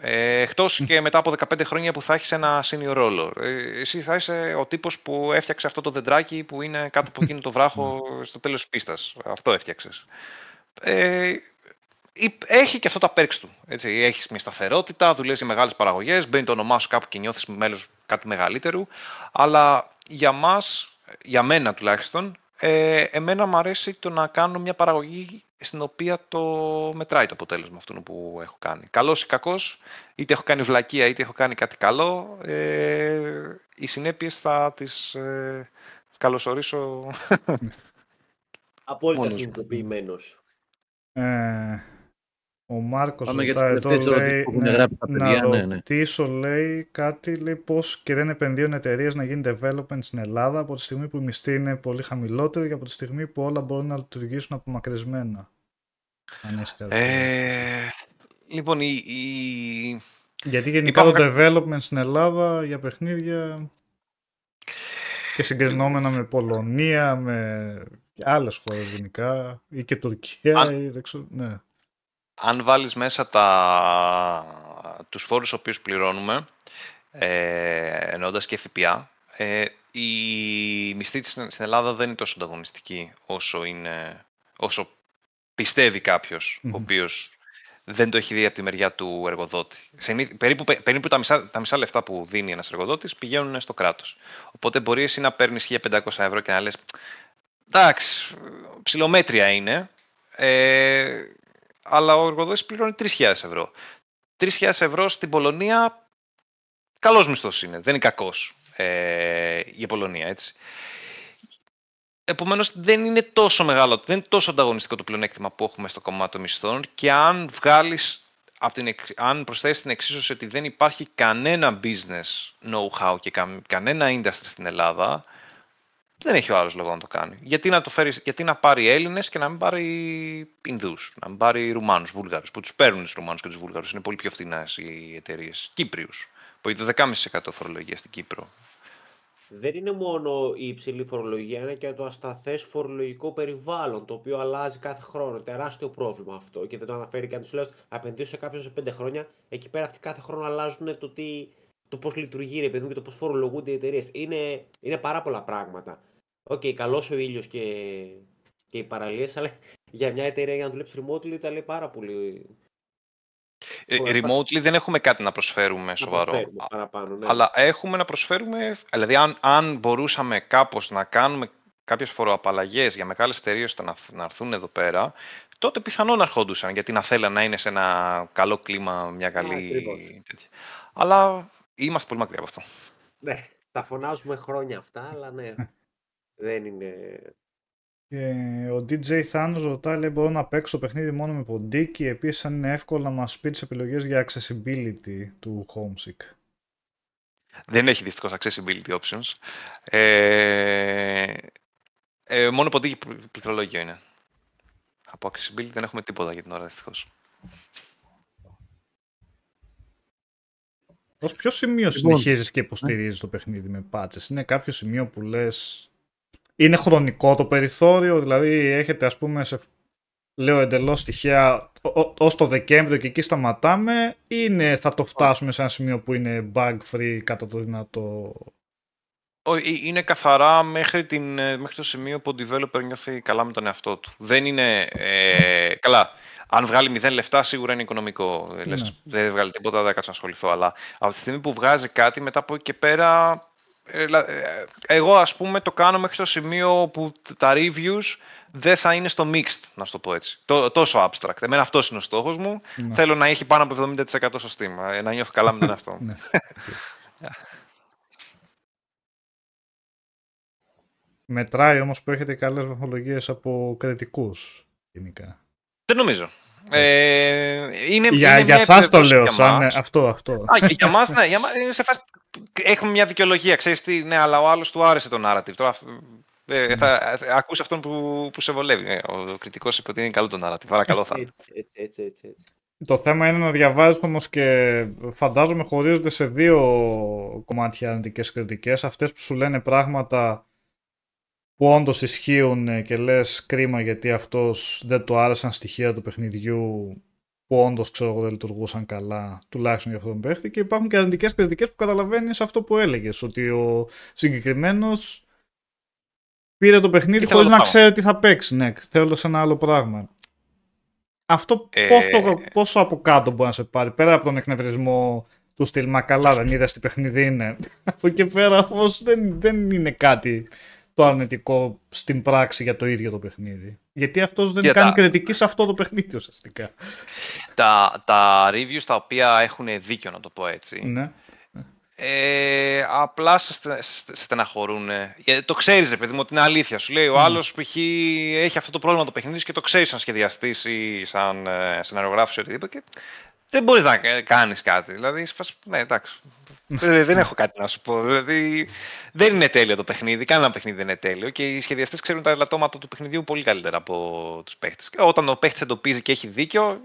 Ε, εκτός και μετά από 15 χρόνια που θα έχεις ένα senior ρόλο. Ε, εσύ θα είσαι ο τύπος που έφτιαξε αυτό το δεντράκι που είναι κάτω από εκείνο το βράχο στο τέλος της πίστας. Αυτό έφτιαξες. Ε, υ- έχει και αυτό τα perks του. Έτσι. Έχεις μια σταθερότητα, δουλεύεις για μεγάλες παραγωγές, μπαίνει το όνομά σου κάπου και νιώθεις μέλος κάτι μεγαλύτερου. Αλλά για μας, για μένα τουλάχιστον, ε, εμένα μου αρέσει το να κάνω μια παραγωγή στην οποία το μετράει το αποτέλεσμα αυτού που έχω κάνει. Καλός ή κακός, είτε έχω κάνει βλακεία είτε έχω κάνει κάτι καλό, ε, οι συνέπειες θα τις ε, καλωσορίσω. Απόλυτα Μόνος σου. συνειδητοποιημένος. Ε, ο Μάρκος Πάμε για τις ρωτάει εδώ, τελευταίες ερωτήσεις λέει, που έχουν ναι, γράψει τα να παιδιά, ναι, ναι. ρωτήσω, λέει, κάτι, λέει, πώς και δεν επενδύουν εταιρείες να γίνει development στην Ελλάδα από τη στιγμή που η μισθή είναι πολύ χαμηλότερη και από τη στιγμή που όλα μπορούν να λειτουργήσουν απομακρυσμένα. Αν έχεις κάτι. Ε, λοιπόν, η, η... Γιατί γενικά το υπάρχουν- development στην Ελλάδα για παιχνίδια και συγκρινόμενα με Πολωνία, με άλλες χώρες γενικά, ή και Τουρκία, Αν- ή δεν ξέρω, ναι. Αν βάλεις μέσα τα... τους φόρους ο οποίους πληρώνουμε, ε, εννοώντας και ΦΠΑ, ε, η μισθή της στην στην Ελλάδα δεν είναι τόσο ανταγωνιστική όσο, είναι, όσο πιστεύει κάποιος Μμμ. ο οποίος δεν το έχει δει από τη μεριά του εργοδότη. Συνήθ- Περίπου, περίπου τα, μισά, τα μισά λεφτά που δίνει ένας εργοδότης πηγαίνουν στο κράτος. Οπότε μπορεί εσύ να παίρνεις 1500 ευρώ και να λες εντάξει, ψηλομέτρια είναι, ε, αλλά ο εργοδότης πληρώνει 3.000 ευρώ. 3.000 ευρώ στην Πολωνία, καλός μισθός είναι, δεν είναι κακός ε, για Πολωνία, έτσι. Επομένως δεν είναι τόσο μεγάλο, δεν είναι τόσο ανταγωνιστικό το πλεονέκτημα που έχουμε στο κομμάτι των μισθών και αν βγάλεις, από την, εξ- αν προσθέσεις την εξίσωση ότι δεν υπάρχει κανένα business know-how και κα- κανένα industry στην Ελλάδα, δεν έχει ο άλλος λόγο να το κάνει. Γιατί να, το φέρει, γιατί να πάρει Έλληνες και να μην πάρει Ινδούς, να μην πάρει Ρουμάνους, Βούλγαρους, που τους παίρνουν τους Ρουμάνους και τους Βούλγαρους. Είναι πολύ πιο φθηνές οι εταιρείες. Κύπριους, που είναι το 10,5% φορολογία στην Κύπρο. Δεν είναι μόνο η υψηλή φορολογία, είναι και το ασταθές φορολογικό περιβάλλον, το οποίο αλλάζει κάθε χρόνο. Τεράστιο πρόβλημα αυτό και δεν το αναφέρει και αν του λέω να επενδύσω σε κάποιον σε πέντε χρόνια, εκεί πέρα αυτοί κάθε χρόνο αλλάζουν το, τι, το πώς λειτουργεί ρε παιδί μου και το πώς φορολογούνται οι εταιρείες. Είναι, είναι πάρα πολλά πράγματα. Ok, okay, καλός ο ήλιος και, και οι παραλίες, αλλά για μια εταιρεία για να δουλέψει remotely τα λέει πάρα πολύ Ε, Ωραία. remotely δεν έχουμε κάτι να προσφέρουμε να σοβαρό. προσφέρουμε παραπάνω. Ναι. Αλλά έχουμε να προσφέρουμε, δηλαδή αν, αν μπορούσαμε κάπως να κάνουμε κάποιες φοροαπαλλαγές για μεγάλες εταιρείες ώστε να, να έρθουν εδώ πέρα, τότε πιθανόν αρχόντουσαν, γιατί να θέλαν να είναι σε ένα καλό κλίμα, μια καλή ακριβώς. τέτοια. Αλλά είμαστε πολύ μακριά από αυτό. Ναι, τα φωνάζουμε χρόνια αυτά, αλλά ναι, δεν είναι... Και ο DJ Thanos ρωτάει, λέει, μπορώ να παίξω το παιχνίδι μόνο με ποντίκι. Επίσης, αν είναι εύκολο να μας πει τις επιλογές για accessibility του Homesick. Δεν έχει δυστυχώς accessibility options. Ε, ε, μόνο ποντίκι πλη- πληκτρολόγιο είναι. Από accessibility δεν έχουμε τίποτα για την ώρα δυστυχώς. Ως ποιο σημείο Λοιπόν. συνεχίζεις και υποστηρίζεις το παιχνίδι με patches. Είναι κάποιο σημείο που λες... Είναι χρονικό το περιθώριο, δηλαδή έχετε ας πούμε σε... Λέω εντελώς τυχαία ω- ω- ως το Δεκέμβριο και εκεί σταματάμε ή είναι, θα το φτάσουμε σε ένα σημείο που είναι bug free κατά το δυνατό; Ω, ε, Είναι καθαρά μέχρι, την, ε, μέχρι το σημείο που ο developer νιώθει καλά με τον εαυτό του. Δεν είναι. Ε, καλά. Αν βγάλει 0 λεφτά, σίγουρα είναι οικονομικό. Ε, Λες, Ναι. δεν βγάλει τίποτα, δεν θα κάτσω να ασχοληθώ. Αλλά από τη στιγμή που βγάζει κάτι, μετά από εκεί και πέρα. ε, λα- ε, εγώ, ας πούμε, το κάνω μέχρι το σημείο που τα reviews δεν θα είναι στο mixed, να σου το πω έτσι. Τό- τόσο abstract. Εμένα αυτός είναι ο στόχος μου. Ναι. Θέλω να έχει πάνω από 70% στο Steam. ε, Να νιώθω καλά με τον εαυτό μου. Μετράει όμως που έχετε καλές βαθμολογίες από κριτικούς γενικά. Δεν νομίζω. Ε, είναι, για είναι για μια σας το επιβεβαίωση λέω, για σαν μας. αυτό, αυτό. Α, για, για μας, ναι, για μας, είναι σε φάση... Έχουμε μια δικαιολογία, ξέρεις τι, ναι, αλλά ο άλλος του άρεσε το narrative. Τώρα, αυτό- ε, θα, θα ακούς αυτόν που, που σε βολεύει. Ε, ο, ο κριτικός είπε ότι είναι καλό το narrative, αλλά καλό θα είναι. Έτσι, έτσι, έτσι, έτσι, έτσι. Το θέμα είναι να διαβάζεις όμως και φαντάζομαι χωρίζονται σε δύο κομμάτια αρνητικές κριτικές. Αυτές που σου λένε πράγματα που όντως ισχύουν και λες κρίμα γιατί αυτός δεν του άρεσαν στοιχεία του παιχνιδιού που όντως ξέρω εγώ δεν λειτουργούσαν καλά, τουλάχιστον για αυτόν τον παίχτη. Και υπάρχουν και αρνητικές κριτικές που καταλαβαίνεις αυτό που έλεγες, ότι ο συγκεκριμένος πήρε το παιχνίδι Ήθελα χωρίς το να πράγμα. ξέρει τι θα παίξει. Ναι, θέλω σε ένα άλλο πράγμα. Αυτό Ε, πώς το, πόσο από κάτω μπορεί να σε πάρει, πέρα από τον εκνευρισμό του στυλ, μα καλά δεν είδες τι παιχνίδι είναι. Από εκεί πέρα όμως δεν, δεν είναι κάτι το αρνητικό στην πράξη για το ίδιο το παιχνίδι. Γιατί αυτός δεν Για κάνει τα- κριτική σε αυτό το παιχνίδι ουσιαστικά. Τα, τα reviews τα οποία έχουν δίκιο, να το πω έτσι, Ναι. ε, απλά σε, στε, σε στεναχωρούν. Γιατί το ξέρεις, ρε παιδί μου, ότι είναι αλήθεια. Σου λέει ο Ναι. άλλος π.χ. έχει αυτό το πρόβλημα το παιχνίδι και το ξέρεις σαν σχεδιαστής ή σαν ε, σεναριογράφος ή οτιδήποτε και δεν μπορείς να κα- κάνεις κάτι. Δηλαδή, σε φάση, ναι, εντάξει. Ε, δεν έχω κάτι να σου πω. Δηλαδή, δεν είναι τέλειο το παιχνίδι. Κανένα παιχνίδι δεν είναι τέλειο. Και οι σχεδιαστές ξέρουν τα ελαττώματα του παιχνιδιού πολύ καλύτερα από τους παίχτες. Και όταν ο παίχτης εντοπίζει και έχει δίκιο,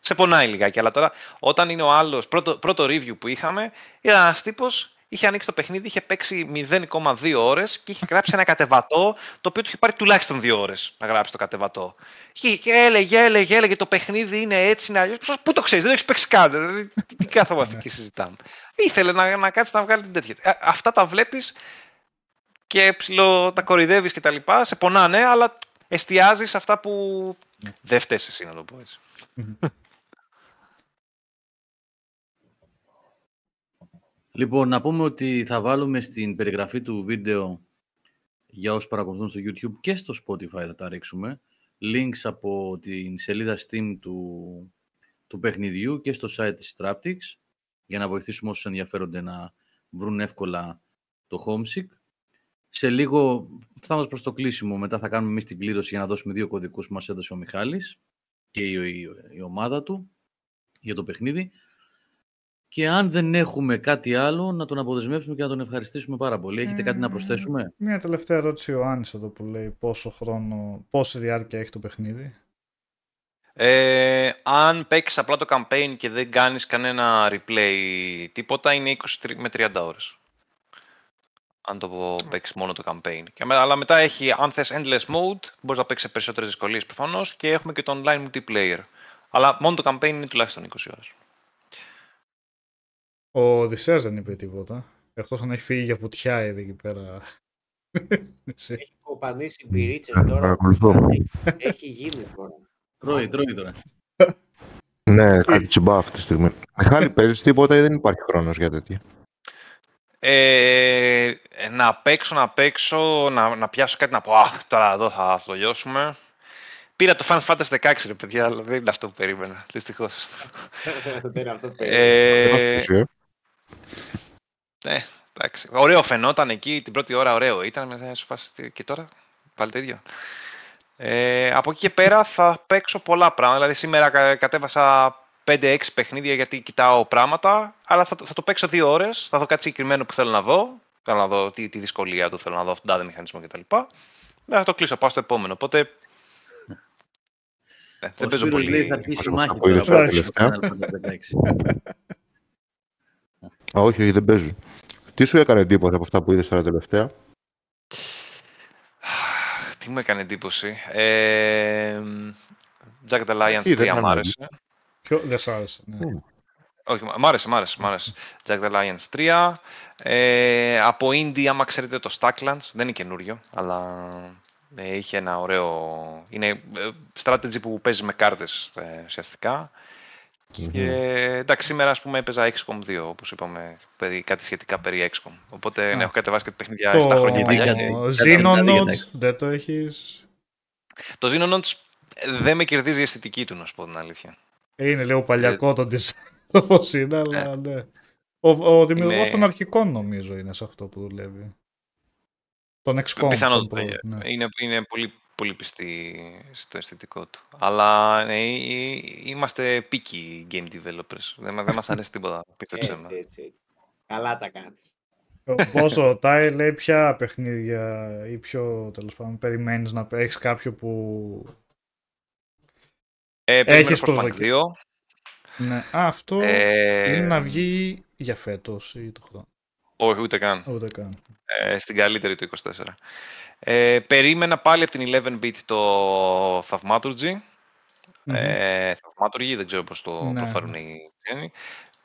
σε πονάει λιγάκι. Αλλά τώρα, όταν είναι ο άλλος, πρώτο, πρώτο review που είχαμε, ήταν ένας τύπος, είχε ανοίξει το παιχνίδι, είχε παίξει 0,2 ώρες και είχε γράψει ένα κατεβατό, το οποίο του είχε πάρει τουλάχιστον 2 ώρες να γράψει το κατεβατό. Και, και έλεγε, έλεγε, έλεγε, το παιχνίδι είναι έτσι, είναι αλλιώς. Πού το ξέρεις, δεν έχεις παίξει καν. Δηλαδή, τι, τι κάθομαστε εκεί συζητάμε. Ήθελε να, να κάτσεις να βγάλει την τέτοια. Α, αυτά τα βλέπεις και ψηλό τα κορυδεύει και τα λοιπά. Σε πονάνε, αλλά εστιάζεις σε αυτά που δεν φταίει εσύ, να το πω έτσι. Λοιπόν, να πούμε ότι θα βάλουμε στην περιγραφή του βίντεο για όσους παρακολουθούν στο YouTube και στο Spotify θα τα ρίξουμε links από την σελίδα Steam του, του παιχνιδιού και στο site της Straptix για να βοηθήσουμε όσους ενδιαφέρονται να βρουν εύκολα το Homesick. Σε λίγο φτάνοντας προς το κλείσιμο, μετά θα κάνουμε εμείς την κλήρωση για να δώσουμε δύο κωδικούς που μας έδωσε ο Μιχάλης και η, η- η ομάδα του για το παιχνίδι. Και αν δεν έχουμε κάτι άλλο, να τον αποδεσμεύσουμε και να τον ευχαριστήσουμε πάρα πολύ. Έχετε κάτι να Ε, προσθέσουμε; Μια τελευταία ερώτηση ο Άννης εδώ που λέει πόσο χρόνο, πόση διάρκεια έχει το παιχνίδι. Ε, αν παίξεις απλά το campaign και δεν κάνεις κανένα replay τίποτα, είναι 20 με 30 ώρες. Αν το παίξεις μόνο το campaign. Και, με- αλλά μετά έχει, αν θες endless mode, μπορείς να παίξεις σε περισσότερες δυσκολίες προφανώς και έχουμε και το online multiplayer. Αλλά μόνο το campaign είναι τουλάχιστον 20 ώρες. Ο Οδυσσέας δεν είπε τίποτα. Εκτός αν έχει φύγει για βουτιά ήδη εκεί πέρα. Εσύ. Έχει κοπανίσει μπυρίτσες τώρα. Παρακολουθώ. Έχει, έχει γίνει τώρα. Τρώει, τρώει τώρα. Ναι, κάτι τσιμπά αυτή τη στιγμή. Μιχάλη, παίζεις τίποτα ή δεν υπάρχει χρόνος για τέτοια; Ε, να παίξω, να παίξω, να, να πιάσω κάτι να πω. Α, τώρα εδώ θα το λιώσουμε. Πήρα το Final Fantasy 16 ρε παιδιά, αλλά δεν είναι αυτό που περίμενα, δυστυχώς. Δεν είναι αυτό που Ε, Πώς ε; Ναι, εντάξει. Ωραίο φαινόταν εκεί, την πρώτη ώρα ωραίο ήταν, μετά σου φάση τι- και τώρα, πάλι το ίδιο. Ε, από εκεί και πέρα θα παίξω πολλά πράγματα, δηλαδή σήμερα κα- κατέβασα 5-6 παιχνίδια γιατί κοιτάω πράγματα, αλλά θα, το- θα το παίξω δύο ώρες, θα δω κάτι συγκεκριμένο που θέλω να δω, θέλω να δω τη, τη δυσκολία του, θέλω να δω αυτόν τον τάδε μηχανισμό κτλ. Μετά θα το κλείσω, πάω στο επόμενο, οπότε... Ναι, Ο δεν παίζω Σπύρος πολύ. λέει θα αρχίσει η Αυτά μάχη που είδες τώρα. τα από το τελευταία. Final Fantasy 16. Α, όχι, όχι, δεν παίζει. Τι σου έκανε εντύπωση από αυτά που είδες τώρα τελευταία; Τι μου έκανε εντύπωση; Ε, Jack the Lions Τι, δεν 3 μ' ήταν άρεσε. Ποιο δεν σ' άρεσε. Ναι. Μμ. Όχι, μ' άρεσε, μ' άρεσε, μ' άρεσε. Jack the Lions 3. Ε, από Indie, άμα ξέρετε το Stacklands, δεν είναι καινούριο, αλλά ε, είχε ένα ωραίο... Είναι ε, strategy που παίζει με κάρτες ε, ουσιαστικά. Και εντάξει, σήμερα ας πούμε έπαιζα XCOM 2, όπως είπαμε, περί, κάτι σχετικά περί XCOM. Οπότε ναι, έχω κατεβάσει και τα παιχνίδια 7 χρόνια το- παλιά. γιατί- και- Το κάτι- Xenonauts κάτι- δεν το έχεις; Το Xenonauts δεν με κερδίζει η αισθητική του, να σου πω την αλήθεια. Είναι λίγο παλιακό το design όπως είναι, αλλά ναι. Ο, ο δημιουργός Είναι- των αρχικών νομίζω είναι σε αυτό που δουλεύει. Τον XCOM. τον Πιθανότητα. πρώτο, ναι. Είναι, είναι πολύ, πολύ πιστή στο αισθητικό του. Αλλά ναι, ε, ε, είμαστε picky game developers. Δεν, μα- δεν μας αρέσει τίποτα, πίστεψέ με. Έτσι, έτσι, έτσι. Καλά τα κάνεις. Ο Πώς ρωτάει, λέει ποια παιχνίδια ή ποιο τέλος πάντων περιμένεις να έχεις κάποιο που... Ε, περιμένω Έχεις Frostpunk προσδοκία. 2. Ναι, Α, αυτό Ε, είναι να βγει για φέτος ή το χρόνο. Όχι, ούτε καν. Ούτε καν. Ε, στην καλύτερη του 24. Ε, περίμενα πάλι από την 11-bit το Thaumaturge. Μμμ. Ε, Thaumaturge, δεν ξέρω πώς το Ναι. προφέρουν οι ξένοι.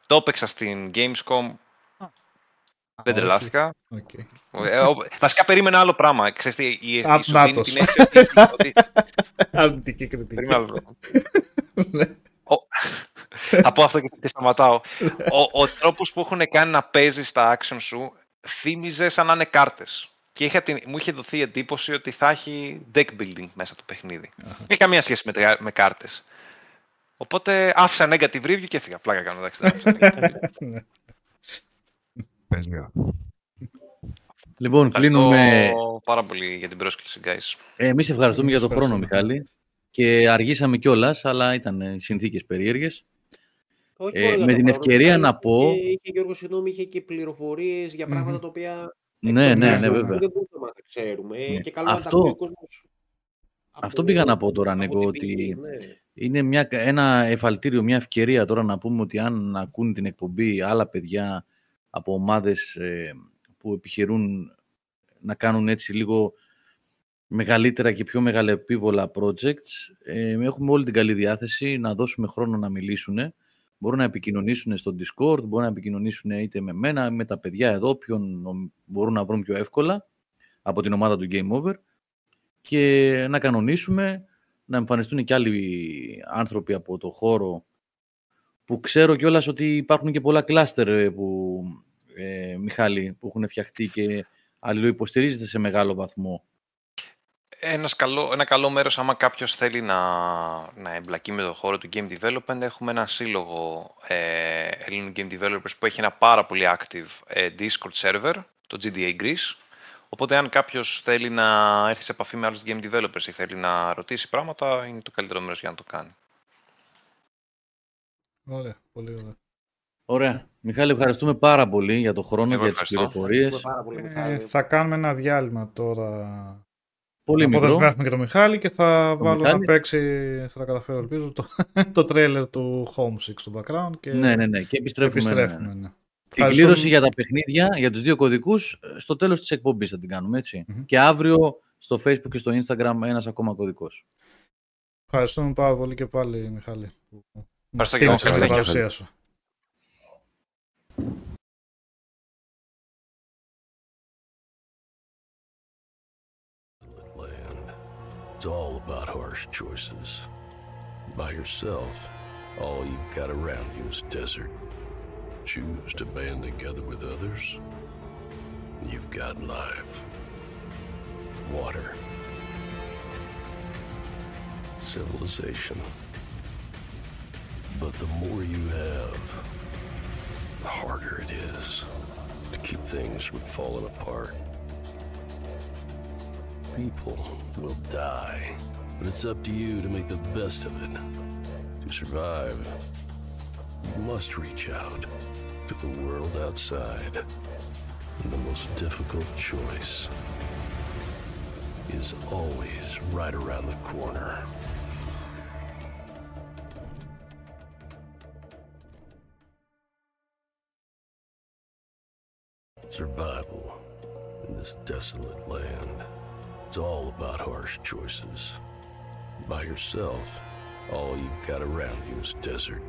Το έπαιξα στην Gamescom, δεν όχι. τρελάθηκα. Οκ. Ε, ο- βασικά περίμενα άλλο πράγμα. Ξέρεις τι, η, η, Α, σου δίνει νάτος. την αίσθηση ότι, ότι Αρνητική κριτική. Περίμενα άλλο πράγμα. Ναι. Ο- Θα πω αυτό και, και σταματάω. Ο, ο τρόπος που έχουν κάνει να παίζεις τα action σου θύμιζε σαν να είναι κάρτες. Και είχα την, μου είχε δοθεί η εντύπωση ότι θα έχει deck building μέσα το παιχνίδι. Δεν έχει καμία σχέση με, τε- με κάρτες. Οπότε άφησα negative review και έφυγα. Πλάκα κάνω, εντάξει. δεν άφησα negative review. Ναι. Παιδιά. Λοιπόν, κλείνουμε. Ευχαριστώ πάρα πολύ για την πρόσκληση, guys. Ε, εμείς ευχαριστούμε για τον Εμείς χρόνο, ευχαριστούμε. Μιχάλη. Και αργήσαμε κιόλας, αλλά ήταν ε, συνθήκες περίεργες. Όχι Ε, μόνο για με το την χρόνο, ευκαιρία αλλά να πω- Είχε, είχε Γιώργος, συγγνώμη, είχε και πληροφορίες για πράγματα Μμμ. τα οποία. Ναι, εκτός ναι, του ναι, που βέβαια. Δεν μπορούσαμε να τα ξέρουμε. Ναι. Και καλό να τα Αυτό- ακούει ο κόσμος αυτό από- πήγα να πω τώρα, από Νίκο, την ότι πηγή, ναι. είναι μια, ένα εφαλτήριο, μια ευκαιρία τώρα να πούμε ότι αν ακούν την εκπομπή άλλα παιδιά από ομάδες ε, που επιχειρούν να κάνουν έτσι λίγο μεγαλύτερα και πιο μεγαλεπίβολα projects, ε, έχουμε όλη την καλή διάθεση να δώσουμε χρόνο να μιλήσουν. Μπορούν να επικοινωνήσουν στο Discord, μπορούν να επικοινωνήσουν είτε με μένα, με τα παιδιά εδώ, όποιον νομ- μπορούν να βρουν πιο εύκολα από την ομάδα του Game Over και να κανονίσουμε, να εμφανιστούν και άλλοι άνθρωποι από το χώρο που ξέρω κιόλας ότι υπάρχουν και πολλά κλάστερ ε, που, ε, Μιχάλη, που έχουν φτιαχτεί και αλληλοϊποστηρίζεται σε μεγάλο βαθμό. Ένας καλό, ένα καλό μέρος άμα κάποιος θέλει να, να εμπλακεί με το χώρο του game development έχουμε ένα σύλλογο ε, Ελλήνων game developers που έχει ένα πάρα πολύ active ε, Discord server, το GDA Greece. Οπότε αν κάποιος θέλει να έρθει σε επαφή με άλλους game developers ή θέλει να ρωτήσει πράγματα είναι το καλύτερο μέρος για να το κάνει. Ωραία, πολύ ωραία. Ωραία. Μιχάλη, ευχαριστούμε πάρα πολύ για το χρόνο, Εγώ για τις ευχαριστώ. πληροφορίες. Ευχαριστούμε πάρα πολύ, Ε, Μιχάλη. θα κάνουμε ένα διάλειμμα τώρα. Πολύ Οπότε μικρό. γράφουμε και το Μιχάλη και θα Το βάλω Μιχάλη. να παίξει, θα τα καταφέρω ελπίζω, το, το τρέλερ του Homesick στο background και Ναι, ναι, ναι. Και επιστρέφουμε. επιστρέφουμε. ναι, ναι. ναι. Την Ευχαριστούμε. κλήρωση για τα παιχνίδια, για τους δύο κωδικούς, ε, στο τέλος της εκπομπής θα την κάνουμε, έτσι. Μμμ. Και αύριο στο Facebook και στο Instagram ένας ακόμα κωδικός. Ευχαριστούμε πάρα πολύ και πάλι Μιχάλη. που μας Ευχαριστώ και εγώ. It's all about harsh choices. By yourself, all you've got around you is desert. Choose to band together with others, you've got life. Water. Civilization. But the more you have, the harder it is to keep things from falling apart. People will die, but it's up to you to make the best of it. To survive, you must reach out to the world outside. And the most difficult choice is always right around the corner. Survival in this desolate land. It's all about harsh choices. By yourself, all you've got around you is desert.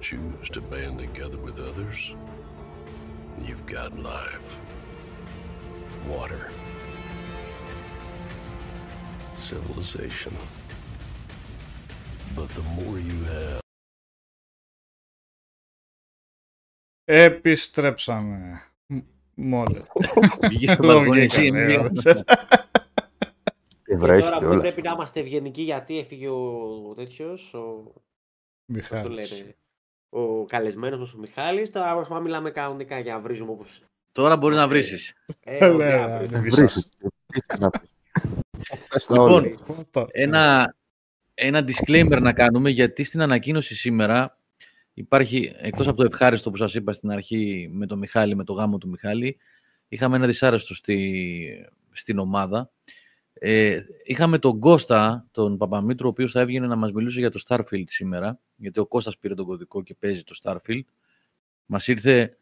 Choose to band together with others, you've got life. Water. Civilization. But the more you have, Επιστρέψαμε. Μ- Μόλι. Βγήκε στο μπαλκόνι Βρέχει τώρα και που όλα. πρέπει να είμαστε ευγενικοί γιατί έφυγε ο τέτοιος, ο, πώς το Μιχάλης. λένε, ο καλεσμένος μας ο Μιχάλης. Τώρα προσπαθούμε να μιλάμε κανονικά για να βρίζουμε όπως... Τώρα μπορείς να βρει. Ε, Ε, ωραία, ναι, βρίζουμε. ναι, Βρήσεις. Τι θες να πεις. Πες τα όλα. Λοιπόν, Αυτό. ένα, ένα disclaimer να κάνουμε γιατί στην ανακοίνωση σήμερα υπάρχει, εκτός από το ευχάριστο που σας είπα στην αρχή με το Μιχάλη, με το γάμο του Μιχάλη, είχαμε ένα δυσάρεστο στη, στην ομάδα. Ε, είχαμε τον Κώστα, τον Παπαμήτρου, ο οποίος θα έβγαινε να μας μιλούσε για το Starfield σήμερα, γιατί ο Κώστας πήρε τον κωδικό και παίζει το Starfield. Μας ήρθε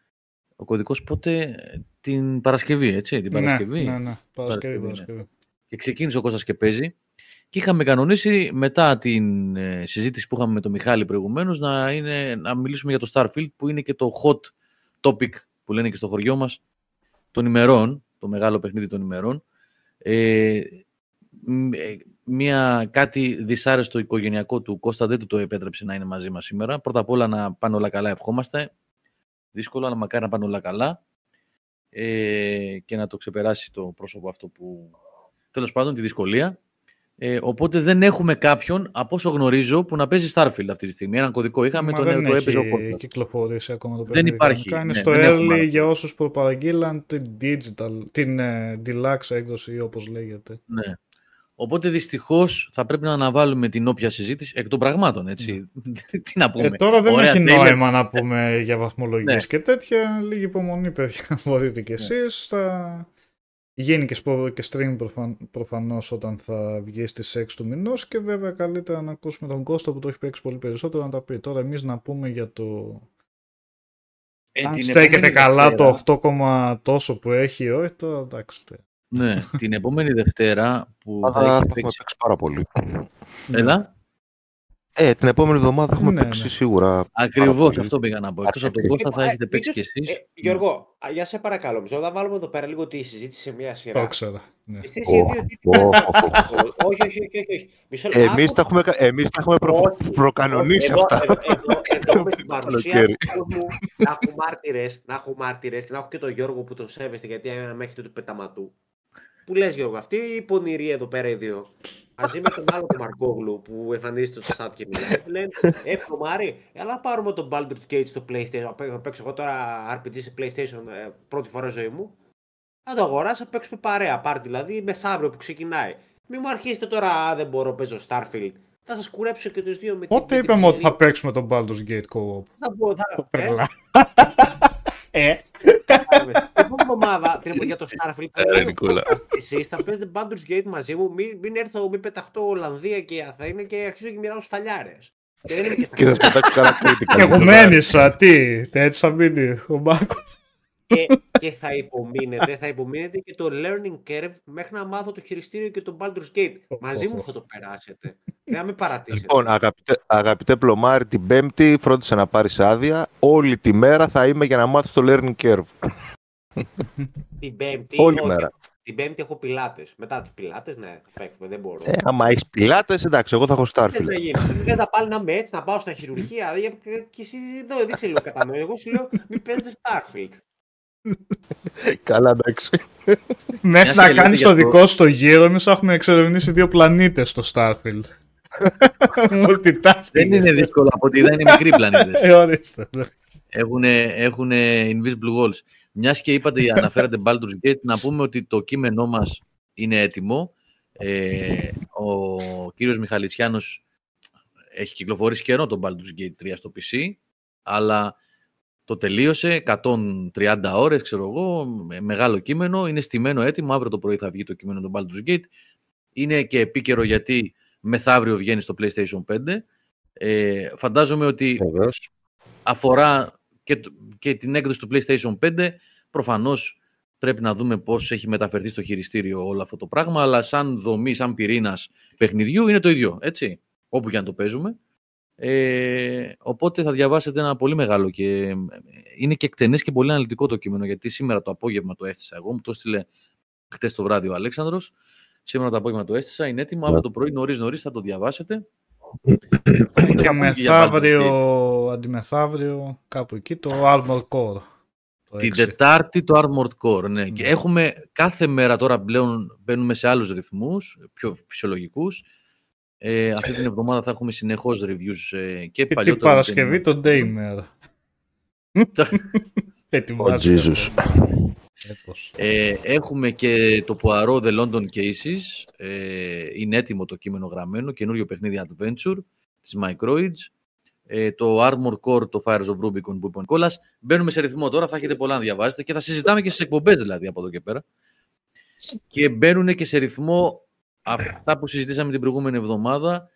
ο κωδικός πότε, την Παρασκευή, έτσι, την Παρασκευή. Ναι, ναι, ναι. Παρασκευή, Παρασκευή, ναι. Παρασκευή. και ξεκίνησε ο Κώστας και παίζει. Και είχαμε κανονίσει μετά την ε, συζήτηση που είχαμε με τον Μιχάλη προηγουμένως να, είναι, να μιλήσουμε για το Starfield που είναι και το hot topic που λένε και στο χωριό μας των ημερών, το μεγάλο παιχνίδι των ημερών. Ε, μ, ε, μια, κάτι δυσάρεστο οικογενειακό του Κώστα δεν του το επέτρεψε να είναι μαζί μας σήμερα. Πρώτα απ' όλα να πάνε όλα καλά ευχόμαστε. Δύσκολο, αλλά μακάρι να πάνε όλα καλά. Ε, και να το ξεπεράσει το πρόσωπο αυτό που... Τέλος πάντων, τη δυσκολία. Ε, οπότε δεν έχουμε κάποιον, από όσο γνωρίζω, που να παίζει Starfield αυτή τη στιγμή. Έναν κωδικό είχαμε, Μα τον, δεν το έπαιζε ο έχει Κώστας. κυκλοφορήσει ακόμα το Δεν παιχνίδι. υπάρχει, κανονικά. Είναι ναι, στο δεν έχουμε early άλλο. για όσους προπαραγγείλαν την digital, την ε, deluxe έκδοση όπως λέγεται. Ναι. Οπότε δυστυχώς θα πρέπει να αναβάλουμε την όποια συζήτηση εκ των πραγμάτων. Έτσι. Τι να πούμε. Ε, τώρα δεν Ωραία, έχει τέλεια. νόημα να πούμε για βαθμολογίες Ναι. και τέτοια. Λίγη υπομονή, παιδιά. Μπορείτε κι εσείς. Θα γίνει και, σπο- και stream προφαν... προφανώς όταν θα βγει στις 6 του μηνός και βέβαια καλύτερα να ακούσουμε τον Κώστα που το έχει παίξει πολύ περισσότερο να τα πει. Τώρα εμείς να πούμε για το... Ε, Αν την στέκεται επόμενη καλά Δευτέρα- το 8, τόσο που έχει, όχι τώρα εντάξει. τε. Ναι, την επόμενη Δευτέρα που θα Αλλά θα έχει έχουμε παίξει. παίξει πάρα πολύ. Έλα. Ε, την επόμενη εβδομάδα έχουμε Ναι, παίξει ναι. σίγουρα. Ακριβώς πολύ. αυτό πήγα να πω. Εκτός από τον Ε, Κώστα θα Ε, έχετε παίξει κι μήπως- εσείς. ε, Γιώργο, α, για σε παρακαλώ, μισό, θα βάλουμε εδώ πέρα λίγο τη συζήτηση σε μια Το σειρά. ήξερα. Ναι. Εσείς Ω, οι δύο τι ω, Όχι, όχι, όχι, όχι, όχι. Μισό λεπτό. Εμείς Άκου- τα έχουμε, κα- εμείς τα έχουμε προ, Όχι, προκανονίσει εδώ, αυτά. Εδώ, εδώ, εδώ με την παρουσία Καλοκαίρι. του κόσμου να έχω μάρτυρες, να έχω μάρτυρες και να έχω και τον Γιώργο που τον σέβεστε γιατί με έχετε του πεταματού. Που λες Γιώργο, αυτή η πονηρή εδώ πέρα οι δύο. Μαζί με τον άλλο τον Μαρκόγλου που εμφανίζεται στο chat και μιλάει. που Λένε, ε, Μάρι, έλα πάρουμε τον Baldur's Gate στο PlayStation. Να παί- να παίξω εγώ τώρα RPG σε PlayStation ε, πρώτη φορά ζωή μου. Θα το αγοράσω, θα παίξουμε παρέα. Πάρτι δηλαδή μεθαύριο που ξεκινάει. Μην μου αρχίσετε τώρα, α, δεν μπορώ, παίζω Starfield. Θα σας κουρέψω και τους δύο με την- Πότε με την είπαμε ότι ψηλή. θα παίξουμε τον Baldur's Gate Co-op; Θα πω, θα. ε, Τρελά. Ε, Την επόμενη εβδομάδα, την επόμενη για το Starfield, θα Ε, λέω, Νικόλα. εσείς θα παίζετε Baldur's Gate μαζί μου, μην, μην έρθω, μην πεταχτώ Ολλανδία και Αθήνα και αρχίζω και μοιράω σφαλιάρες. Και δεν είμαι και στα Και θα σπετάξει χαρακτηριστικά. εγώ μένισα, τι, έτσι θα μείνει ο Μάρκος. Και, και θα υπομείνετε, θα υπομείνετε και το learning curve μέχρι να μάθω το χειριστήριο και το Baldur's Gate. Μαζί μου θα το περάσετε. Δεν θα με παρατήσετε. Λοιπόν, αγαπητέ, αγαπητέ Πλωμάρη, την Πέμπτη φρόντισε να πάρεις άδεια. Όλη τη μέρα θα είμαι για να μάθεις το learning curve. την Πέμπτη. Όλη όχι, μέρα. Την Πέμπτη έχω πιλάτες. Μετά τις πιλάτες, ναι, θα παίξουμε, δεν μπορώ. Ε, άμα έχεις πιλάτες, εντάξει, εγώ θα έχω Δεν Starfield. θα γίνει. Δεν θα πάλι να είμαι έτσι, να πάω στα χειρουργεία. για- Και εσύ εδώ δεν ξέρω κατανοώ. Εγώ σου λέω μην παίζετε Starfield. Καλά, εντάξει. Μέχρι Μιας να και κάνεις λέτε το για το- δικό σου το γύρο, εμείς έχουμε εξερευνήσει δύο πλανήτες στο Starfield. Multitasking. Δεν είναι δύσκολο από ότι δεν είναι μικροί πλανήτες. Ε, ορίστε. ναι. Έχουν, έχουν invisible walls. Μιας και είπατε, αναφέρατε Baldur's Gate, να πούμε ότι το κείμενό μας είναι έτοιμο. Ε, ο κύριος Μιχαλητσιάνος έχει κυκλοφορήσει καιρό το Baldur's Gate 3 στο PC, αλλά το τελείωσε 130 ώρες, ξέρω εγώ, με μεγάλο κείμενο, είναι στημένο έτοιμο, αύριο το πρωί θα βγει το κείμενο του Baldur's Gate. Είναι και επίκαιρο γιατί μεθαύριο βγαίνει στο PlayStation 5. Ε, φαντάζομαι ότι Βεβαίως. αφορά και, το- και την έκδοση του PlayStation 5 Προφανώς πρέπει να δούμε πώς έχει μεταφερθεί στο χειριστήριο όλο αυτό το πράγμα, αλλά σαν δομή, σαν πυρήνας παιχνιδιού είναι το ίδιο, έτσι, όπου και αν το παίζουμε. Ε, οπότε θα διαβάσετε ένα πολύ μεγάλο και είναι και εκτενές και πολύ αναλυτικό το κείμενο, γιατί σήμερα το απόγευμα το έστησα εγώ, μου το έστειλε χτες το βράδυ ο Αλέξανδρος, σήμερα το απόγευμα το έστησα, είναι έτοιμο, αύριο το πρωί νωρίς νωρίς θα το διαβάσετε. Και μεθαύριο, αντιμεθαύριο, κάπου εκεί, το Armor Core. το Την 6. Τετάρτη το Armored Core, ναι. Και Ναι. έχουμε κάθε μέρα τώρα πλέον μπαίνουμε σε άλλους ρυθμούς, πιο φυσιολογικούς. Ε, αυτή την εβδομάδα θα έχουμε συνεχώς reviews ε, και Και την παλιότερα. Παρασκευή το Daymare. Ο Ετοιμάζεται. Jesus. Έπως. Ε, έχουμε και το Poirot The London Cases. Ε, είναι έτοιμο το κείμενο γραμμένο. Καινούριο παιχνίδι Adventure της Microids. Ε, το Armor Core, το Fires of Rubicon που είπε ο Νικόλας. Μπαίνουμε σε ρυθμό τώρα, θα έχετε πολλά να διαβάσετε και θα συζητάμε και στις εκπομπές δηλαδή από εδώ και πέρα. Και μπαίνουν και σε ρυθμό αυτά που συζητήσαμε την προηγούμενη εβδομάδα.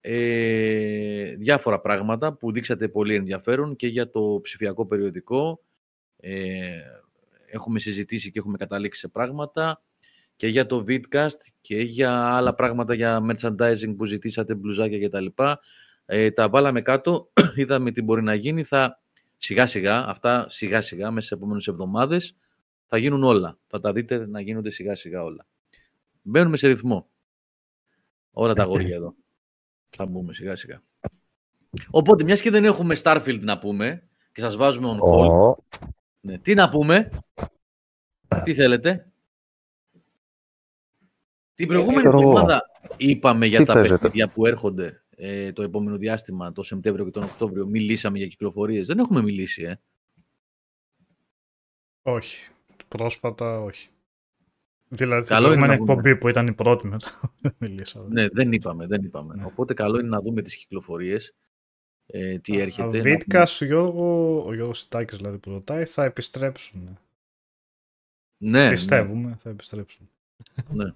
Ε, διάφορα πράγματα που δείξατε πολύ ενδιαφέρον και για το ψηφιακό περιοδικό. Ε, έχουμε συζητήσει και έχουμε καταλήξει σε πράγματα και για το Vidcast και για άλλα πράγματα για merchandising που ζητήσατε, μπλουζάκια κτλ. Ε, τα βάλαμε κάτω, είδαμε τι μπορεί να γίνει, θα σιγά σιγά, αυτά σιγά σιγά μέσα στις επόμενες εβδομάδες θα γίνουν όλα. Θα τα δείτε να γίνονται σιγά σιγά όλα. Μπαίνουμε σε ρυθμό. Όλα τα αγόρια εδώ. Θα μπούμε σιγά σιγά. Οπότε, μιας και δεν έχουμε Starfield να πούμε και σας βάζουμε on hold, Ω, ναι. Τι να πούμε, τι θέλετε; Την προηγούμενη ξέρω εγώ. εβδομάδα είπαμε για Τι τα παίζετε; παιχνίδια που έρχονται ε, το επόμενο διάστημα, το Σεπτέμβριο και τον Οκτώβριο. Μιλήσαμε για κυκλοφορίες. Δεν έχουμε μιλήσει, ε. Όχι. Πρόσφατα όχι. Δηλαδή, στην Καλό είναι προηγούμενη να πούμε. εκπομπή που ήταν η πρώτη μετά. δεν Μιλήσαμε. Ναι, δεν είπαμε, δεν είπαμε. Ναι. Οπότε καλό είναι να δούμε τις κυκλοφορίες, ε, τι έρχεται. Ο να Βίτκας, ο Γιώργο, ο Γιώργος Σιτάκης δηλαδή που ρωτάει, θα επιστρέψουν. πούμε. Ναι, Πιστεύουμε, θα επιστρέψουν. Ναι, ναι.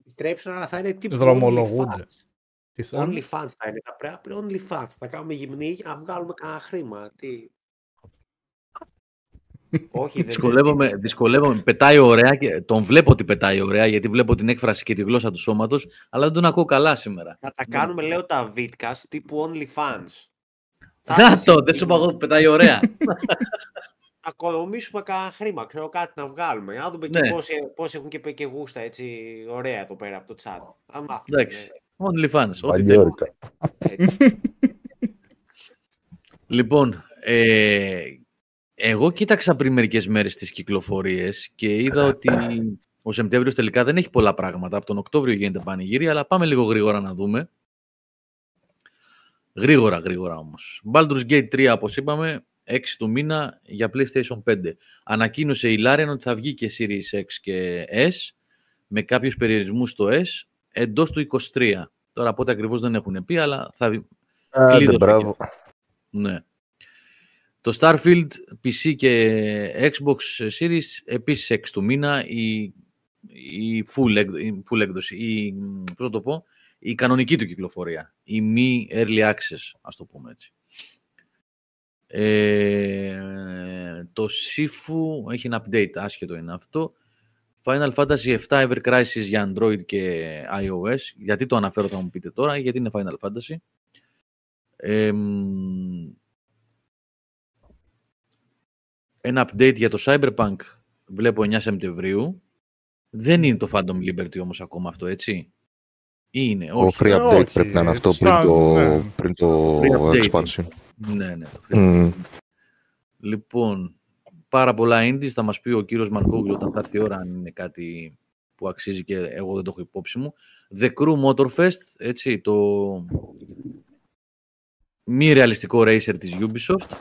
Επιστρέψουν, αλλά θα είναι τύπου Δρομολογούνται. OnlyFans. Τι θα είναι; OnlyFans θα είναι. Θα πρέπει να είναι OnlyFans. Θα κάνουμε γυμνή για να βγάλουμε κανένα χρήμα. Τι... Όχι, δεν Δυσκολεύομαι, δεν- δυσκολεύομαι. Πετάει ωραία και τον βλέπω ότι πετάει ωραία γιατί βλέπω την έκφραση και τη γλώσσα του σώματος, αλλά δεν τον ακούω καλά σήμερα. Να τα κάνουμε, λέω, τα vidcast τύπου OnlyFans. Θα Να είναι το, δεν σου είπα εγώ που πετάει ωραία. να οικονομήσουμε κανένα χρήμα, ξέρω κάτι να βγάλουμε. Να δούμε και Ναι. πόσοι, πόσοι έχουν και, και γούστα έτσι ωραία εδώ πέρα από το chat. Αν μάθουμε. Εντάξει. OnlyFans, ό,τι θέλει. Βαγγιόρικα. ναι, έτσι. Λοιπόν, ε, εγώ κοίταξα πριν μερικές μέρες τις κυκλοφορίες και είδα ότι ο Σεπτέμβριος τελικά δεν έχει πολλά πράγματα. Από τον Οκτώβριο γίνεται πανηγύρι, αλλά πάμε λίγο γρήγορα να δούμε. Γρήγορα, γρήγορα όμως. Baldur's Gate 3, όπως είπαμε, 6 του μήνα για PlayStation 5. Ανακοίνωσε η Larian ότι θα βγει και Series X και S με κάποιους περιορισμούς στο S εντός του 23. Τώρα πότε ακριβώς δεν έχουν πει, αλλά θα Άντε, Κλείδωσε μπράβο. ναι. Το Starfield PC και Xbox Series επίσης 6 του μήνα η, η, full, έκδο- η full έκδοση, η, πώς να το πω, η κανονική του κυκλοφορία, η μη early access, ας το πούμε έτσι. Ε, το Sifu έχει ένα update, άσχετο είναι αυτό. Final Fantasy 7 Ever Crisis για Android και iOS. Γιατί το αναφέρω θα μου πείτε τώρα, γιατί είναι Final Fantasy. Εμ, ένα update για το Cyberpunk βλέπω 9 Σεπτεμβρίου. Δεν είναι το Phantom Liberty όμως ακόμα αυτό, έτσι; Ή είναι, Το όχι. free Ε, update όχι, πρέπει να είναι αυτό στα- πριν το, ναι. πριν το Free update. expansion. Ναι, ναι. το free Μμ. Λοιπόν, πάρα πολλά indies. Θα μας πει ο κύριος Μαρκόγλου όταν θα έρθει η ώρα αν είναι κάτι που αξίζει και εγώ δεν το έχω υπόψη μου. The Crew Motorfest, έτσι, το μη ρεαλιστικό racer της Ubisoft.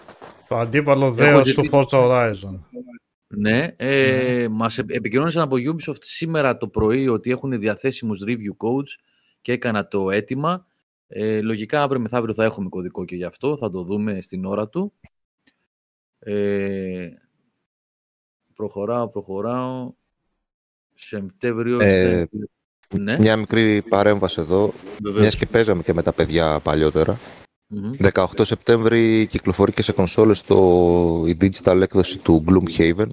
Το αντίπαλο δέος του ζητήσει- Forza Horizon. Ναι, ε, μας επ- επικοινώνησαν από Ubisoft σήμερα το πρωί ότι έχουν διαθέσιμους review codes και έκανα το αίτημα. Ε, λογικά αύριο μεθαύριο θα έχουμε κωδικό και γι' αυτό, θα το δούμε στην ώρα του. Ε, προχωράω, προχωράω. Σεπτέμβριο. Ε, ναι, Μια μικρή παρέμβαση εδώ, βεβαίως. μιας και παίζαμε και με τα παιδιά παλιότερα. Μμμ. 18 Σεπτέμβρη κυκλοφορεί και σε κονσόλες το, η digital έκδοση του Gloomhaven.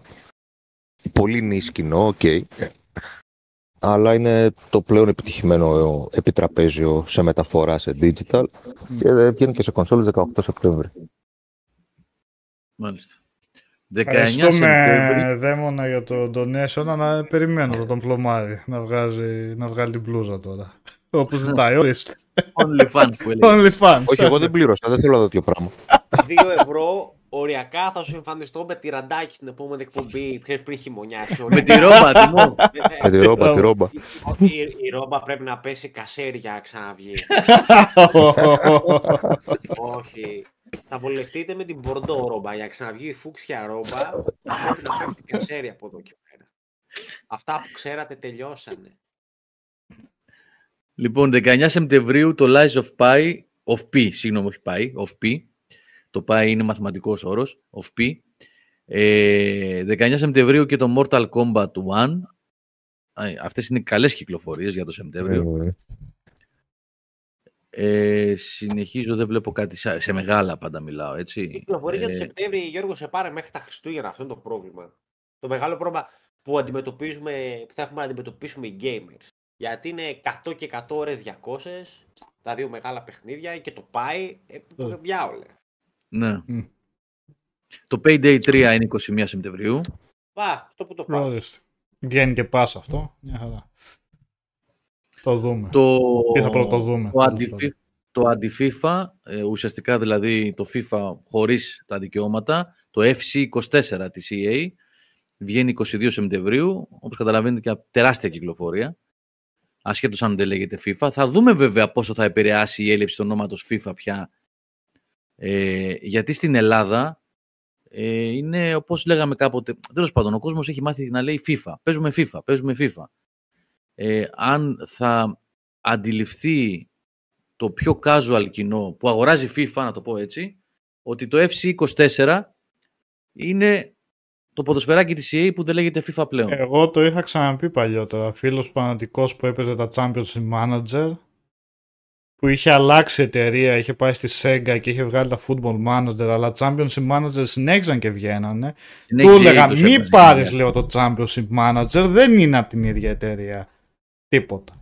Πολύ niche κοινό, οκ. Αλλά είναι το πλέον επιτυχημένο επιτραπέζιο σε μεταφορά σε digital και βγαίνει και σε κονσόλες 18 Σεπτέμβρη. Μάλιστα. 19 Ευχαριστούμε Σεπτέμβρη. δαίμονα για το donation, αλλά περιμένω το τον πλωμάρι να, βγάζει, να βγάλει την μπλούζα τώρα. Όπως ζητάει, ορίστε. OnlyFans που έλεγε. Only fans. Όχι, εγώ δεν πλήρωσα, δεν θέλω να δω τέτοιο πράγμα. 2 ευρώ οριακά θα σου εμφανιστώ με τυραντάκι στην επόμενη εκπομπή. Ξέρεις πριν χειμωνιάσει. Με τη ρόμπα, τι μου. Με τη ρόμπα, τη ρόμπα. Η, η ρόμπα πρέπει να πέσει κασέρι για να ξαναβγεί. Όχι. Θα βολευτείτε με την μπορντό ρόμπα. Για να ξαναβγεί η φούξια ρόμπα, θα πρέπει να πέφτει κασέρι από εδώ και πέρα. Αυτά που ξέρατε τελειώσανε. Λοιπόν, 19 Σεπτεμβρίου το Lies of Pi, of P, συγγνώμη, όχι Pi, of P. Το Pi είναι μαθηματικός όρος, of P. Ε, 19 Σεπτεμβρίου και το Mortal Kombat 1. Α, Αυτές είναι καλές κυκλοφορίες για το Σεπτέμβριο. Ε, συνεχίζω, δεν βλέπω κάτι σα- σε μεγάλα πάντα μιλάω, έτσι. Κυκλοφορεί για το Ε, Σεπτέμβρη, Γιώργο, σε πάρε μέχρι τα Χριστούγεννα. Αυτό είναι το πρόβλημα. Το μεγάλο πρόβλημα που αντιμετωπίζουμε, που θα έχουμε να αντιμετωπίσουμε οι gamers. Γιατί είναι 100 και 100 ώρες 200, τα δύο μεγάλα παιχνίδια και το πάει, ε, Ε. διάολε. ναι. Μμ. Το Payday 3 είναι 21 Σεπτεμβρίου. Πά, αυτό που το πάω. Ορίστε. Βγαίνει και πας αυτό. Μια χαρά. Το δούμε. Το, Τι θα πρώτο δούμε. το, αντι, το anti-FIFA, ε, ουσιαστικά δηλαδή το FIFA χωρίς τα δικαιώματα, το FC24 της EA, βγαίνει 22 Σεπτεμβρίου, όπως καταλαβαίνετε και τεράστια κυκλοφορία, ασχέτως αν δεν λέγεται FIFA. Θα δούμε βέβαια πόσο θα επηρεάσει η έλλειψη του ονόματος FIFA πια, ε, γιατί στην Ελλάδα ε, είναι όπως λέγαμε κάποτε, τέλος πάντων ο κόσμος έχει μάθει να λέει FIFA, παίζουμε FIFA, παίζουμε FIFA. Ε, αν θα αντιληφθεί το πιο casual κοινό που αγοράζει FIFA, να το πω έτσι, ότι το FC24 είναι το ποδοσφαιράκι της EA που δεν λέγεται FIFA πλέον. Εγώ το είχα ξαναπεί παλιότερα. Φίλος φανατικός που έπαιζε τα Championship Manager που είχε αλλάξει εταιρεία, είχε πάει στη Sega και είχε βγάλει τα Football Manager, αλλά Championship Manager συνέχιζαν και βγαίνανε. Είναι Του EA έλεγα τους μη έπαιζε, πάρεις ναι. λέω το Championship Manager, δεν είναι από την ίδια εταιρεία. Τίποτα.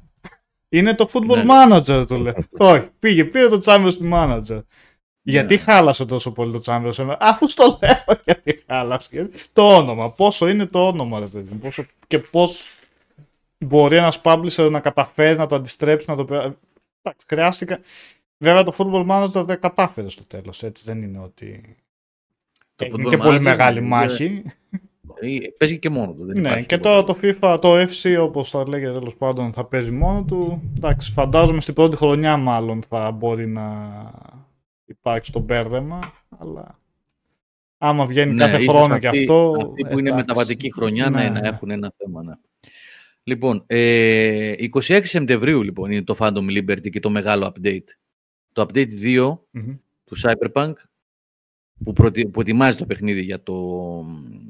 Είναι το Football Ναι. Manager του λέω. Όχι, πήγε, πήρε το Championship Manager. Γιατί Ναι. χάλασε τόσο πολύ το Championship Αφού στο λέω γιατί χάλασε. Γιατί- Το όνομα. Πόσο είναι το όνομα, ρε παιδί μου. Πόσο... Και πώς μπορεί ένας publisher να καταφέρει να το αντιστρέψει, να το. πε- Εντάξει, χρειάστηκα. Βέβαια το Football Manager δεν κατάφερε στο τέλος. Έτσι δεν είναι ότι. Το είναι Football και πολύ Manager, μεγάλη ναι, μάχη. Ε, Παίζει και μόνο του. Δεν Ναι, υπάρχει και τίποτα. τώρα το FIFA, το FC όπως θα λέγεται τέλος πάντων θα παίζει μόνο του. Εντάξει, φαντάζομαι στην πρώτη χρονιά μάλλον θα μπορεί να υπάρξει το μπέρδεμα, αλλά άμα βγαίνει Ναι, κάθε ίσως χρόνο και αυτοί- αυτό... Αυτοί που είναι εντάξει. μεταβατική χρονιά ναι, Ναι, να ναι. έχουν ένα θέμα. Ναι. Λοιπόν, ε, 26 Σεπτεμβρίου λοιπόν είναι το Phantom Liberty και το μεγάλο update. Το update 2 Μμμ. του Cyberpunk που, προτι- που ετοιμάζει το παιχνίδι για το...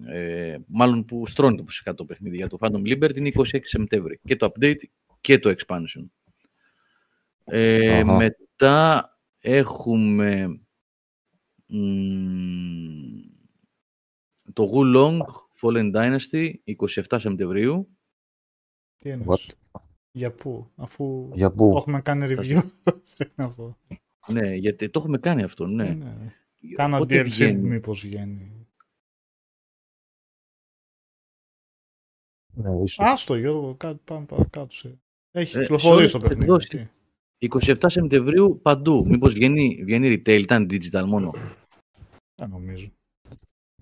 Ε, μάλλον που στρώνει το φυσικά το παιχνίδι για το Phantom Liberty είναι 26 Σεπτέμβρη. Και το update και το expansion. Ε, Αχα. μετά έχουμε μ, το Wulong Fallen Dynasty 27 Σεπτεμβρίου. Τι εννοείς; What? Για πού, αφού Για το πού; έχουμε κάνει review. Τι να πω. Ναι, γιατί το έχουμε κάνει αυτό, ναι. Ναι. Κάνα Πότε DLC βγαίνει; μήπως βγαίνει. Ναι, ίσως. Άστο Γιώργο, κάτι πάμε παρακάτω. σε- Έχει Ε, κυκλοφορήσει sorry, το παιχνίδι. Εκδόσεις. τι. 27 Σεπτεμβρίου παντού. Μήπως βγαίνει, βγαίνει retail, ήταν digital μόνο. Δεν νομίζω.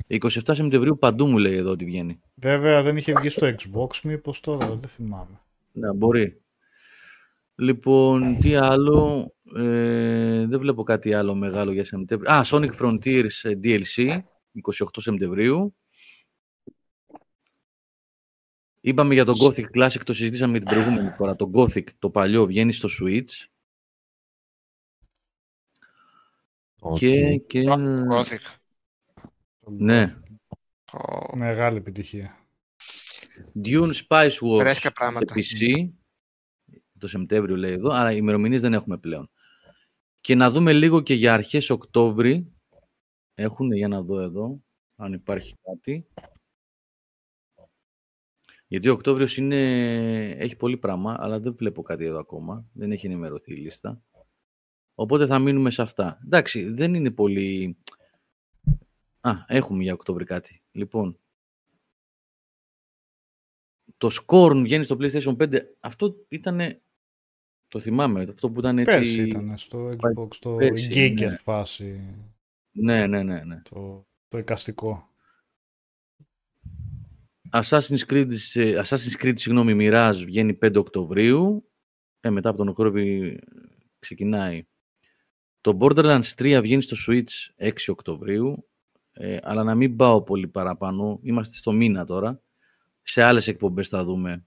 27 Σεπτεμβρίου παντού μου λέει εδώ ότι βγαίνει. Βέβαια δεν είχε βγει στο Xbox, μήπως τώρα, δεν θυμάμαι. Ναι, μπορεί. Λοιπόν, τι άλλο. Ε, δεν βλέπω κάτι άλλο μεγάλο για Σεπτέμβριο. Α, Sonic Frontiers ε, DLC, 28 Σεπτεμβρίου. Είπαμε για το Gothic Classic, το συζητήσαμε την προηγούμενη φορά. Το Gothic, το παλιό, βγαίνει στο Switch. Οκ. Και, και... Gothic. Ναι. Ω, Μεγάλη επιτυχία. Dune Spice Wars Φρέσκα σε πράγματα. PC. Το Σεπτέμβριο λέει εδώ, αλλά οι ημερομηνίες δεν έχουμε πλέον. Και να δούμε λίγο και για αρχές Οκτώβρη. Έχουν, για να δω εδώ, αν υπάρχει κάτι. Γιατί ο Οκτώβριος είναι... έχει πολύ πράγμα, αλλά δεν βλέπω κάτι εδώ ακόμα. Δεν έχει ενημερωθεί η λίστα. Οπότε θα μείνουμε σε αυτά. Εντάξει, δεν είναι πολύ... Α, έχουμε για Οκτώβρη κάτι. Λοιπόν, το Scorn βγαίνει στο PlayStation 5. Αυτό ήταν. Το θυμάμαι. Αυτό που ήταν έτσι. Πέρσι ήταν στο Xbox, το Πέρσι, Giger ναι. φάση. Ναι, ναι, ναι. ναι. Το, το εικαστικό. Assassin's Creed, ε, Assassin's Creed συγγνώμη, Mirage βγαίνει 5 Οκτωβρίου. Ε, μετά από τον Οκτώβριο ξεκινάει. Το Borderlands 3 βγαίνει στο Switch 6 Οκτωβρίου. Ε, αλλά να μην πάω πολύ παραπάνω. Είμαστε στο μήνα τώρα. Σε άλλες εκπομπές θα δούμε.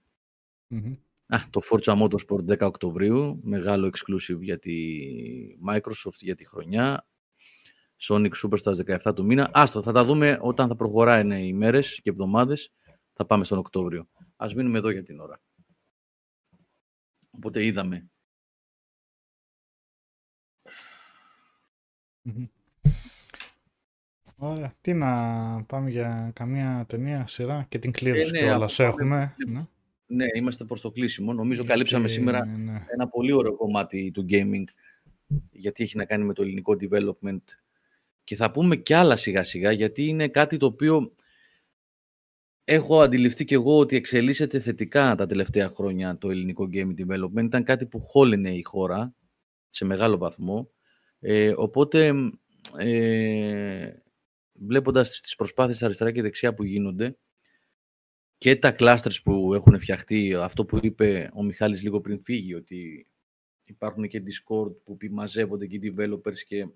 Μμμ. Α, το Forza Motorsport 10 Οκτωβρίου. Μεγάλο exclusive για τη Microsoft για τη χρονιά. Sonic Superstars 17 του μήνα. Άστο, θα τα δούμε όταν θα προχωράνε οι μέρες και εβδομάδες. Θα πάμε στον Οκτώβριο. Ας μείνουμε εδώ για την ώρα. Οπότε είδαμε. Μμμ. Ωραία. Τι να πάμε για καμία ταινία, σειρά και την κλήρωση ναι, κιόλας από- έχουμε. Ναι. Ναι, είμαστε προς το κλείσιμο. Νομίζω καλύψαμε Και- σήμερα ναι. ένα πολύ ωραίο κομμάτι του gaming γιατί έχει να κάνει με το ελληνικό development και θα πούμε κι άλλα σιγά σιγά γιατί είναι κάτι το οποίο έχω αντιληφθεί και εγώ ότι εξελίσσεται θετικά τα τελευταία χρόνια το ελληνικό game development. Ήταν κάτι που χώλαινε η χώρα σε μεγάλο βαθμό. Ε, οπότε ε, βλέποντας τις προσπάθειες αριστερά και δεξιά που γίνονται και τα clusters που έχουν φτιαχτεί, αυτό που είπε ο Μιχάλης λίγο πριν φύγει, ότι υπάρχουν και Discord που πι- μαζεύονται και οι developers και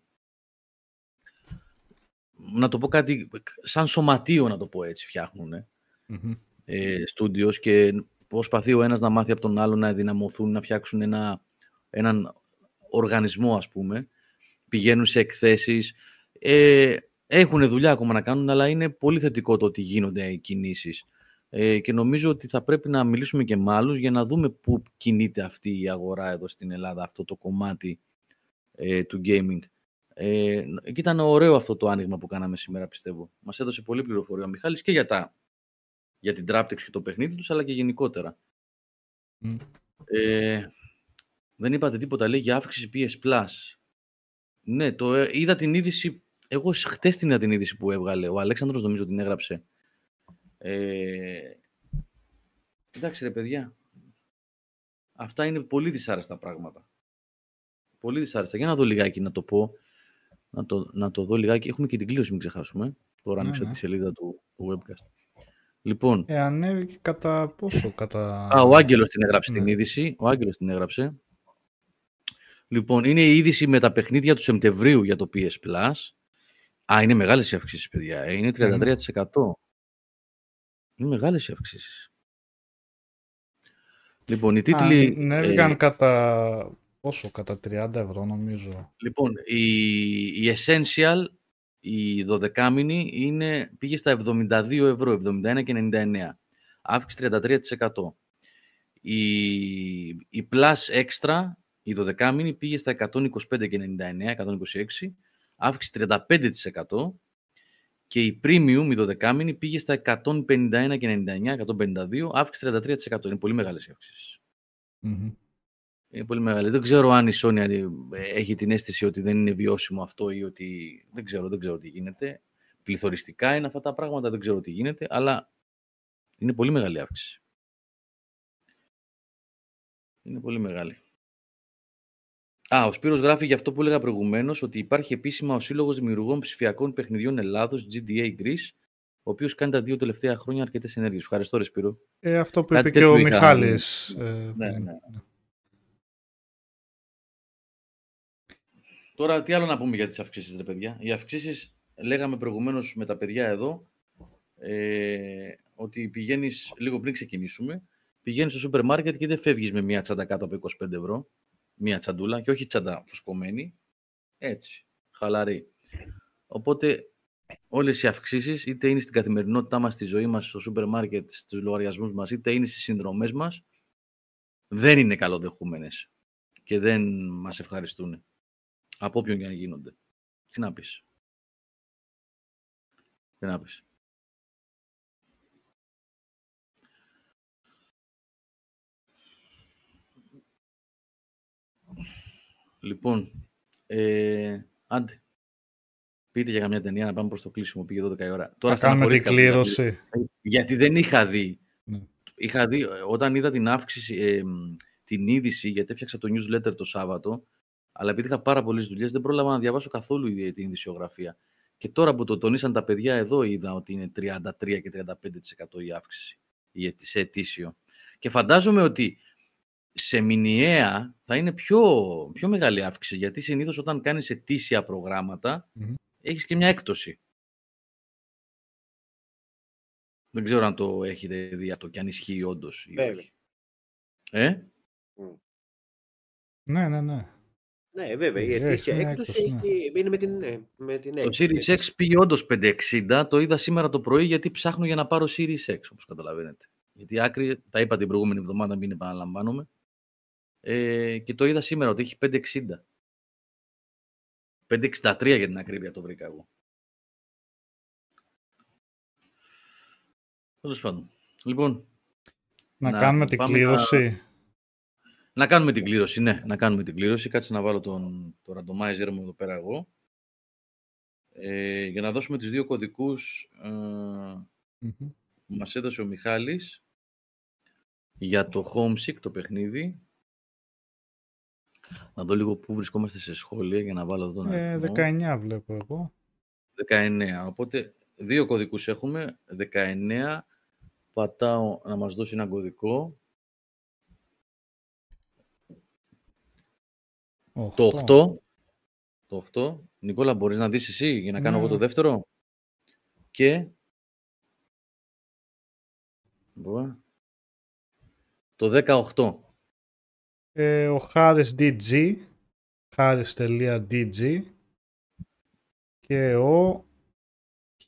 να το πω κάτι, σαν σωματείο να το πω έτσι φτιάχνουν Μμμ. ε, studios και προσπαθεί ο ένας να μάθει από τον άλλο να ενδυναμωθούν, να φτιάξουν ένα, έναν οργανισμό ας πούμε. Πηγαίνουν σε εκθέσεις. Ε, έχουν δουλειά ακόμα να κάνουν, αλλά είναι πολύ θετικό το ότι γίνονται οι κινήσεις. Ε, και νομίζω ότι θα πρέπει να μιλήσουμε και με άλλους για να δούμε πού κινείται αυτή η αγορά εδώ στην Ελλάδα, αυτό το κομμάτι ε, του gaming. Ε, και ήταν ωραίο αυτό το άνοιγμα που κάναμε σήμερα, πιστεύω. Μας έδωσε πολύ πληροφορία ο Μιχάλης και για, τα, για την Traptex και το παιχνίδι τους, αλλά και γενικότερα. Μμ. Ε, δεν είπατε τίποτα, λέει, για αύξηση PS Plus. Ναι, το, ε, είδα την είδηση, εγώ χτες την είδα την είδηση που έβγαλε, ο Αλέξανδρος νομίζω την έγραψε. Ε, εντάξει ρε παιδιά, αυτά είναι πολύ δυσάρεστα πράγματα. Πολύ δυσάρεστα. Για να δω λιγάκι να το πω. Να το, να το δω λιγάκι. Έχουμε και την κλήρωση, μην ξεχάσουμε. Τώρα Ναι, άνοιξα ναι. τη σελίδα του, του webcast. Λοιπόν, Ε, ανέβηκε κατά πόσο, κατά... Α, ο Άγγελος την έγραψε Ναι. την είδηση. Ο Άγγελος την έγραψε. Λοιπόν, είναι η είδηση με τα παιχνίδια του Σεπτεμβρίου για το PS Plus. Α, είναι μεγάλες οι αυξήσεις, παιδιά. ε, Είναι 33%. Είναι μεγάλες οι αυξήσεις. Λοιπόν, οι τίτλοι... Α, ανέβηκαν ε, κατά... Πόσο, κατά 30 ευρώ νομίζω. Λοιπόν, η, η Essential, η 12μηνη, είναι, πήγε στα 72 ευρώ, 71 και 99. Αύξηση 33%. Η, η Plus Extra, η 12μηνη, πήγε στα 125 και 99, 126. Αύξηση 35%. Και η Premium, η 12μηνη, πήγε στα 151 και 99, 152. Αύξηση 33%. Είναι πολύ μεγάλες οι αυξήσεις. Μμμ. Είναι πολύ μεγάλη. Δεν ξέρω αν η Sony ε, έχει την αίσθηση ότι δεν είναι βιώσιμο αυτό ή ότι. Δεν ξέρω, δεν ξέρω τι γίνεται. Πληθωριστικά είναι αυτά τα πράγματα, δεν ξέρω τι γίνεται, αλλά είναι πολύ μεγάλη αύξηση. Είναι πολύ μεγάλη. Α, ο Σπύρος γράφει για αυτό που έλεγα προηγουμένως, ότι υπάρχει επίσημα ο Σύλλογος Δημιουργών Ψηφιακών Παιχνιδιών Ελλάδος, GDA Greece, ο οποίος κάνει τα δύο τελευταία χρόνια αρκετές ενέργειες. Ευχαριστώ, ρε Σπύρο. Ε, αυτό που Κάτι είπε και ο τέτοιο είχα- Μιχάλης. ε, Ναι, πριν. ναι. Τώρα, τι άλλο να πούμε για τις αυξήσεις, ρε παιδιά; Οι αυξήσεις, λέγαμε προηγουμένως με τα παιδιά εδώ, ε, ότι πηγαίνεις, λίγο πριν ξεκινήσουμε, πηγαίνεις στο σούπερ μάρκετ και δεν φεύγεις με μια τσάντα κάτω από 25 ευρώ, μια τσαντούλα, και όχι τσάντα φουσκωμένη, έτσι, χαλαρή. Οπότε, όλες οι αυξήσεις, είτε είναι στην καθημερινότητά μας, στη ζωή μας, στο σούπερ μάρκετ, στους λογαριασμούς μας, είτε είναι στις συνδρομές μας, δεν είναι καλοδεχούμενες και δεν μας ευχαριστούν. Από όποιον και αν γίνονται. Τι να πεις. Τι να πεις. Λοιπόν, ε, άντε. Πείτε για καμιά ταινία να πάμε προς το κλείσιμο. Πήγε 12 η ώρα. Τώρα θα κάνουμε την στεναχωρήθηκα κλήρωση. Γιατί δεν είχα δει. Ναι. Είχα δει, όταν είδα την αύξηση, ε, μ, την είδηση, γιατί έφτιαξα το newsletter το Σάββατο, αλλά επειδή είχα πάρα πολλές δουλειές, δεν πρόλαβα να διαβάσω καθόλου η- την ειδησιογραφία. Και τώρα που το τονίσαν τα παιδιά, εδώ είδα ότι είναι 33 και 35% η αύξηση η ετι- σε ετήσιο. Και φαντάζομαι ότι σε μηνιαία θα είναι πιο, πιο μεγάλη αύξηση, γιατί συνήθως όταν κάνεις ετήσια προγράμματα, Μμμ. έχεις και μια έκπτωση. Δεν ξέρω αν το έχετε δει αυτό και αν ισχύει όντως ή Βέβαια. όχι. Ε; Ναι, ναι, ναι. Ναι, βέβαια. Η Έχει ετήσια μια έκπτωση έκπτωση, ναι. έχει- είναι με την, ναι, με την Το έκπτωση. Series X πήγε όντως 560. Το είδα σήμερα το πρωί γιατί ψάχνω για να πάρω Series X, όπως καταλαβαίνετε. Γιατί άκρη, τα είπα την προηγούμενη εβδομάδα, μην επαναλαμβάνομαι. Ε, και το είδα σήμερα ότι έχει 560. 563 για την ακρίβεια το βρήκα εγώ. Τέλος πάντων. Λοιπόν, Να, Να κάνουμε την πάμε κλήρωση. Να κάνουμε την κλήρωση, ναι, να κάνουμε την κλήρωση. Κάτσε να βάλω τον, το randomizer μου εδώ πέρα εγώ. Ε, για να δώσουμε τις δύο κωδικούς ε, Μμμ. που μας έδωσε ο Μιχάλης για το Homesick, το παιχνίδι. Να δω λίγο πού βρισκόμαστε σε σχόλια για να βάλω εδώ τον Ε, αριθμό. 19 βλέπω εγώ. 19. Οπότε δύο κωδικούς έχουμε. 19. Πατάω να μας δώσει ένα κωδικό. Το 8. Το 8. Νικόλα, μπορείς να δεις εσύ για να κάνω Ναι. εγώ το δεύτερο; Και... Μπορώ. Το 18. Ε, ο Χάρης DG, Χάρης.dg και ο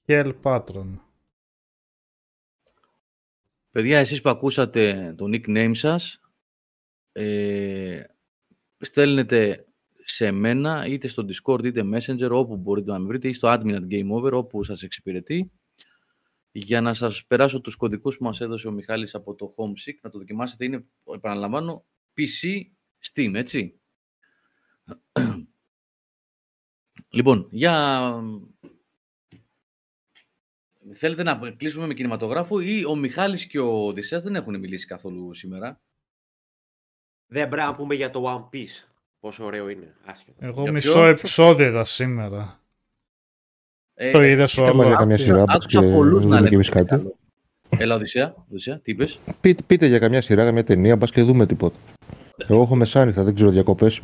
Hell Patron. Παιδιά, εσείς που ακούσατε το nickname σας, ε, στέλνετε σε μένα, είτε στο Discord, είτε Messenger, όπου μπορείτε να με βρείτε, ή στο admin at Game Over, όπου σας εξυπηρετεί, για να σας περάσω τους κωδικούς που μας έδωσε ο Μιχάλης από το Homesick, να το δοκιμάσετε. Είναι, επαναλαμβάνω, PC Steam, έτσι. λοιπόν, για... Θέλετε να κλείσουμε με κινηματογράφο ή ο Μιχάλης και ο Οδυσσέας δεν έχουν μιλήσει καθόλου σήμερα; Δεν πρέπει να πούμε για το One Piece. Πόσο ωραίο είναι. Άσχετα. Εγώ Για μισό ποιο; επεισόδιο είδα σήμερα. Ε, το είδες Πείτε μας για όλο. καμιά σειρά που Άκουσα ξε- πολλούς να δούμε λένε κι εμείς ότι είναι κάτι. καλό. Έλα, Οδυσσέα, Οδυσσέα, τι είπες; Πείτε, πείτε για καμιά σειρά, καμιά ταινία, μπας και δούμε τίποτα. Εγώ έχω μεσάνυχτα, δεν ξέρω διακοπές.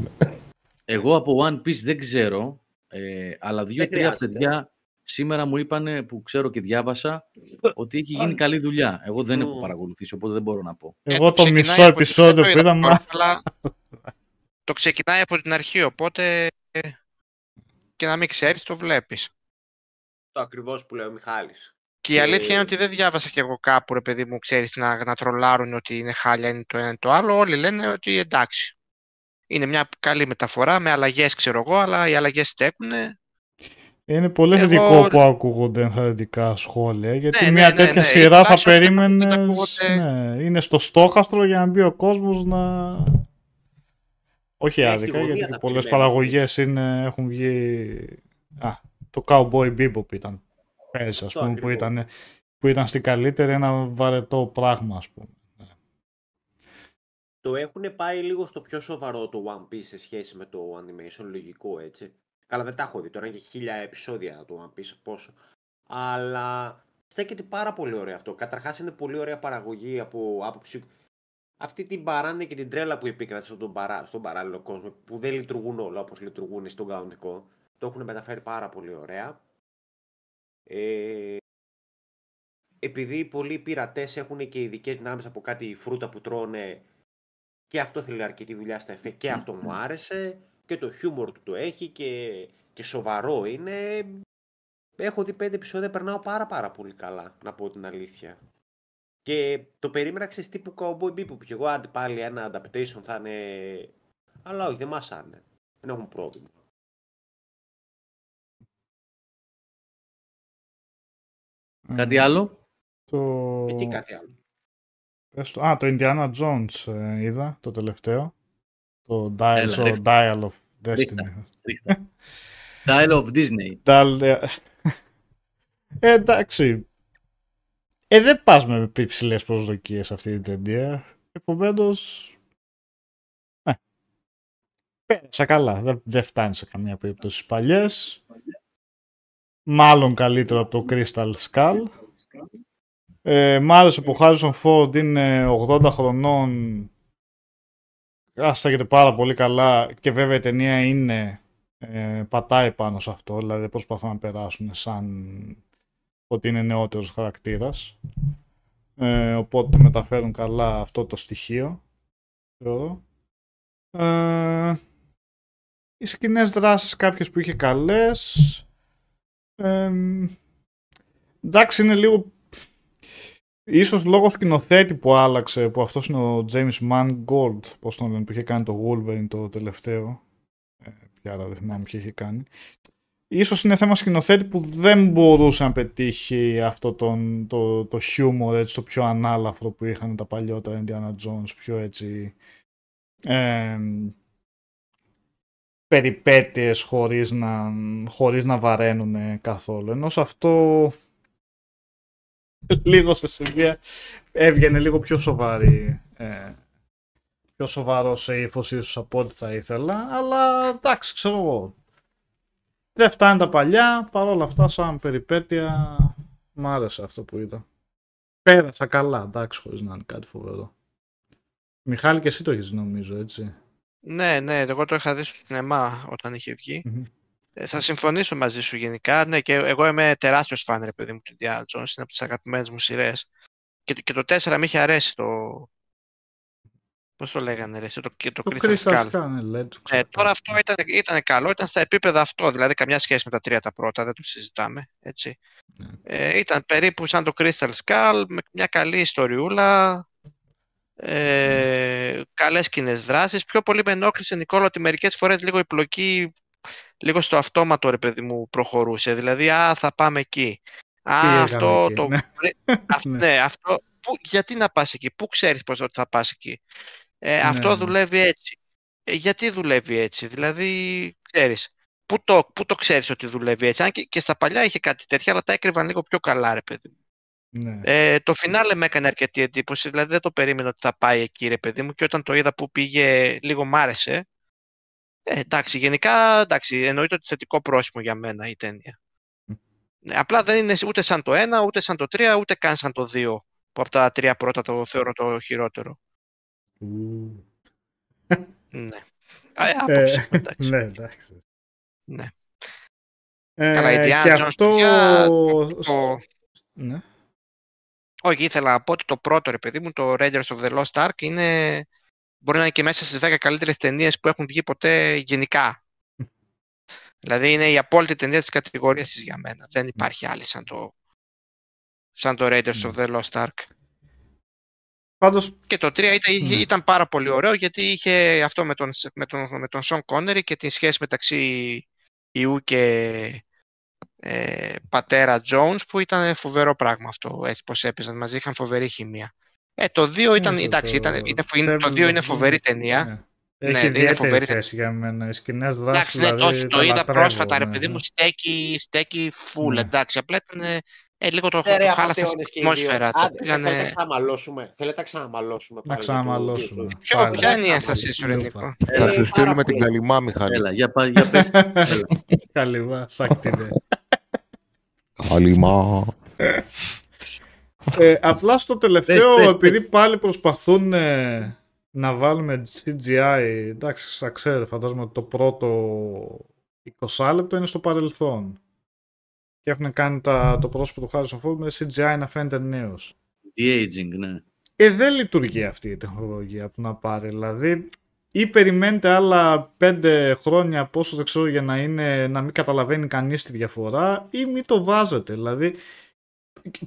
Εγώ από One Piece δεν ξέρω, ε, αλλά δύο-τρία χρειάζεται. παιδιά σήμερα μου είπαν που ξέρω και διάβασα ότι έχει γίνει καλή δουλειά. Εγώ δεν έχω Μμ. παρακολουθήσει, οπότε δεν μπορώ να πω. Ε, Εγώ το ξεκινάει μισό από την- επεισόδιο δεν το που είδα, ακόμα, μα... αλλά το ξεκινάει από την αρχή, οπότε ε, και να μην ξέρεις το βλέπεις. Το ακριβώς που λέει ο Μιχάλης. Και η αλήθεια είναι ότι δεν διάβασα κι εγώ κάπου, ρε παιδί μου, ξέρεις, να, να τρολάρουν ότι είναι χάλια, είναι το ένα είναι το άλλο. Όλοι λένε ότι εντάξει. Είναι μια καλή μεταφορά με αλλαγές, ξέρω εγώ, αλλά οι αλλαγές στέκουνε. Είναι πολύ Εγώ- θετικό που ακούγονται ενθαρρυντικά σχόλια, γιατί Ναι, ναι, μια ναι, τέτοια ναι, σειρά θα τουλάχιστον δεν περίμενες. ακούγονται- Ναι, είναι στο στόχαστρο για να μπει ο κόσμος να. Όχι Ναι, στη άδικα, γωνία γιατί τα πολλές περιμένεις. παραγωγές είναι, έχουν βγει. Α, το Cowboy Bebop ήταν πέρυσι, ας Αυτό πούμε, που ακριβώς. ήταν, που ήταν στην καλύτερη ένα βαρετό πράγμα, ας πούμε. Το έχουν πάει λίγο στο πιο σοβαρό το One Piece σε σχέση με το animation, λογικό έτσι. Καλά δεν τα έχω δει, τώρα είναι και χίλια επεισόδια το One Piece πόσο. Αλλά στέκεται πάρα πολύ ωραίο αυτό. Καταρχάς είναι πολύ ωραία παραγωγή από άποψη αυτή την παράνοια και την τρέλα που επίκρατσε στον, παρά, στον παράλληλο κόσμο που δεν λειτουργούν όλα όπως λειτουργούν στον κανονικό. Το έχουν μεταφέρει πάρα πολύ ωραία. Ε, επειδή πολλοί πειρατές έχουν και ειδικές δυνάμεις από κάτι φρούτα που τρώνε και αυτό θέλει αρκετή δουλειά στα εφέ και αυτό μου άρεσε και το χιούμορ του το έχει και, και σοβαρό είναι. Έχω δει πέντε επεισόδια, περνάω πάρα πάρα πολύ καλά, να πω την αλήθεια. Και το περίμενα ξέρεις τύπου Cowboy Bebop και εγώ αντι πάλι ένα adaptation θα είναι... Αλλά όχι, δεν μασάνε. Δεν έχουν πρόβλημα. Κάτι άλλο; Το... Εκεί κάτι άλλο; Α, το Indiana Jones ε, είδα το τελευταίο. Το Dial, Έλα, το ρίχτε. Dial of Ρίχτε. Destiny. Ρίχτε. Dial of Disney. Dial, ε, ε, εντάξει. Ε, δεν πας με υψηλέ προσδοκίες σε αυτή την ταινία. Επομένως, ναι. Πέρασα καλά. Δεν, δεν φτάνει σε καμία περίπτωση στις παλιές. Μάλλον καλύτερο από το Crystal Skull. Ε, μ' άρεσε που ο Harrison Ford είναι 80 χρονών. Άσταγεται πάρα πολύ καλά και βέβαια η ταινία είναι ε, πατάει πάνω σε αυτό, δηλαδή δεν προσπαθούν να περάσουν σαν ότι είναι νεότερος χαρακτήρας. Ε, οπότε μεταφέρουν καλά αυτό το στοιχείο, θεωρώ. Ε, οι σκηνές δράσεις κάποιες που είχε καλές. Ε, εντάξει είναι λίγο Ίσως λόγω σκηνοθέτη που άλλαξε, που αυτός είναι ο James Mangold, πώς τον λένε, που είχε κάνει το Wolverine το τελευταίο. Ε, πια δεν θυμάμαι ποιο είχε κάνει. Ίσως είναι θέμα σκηνοθέτη που δεν μπορούσε να πετύχει αυτό τον, το, το humor, έτσι, το πιο ανάλαφρο που είχαν τα παλιότερα Indiana Jones, πιο έτσι... Ε, περιπέτειες χωρίς να, χωρίς να βαραίνουν καθόλου. Ενώ σε αυτό λίγο σε σημεία έβγαινε λίγο πιο σοβαρή. Ε, πιο σοβαρός σε ύφος ίσως από ό,τι θα ήθελα. Αλλά εντάξει, ξέρω εγώ. Δεν φτάνει τα παλιά. Παρ' όλα αυτά, σαν περιπέτεια, μ' άρεσε αυτό που είδα. Πέρασα καλά, εντάξει, χωρίς να είναι κάτι φοβερό. Μιχάλη και εσύ το έχεις νομίζω, έτσι; Ναι, ναι, εγώ το είχα δει στο σινεμά όταν είχε βγει. Μμμ. Ε, θα συμφωνήσω μαζί σου γενικά. Ναι, και εγώ είμαι τεράστιος φαν, ρε παιδί μου, του Indiana Jones. Είναι από τις αγαπημένες μου σειρές. Και, το- και το 4 με είχε αρέσει το. Πώς το λέγανε, ρε, εσύ, το, και το, Το Crystal Crystal Skull. Skull, ναι, λέει, το Ε, ξέρω. τώρα αυτό ήταν, ήταν καλό, ήταν στα επίπεδα αυτό, δηλαδή καμιά σχέση με τα τρία τα πρώτα, δεν το συζητάμε, έτσι. Ναι. Ε, ήταν περίπου σαν το Crystal Skull, με μια καλή ιστοριούλα, ε, καλές κοινές δράσεις. Πιο πολύ με ενόχλησε, Νικόλα, ότι μερικές φορές λίγο η πλοκή, λίγο στο αυτόματο, ρε παιδί μου, προχωρούσε. Δηλαδή, α, θα πάμε εκεί. Α, Πήγαμε αυτό εκεί, το... ναι. αυ- Ναι. ναι, αυτό... Πού, γιατί να πας εκεί, πού ξέρεις πως ότι θα πας εκεί; Ε, αυτό ναι. δουλεύει έτσι. Ε, γιατί δουλεύει έτσι, δηλαδή, ξέρεις, πού το, πού το ξέρεις ότι δουλεύει έτσι; Αν και, και στα παλιά είχε κάτι τέτοια, αλλά τα έκρυβαν λίγο πιο καλά, ρε παιδί μου. Ναι. Ε, το φινάλε με έκανε αρκετή εντύπωση, δηλαδή δεν το περίμενα ότι θα πάει εκεί, ρε παιδί μου, και όταν το είδα που πήγε, λίγο μ' άρεσε. Ε, εντάξει, γενικά, εντάξει, εννοείται ότι θετικό πρόσημο για μένα η ταινία. Ναι, απλά δεν είναι ούτε σαν το 1, ούτε σαν το 3, ούτε καν σαν το 2, που από τα τρία πρώτα το θεωρώ το χειρότερο. Ου. Ναι. Α, ε, Ε, άποψη, εντάξει. ναι, εντάξει. Ναι. Ε, Καλά, η Diana και Jones, αυτό... παιδιά, το- Ναι. Όχι, ήθελα να πω ότι το πρώτο, ρε παιδί μου, το Rangers of the Lost Ark, είναι... μπορεί να είναι και μέσα στις 10 καλύτερες ταινίες που έχουν βγει ποτέ γενικά. δηλαδή είναι η απόλυτη ταινία της κατηγορίας της για μένα. Δεν υπάρχει άλλη σαν το, σαν το Raiders of the Lost Ark. Πάντως, Και το 3 ήταν, είχε- Ναι. ήταν πάρα πολύ ωραίο γιατί είχε αυτό με τον, με τον, με τον Sean Connery και τη σχέση μεταξύ ιού και ε, πατέρα Jones που ήταν φοβερό πράγμα αυτό, έτσι πως έπαιζαν μαζί, είχαν φοβερή χημεία. Ε, το 2 ήταν, ναι, εντάξει, το- ήταν, είναι, φο- είναι- το Devil 2 είναι of φοβερή Doom, ταινία. ναι. Ναι, Έχει δεν είναι ιδιαίτερη φοβερή θέση για μένα. Οι σκηνές δράσεις, Εντάξει, ναι, δηλαδή, το, το τα είδα λατρεύω, πρόσφατα, ρε ναι, παιδί ναι. μου, στέκει, στέκει full, Ναι. εντάξει, απλά ήταν ε, λίγο το, Ναι, ρε, το χάλασε στην απατεώνες και οι δύο. ατμόσφαιρα. Το Άντε, πήγανε... Θέλετε να ξαναμαλώσουμε. Θέλετε να ξαναμαλώσουμε Να πάλι για το ξαναμαλώσουμε. δύο. Ποιο, Πάλι. ποια είναι η Πάλι. ένστασή σου, ρε Λούπα. Νίκο; Θα Ε, σου πάρα στείλουμε την πολύ. καλυμά, Μιχάλη. Έλα, για, πά- για πες. Έλα. Καλή σακτινέ. Καλυμά. Ε, απλά στο τελευταίο, Πες, πες, επειδή πάλι προσπαθούν ε, να βάλουμε CGI, εντάξει, θα ξέρετε, φαντάζομαι ότι το πρώτο 20 λεπτό είναι στο παρελθόν. Και έχουν κάνει τα, το πρόσωπο του Harrison Ford με CGI να φαίνεται νέος. De-aging, ναι. Ε, δεν λειτουργεί αυτή η τεχνολογία που να πάρει. Δηλαδή, ή περιμένετε άλλα πέντε χρόνια πόσο δεν ξέρω για να, είναι, να μην καταλαβαίνει κανείς τη διαφορά ή μην το βάζετε. Δηλαδή,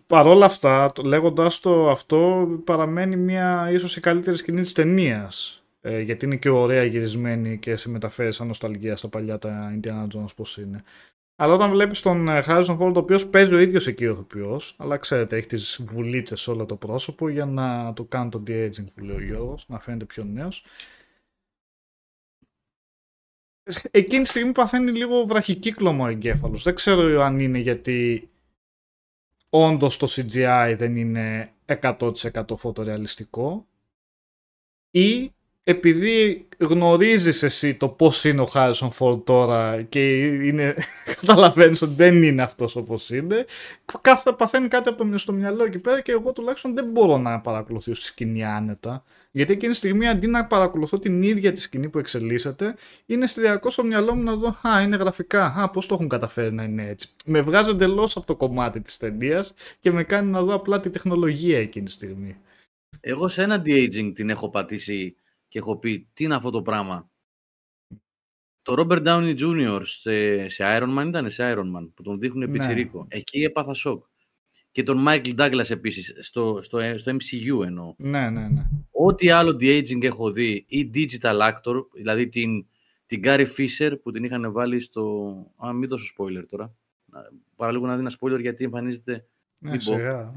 παρόλα αυτά, το- λέγοντας το αυτό, παραμένει μια ίσως η καλύτερη σκηνή της ταινίας. Ε, γιατί είναι και ωραία γυρισμένη και σε μεταφέρει σαν νοσταλγία στα παλιά τα Indiana Jones πώς είναι. Αλλά όταν βλέπεις τον ε, Harrison Ford, ο οποίος παίζει ο ίδιος εκεί ο ηθοποιός, αλλά ξέρετε, έχει τις βουλίτσες σε όλο το πρόσωπο για να το κάνει το de-aging που λέει ο Γιώργος, να φαίνεται πιο νέος. Εκείνη τη στιγμή παθαίνει λίγο βραχικύκλωμο ο εγκέφαλος. Δεν ξέρω αν είναι γιατί όντως το CGI δεν είναι 100% φωτορεαλιστικό ή επειδή γνωρίζεις εσύ το πώς είναι ο Χάρισον Φόρντ τώρα και είναι, καταλαβαίνεις ότι δεν είναι αυτός όπως είναι, κάθε, παθαίνει κάτι από το στο μυαλό εκεί πέρα και εγώ τουλάχιστον δεν μπορώ να παρακολουθήσω τη σκηνή άνετα. Γιατί εκείνη τη στιγμή αντί να παρακολουθώ την ίδια τη σκηνή που εξελίσσεται, είναι στηριακό στο μυαλό μου να δω, Α, είναι γραφικά. Α, πώς το έχουν καταφέρει να είναι έτσι. Με βγάζει εντελώς από το κομμάτι της ταινίας και με κάνει να δω απλά τη τεχνολογία εκείνη τη στιγμή. Εγώ σε ένα de-aging την έχω πατήσει και έχω πει τι είναι αυτό το πράγμα; Το Robert Downey Jr. σε, σε Iron Man ήταν σε Iron Man που τον δείχνουν Ναι. πιτσιρίκο. Εκεί έπαθα σοκ. Και τον Michael Douglas επίσης, στο, στο, στο MCU εννοώ. Ναι, ναι, ναι. Ό,τι άλλο de-aging έχω δει ή digital actor, δηλαδή την, την Gary Fisher που την είχαν βάλει στο... Α, μην δώσω spoiler τώρα. Να- Παραλίγο να δει ένα spoiler γιατί εμφανίζεται... ναι Μην πω. σιγά.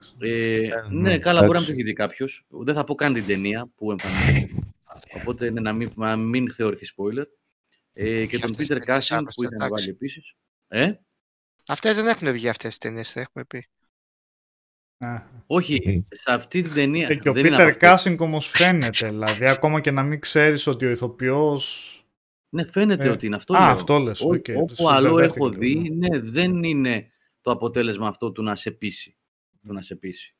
Αλλά- Ε, Ε, ναι, ναι, καλά, μπορεί να εντάξει. το έχει δει κάποιος. Δεν θα πω καν την ταινία που εμφανίζεται. Οπότε ναι, να, μην, να μην θεωρηθεί spoiler. Ε, και Για τον αυτές Peter τις ταινίες Cushing άλλωστε, που είχαν εντάξει. βάλει επίσης. Ε, Αυτές δεν έχουν βγει αυτές τις ταινίες, θα έχουμε πει. Α. όχι, σε αυτή την ταινία. Ε, και ο δεν είναι Peter αυτό. Cushing όμως φαίνεται, δηλαδή ακόμα και να μην ξέρεις ότι ο ηθοποιός... Ναι, φαίνεται Ε, ότι είναι αυτό. Α, λέω. αυτό λες, Ό- οκ, το όπου άλλο συμπερδεύτηκα έχω λίγο, δει, ναι, δεν είναι το αποτέλεσμα αυτό του να σε πείσει. Του να σε πείσει.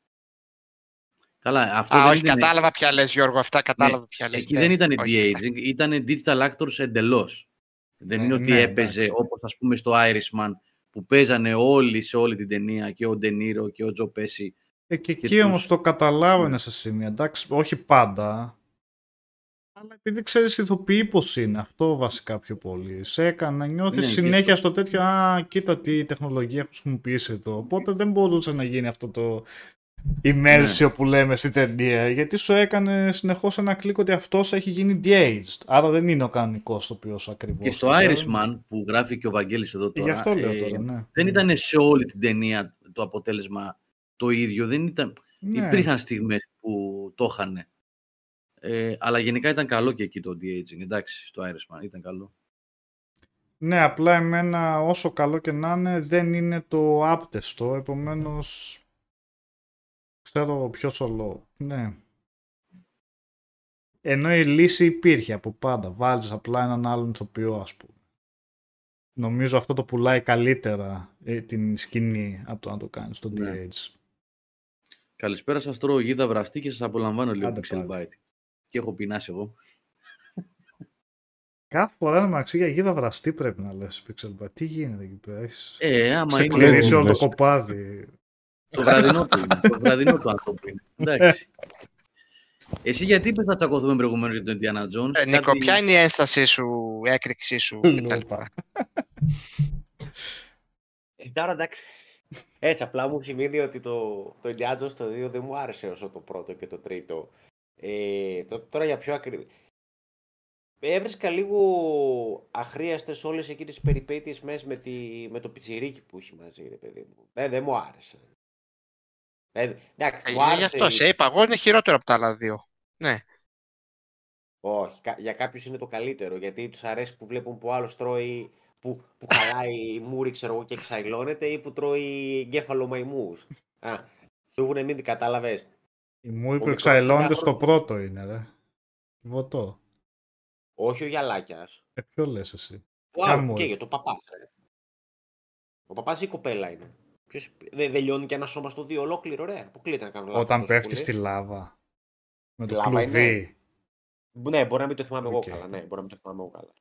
Καλά, αυτό Α, δεν όχι, ήταν, κατάλαβα ποια λες Γιώργο, αυτά κατάλαβα ποια λες. εκεί ναι, δεν ήταν όχι. de-aging, ήταν digital actors εντελώς. Δεν Ναι, είναι ότι ναι, έπαιζε εντάξει. όπως ας πούμε στο Irishman που παίζανε όλοι σε όλη την ταινία και ο Ντενίρο και ο Τζο Πέση. Ε, και Και εκεί τους- όμως το καταλάβαινες σε σημεία. Εντάξει, όχι πάντα. Αλλά επειδή ξέρεις ηθοποιεί πώς είναι, αυτό βασικά πιο πολύ. Σε έκανε να νιώθεις Ναι, και συνέχεια αυτό. στο τέτοιο «Α, κοίτα τι τεχνολογία έχω χρησιμοποιήσει εδώ». Οπότε δεν μπορούσε να γίνει αυτό το immersion Ναι. που λέμε στην ταινία, γιατί σου έκανε συνεχώς ένα κλικ ότι αυτός έχει γίνει de-aged. Άρα δεν είναι ο κανονικός τοπίος ακριβώς. Και στο Ε, Irishman που γράφει και ο Βαγγέλης εδώ Γι' τώρα, αυτό λέω ε, τώρα, ναι. δεν ήταν σε όλη την ταινία το αποτέλεσμα το ίδιο. Δεν ήταν... Ναι. Υπήρχαν στιγμές που το είχαν. Ε, αλλά γενικά ήταν καλό και εκεί το de-aging. Εντάξει, στο Irishman ήταν καλό. Ναι, απλά εμένα όσο καλό και να είναι δεν είναι το άπτεστο, επομένως ξέρω ποιος σολό. Ναι. Ενώ η λύση υπήρχε από πάντα. Βάζεις απλά έναν άλλον ηθοποιό ας πούμε. Νομίζω αυτό το πουλάει καλύτερα ε, την σκηνή από το να το κάνεις στο Ναι. DH. Καλησπέρα σας, τρώω γίδα βραστή και σας απολαμβάνω λίγο Άντε Pixel πάλι. Bite. Και έχω πεινάσει εγώ. Κάθε φορά να μεταξύ για γίδα βραστή πρέπει να λες Pixelbite. Τι γίνεται εκεί πέρα. Έχεις Ε, άμα είναι ξεκληρίσει το- όλο το λες. κοπάδι. το βραδινό του είναι. Το βραδινό του άνθρωπο είναι. Εντάξει. Εσύ γιατί είπες να τσακωθούμε προηγουμένως για τον Indiana Jones. Ε, Νίκο, κάτι- ποια είναι η ένστασή σου, η έκρηξή σου Λούπα. κτλ. Ε, Τώρα εντάξει. Έτσι, απλά μου σημαίνει ότι το, το Indiana Jones το 2 δεν μου άρεσε όσο το πρώτο και το τρίτο. Ε, το- τώρα για πιο ακριβή. Έβρισκα λίγο αχρίαστες όλες εκείνες τις περιπέτειες μέσα με, τη, με το πιτσιρίκι που έχει μαζί, ρε παιδί μου. Δεν, δεν μου άρεσε. Ε, εντάξει, μου Ε, Γι' άρεσε... αυτό σε είπα, εγώ είναι χειρότερο από τα άλλα δύο. Ναι. Όχι, κα- για κάποιους είναι το καλύτερο, γιατί τους αρέσει που βλέπουν που άλλος τρώει, που, που χαλάει μούρι, ξέρω εγώ, και εξαϊλώνεται ή που τρώει εγκέφαλο μαϊμούς. Α, του έχουν μείνει, κατάλαβες. Η μούρη Ο που μικρός εξαϊλώνεται στο πεντάχρονος. πρώτο είναι, ρε. Βοτό. Όχι ο Γιαλάκιας. Ε, ποιο λες εσύ; Ο Ποια άλλος που μούρη; καίγεται, ο παπάς, ρε. Ο παπάς ή η κοπέλα είναι. Ποιος... Δεν δεν λιώνει και ένα σώμα στο δύο ολόκληρο, ρε. Αποκλείται να κάνω λάθος Όταν τόσο πέφτεις πολύ. στη λάβα. Με το Λάβα είναι. κλουβί. Ναι, μπορεί να μην το θυμάμαι Οκ. εγώ καλά. Ναι, μπορεί να μην το θυμάμαι εγώ καλά.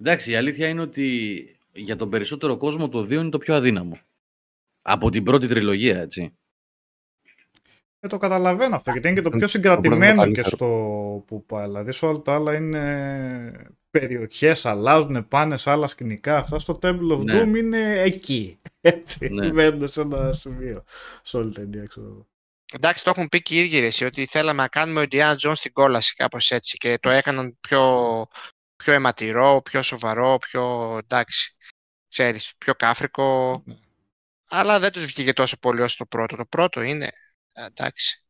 Εντάξει, η αλήθεια είναι ότι για τον περισσότερο κόσμο το 2 είναι το πιο αδύναμο. Από την πρώτη τριλογία, έτσι. Ε, το καταλαβαίνω αυτό, γιατί είναι και το Ε, πιο το πρώτο είναι συγκρατημένο και καλύτερο. στο που πάει. Δηλαδή, σε όλα τα άλλα είναι περιοχές, αλλάζουν, πάνε σε άλλα σκηνικά. Αυτά στο Temple of Ναι. Doom είναι εκεί. Έτσι, Ναι. μένουν σε ένα σημείο. Σε όλη την ταινία, ξέρω εγώ. Εντάξει, το έχουν πει και οι ίδιοι ρε, εσύ, ότι θέλαμε να κάνουμε ο Indiana Jones στην κόλαση κάπως έτσι και το έκαναν πιο πιο αιματηρό, πιο σοβαρό, πιο εντάξει, ξέρεις, πιο κάφρικο. Ναι. Αλλά δεν τους βγήκε τόσο πολύ όσο το πρώτο. Το πρώτο είναι, ε, εντάξει.